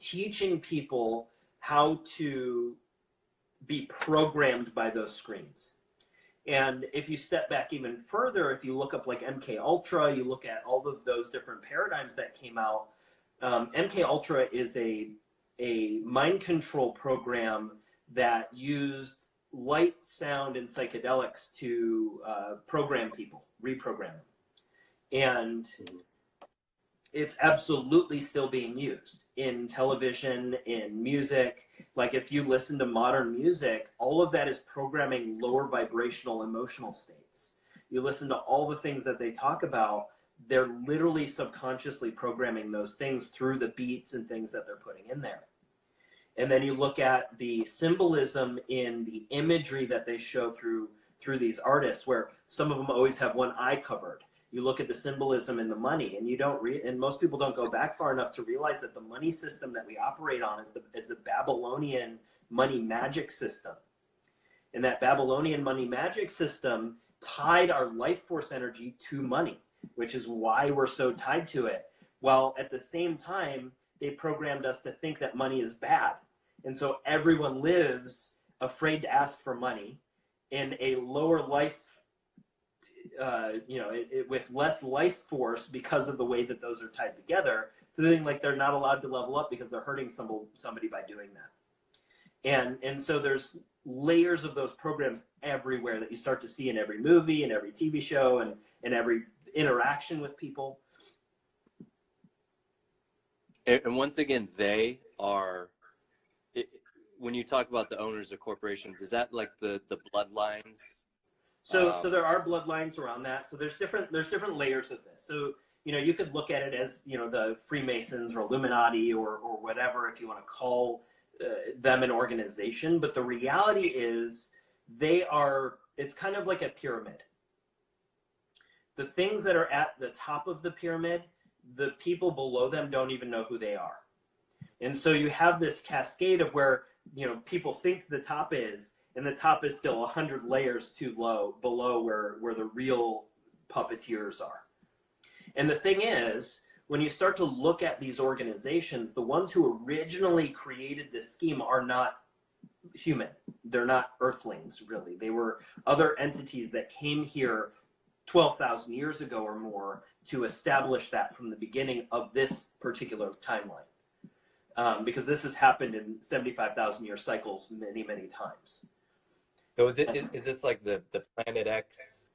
teaching people how to be programmed by those screens. And if you step back even further, if you look up like MK Ultra, you look at all of those different paradigms that came out. Um, MK Ultra is a a mind control program that used light, sound, and psychedelics to uh, program people, reprogram them and it's absolutely still being used in television, in music. Like if you listen to modern music, all of that is programming lower vibrational emotional states. You listen to all the things that they talk about, they're literally subconsciously programming those things through the beats and things that they're putting in there. And then you look at the symbolism in the imagery that they show through through these artists where some of them always have one eye covered you look at the symbolism in the money and you don't re- and most people don't go back far enough to realize that the money system that we operate on is the is a babylonian money magic system. And that babylonian money magic system tied our life force energy to money which is why we're so tied to it. While at the same time they programmed us to think that money is bad. And so everyone lives afraid to ask for money in a lower life uh, you know, it, it, with less life force because of the way that those are tied together, feeling like they're not allowed to level up because they're hurting some, somebody by doing that. And and so there's layers of those programs everywhere that you start to see in every movie and every TV show and, and every interaction with people. And once again, they are. When you talk about the owners of corporations, is that like the the bloodlines so, um, so there are bloodlines around that. So there's different there's different layers of this. So you know you could look at it as you know the Freemasons or Illuminati or or whatever if you want to call uh, them an organization. But the reality is they are. It's kind of like a pyramid. The things that are at the top of the pyramid, the people below them don't even know who they are. And so you have this cascade of where you know people think the top is and the top is still 100 layers too low below where where the real puppeteers are. And the thing is when you start to look at these organizations the ones who originally created this scheme are not human. They're not earthlings really. They were other entities that came here 12,000 years ago or more to establish that from the beginning of this particular timeline. Um, because this has happened in 75,000 year cycles many many times so is it is this like the the Planet X?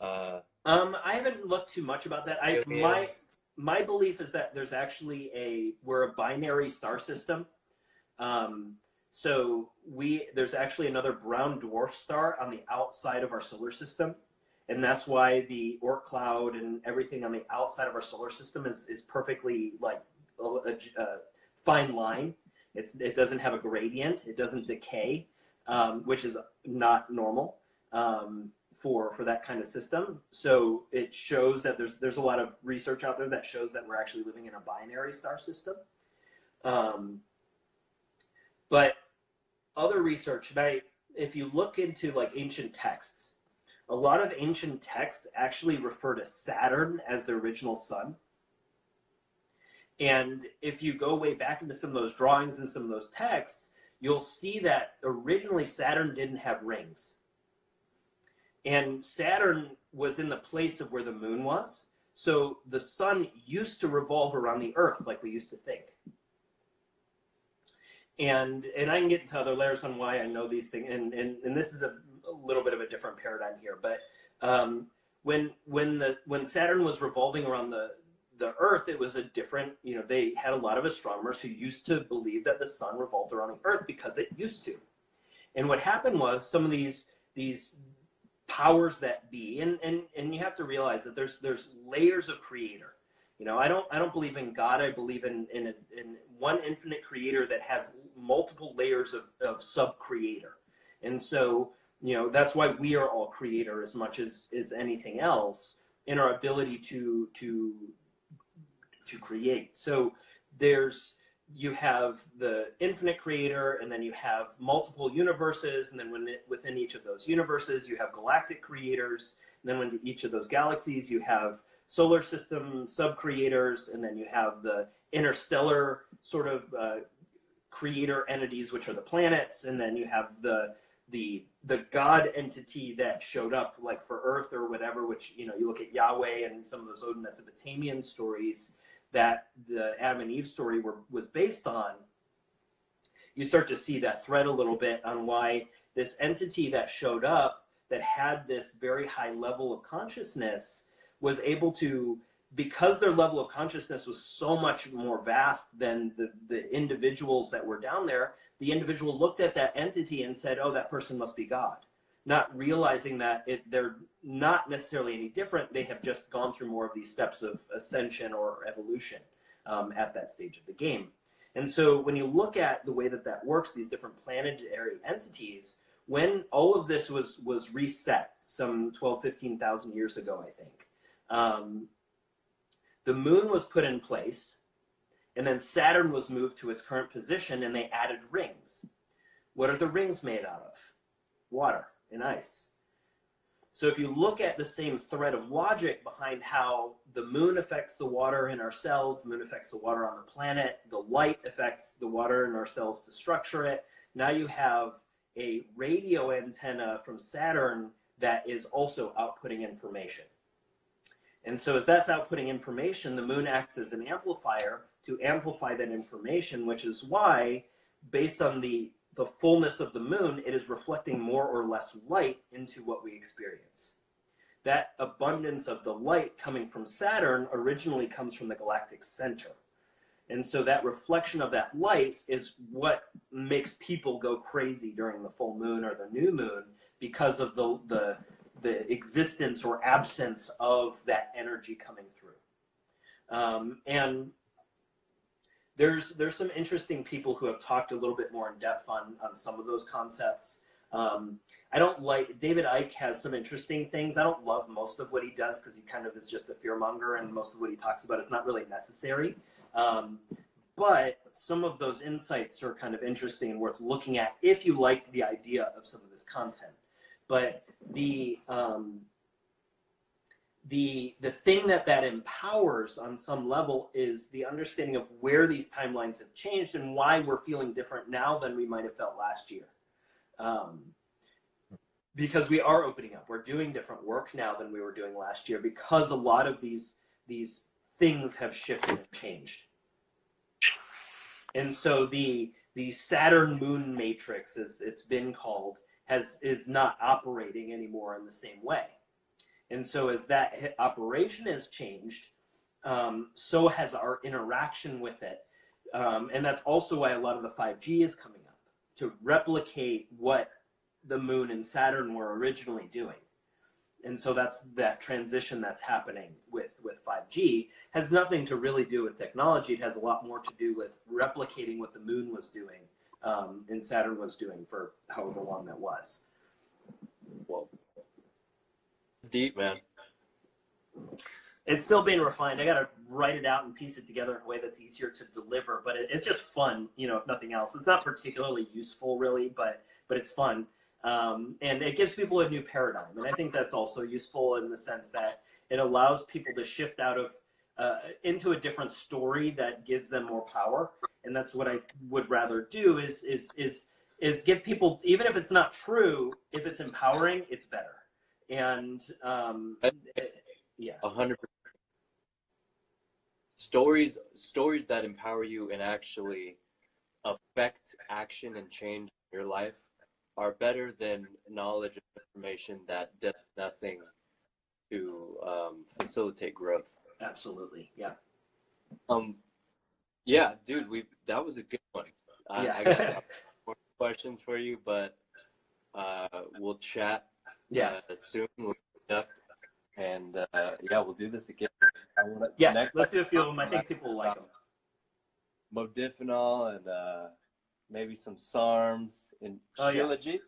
Uh, um, I haven't looked too much about that. I my my belief is that there's actually a we're a binary star system. Um, So we there's actually another brown dwarf star on the outside of our solar system, and that's why the Oort cloud and everything on the outside of our solar system is is perfectly like a, a, a fine line. It's it doesn't have a gradient. It doesn't decay, um, which is not normal. Um, for for that kind of system. So it shows that there's there's a lot of research out there that shows that we're actually living in a binary star system. Um, but other research, I, if you look into like ancient texts, a lot of ancient texts actually refer to Saturn as the original sun. And if you go way back into some of those drawings and some of those texts, you'll see that originally Saturn didn't have rings and Saturn was in the place of where the moon was. So the sun used to revolve around the earth like we used to think. And and I can get into other layers on why I know these things. And and, and this is a, a little bit of a different paradigm here. But um, when when the when Saturn was revolving around the the Earth, it was a different. You know, they had a lot of astronomers who used to believe that the sun revolved around the Earth because it used to. And what happened was some of these these powers that be and and and you have to realize that there's there's layers of creator you know i don't i don't believe in god i believe in in, a, in one infinite creator that has multiple layers of, of sub creator and so you know that's why we are all creator as much as as anything else in our ability to to to create. So there's you have the infinite creator and then you have multiple universes and then within each of those universes you have galactic creators and then when each of those galaxies you have solar system sub creators and then you have the interstellar sort of uh, creator entities which are the planets and then you have the the the god entity that showed up like for earth or whatever which you know you look at yahweh and some of those old mesopotamian stories that the Adam and Eve story were, was based on, you start to see that thread a little bit on why this entity that showed up that had this very high level of consciousness was able to because their level of consciousness was so much more vast than the, the individuals that were down there the individual looked at that entity and said oh that person must be god not realizing that it, they're not necessarily any different. They have just gone through more of these steps of ascension or evolution um, at that stage of the game. And so when you look at the way that that works, these different planetary entities, when all of this was was reset some 12, 15,000 years ago, I think, um, the moon was put in place, and then Saturn was moved to its current position, and they added rings. What are the rings made out of? Water and ice. So if you look at the same thread of logic behind how the moon affects the water in our cells, the moon affects the water on the planet, the light affects the water in our cells to structure it. Now you have a radio antenna from Saturn that is also outputting information. And so as that's outputting information, the moon acts as an amplifier to amplify that information, which is why, based on the the fullness of the moon, it is reflecting more or less light into what we experience. That abundance of the light coming from Saturn originally comes from the galactic center. And so that reflection of that light is what makes people go crazy during the full moon or the new moon because of the, the, the existence or absence of that energy coming through. Um, and there's there's some interesting people who have talked a little bit more in depth on on some of those concepts. Um, I don't like David Icke has some interesting things. I don't love most of what he does because he kind of is just a fearmonger, and most of what he talks about is not really necessary. Um, but some of those insights are kind of interesting and worth looking at if you like the idea of some of this content. But the um, the the thing that that empowers on some level is the understanding of where these timelines have changed and why we're feeling different now than we might have felt last year. Um, because we are opening up. We're doing different work now than we were doing last year because a lot of these these things have shifted and changed. And so the the saturn moon matrix as it's been called has is not operating anymore in the same way and so as that operation has changed, um, so has our interaction with it. Um, and that's also why a lot of the 5G is coming up to replicate what the moon and Saturn were originally doing. And so that's that transition that's happening with with 5G has nothing to really do with technology. It has a lot more to do with replicating what the moon was doing um, and Saturn was doing for however long that was. Well, deep, man. It's still being refined. I got to write it out and piece it together in a way that's easier to deliver. But it, it's just fun, you know, if nothing else. It's not particularly useful, really, but but it's fun, um, and it gives people a new paradigm. And I think that's also useful in the sense that it allows people to shift out of uh, into a different story that gives them more power. And that's what I would rather do is is is is give people even if it's not true, if it's empowering, it's better. And um, yeah. A hundred percent. Stories, stories that empower you and actually affect action and change in your life are better than knowledge and information that does nothing to um, facilitate growth. Absolutely. Yeah. Um, yeah, dude, we that was a good one. I, Yeah. I got more questions for you, but uh, we'll chat Yeah. uh, soon. We'll up, and uh, yeah, we'll do this again. I wanna Yeah. connect Let's do a few of them. I think people will like them. Modafinil and uh, maybe some SARMs and Oh, yeah. Shilajit.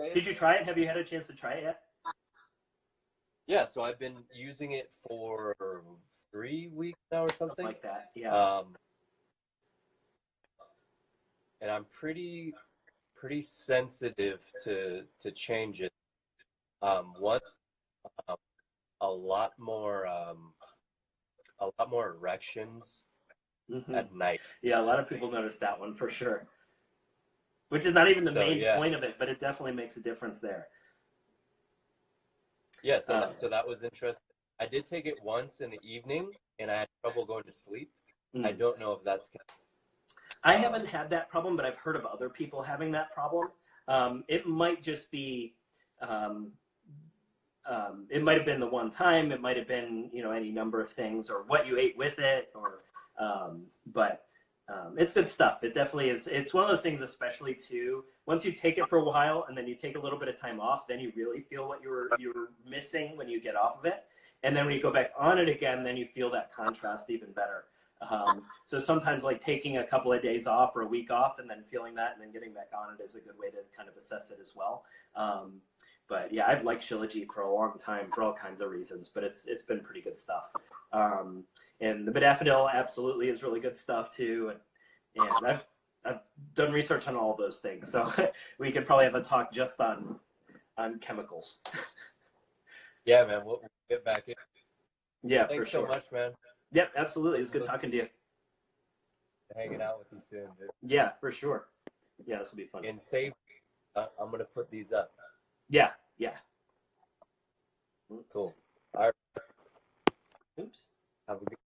Okay. Did you try it? Have you had a chance to try it yet? Yeah, so I've been using it for three weeks now or Something something. like that. Yeah. Um, and I'm pretty pretty sensitive to to changes. Um, one, um, a lot more um, a lot more erections Mhm. at night. Yeah. A lot of people noticed that one for sure. Which is not even the So, main yeah. point of it, but it definitely makes a difference there. Yeah, so Um, that, so that was interesting. I did take it once in the evening, and I had trouble going to sleep. Mm. I don't know if that's I haven't had that problem, but I've heard of other people having that problem. Um, it might just be, um, um, it might have been the one time. It might have been, you know, any number of things, or what you ate with it, or, um, but um, it's good stuff. It definitely is. It's one of those things, especially too. Once you take it for a while, and then you take a little bit of time off, then you really feel what you were you were missing when you get off of it. And then when you go back on it again, then you feel that contrast even better. Um, so sometimes like taking a couple of days off or a week off and then feeling that and then getting back on it is a good way to kind of assess it as well. But yeah, I've liked Shilajit for a long time for all kinds of reasons, but it's it's been pretty good stuff. Um, and the modafinil absolutely is really good stuff too. And, and I've I've done research on all those things, so we could probably have a talk just on on chemicals. Yeah, man. We'll, we'll get back in. Yeah, Thanks for sure. so much, man. Yep, absolutely. It was good talking to you. Hanging out with you soon, dude. Yeah, for sure. Yeah, this will be fun. And save. Uh, I'm gonna put these up. Yeah, yeah. Oops. Cool. All right. Oops. Have a good.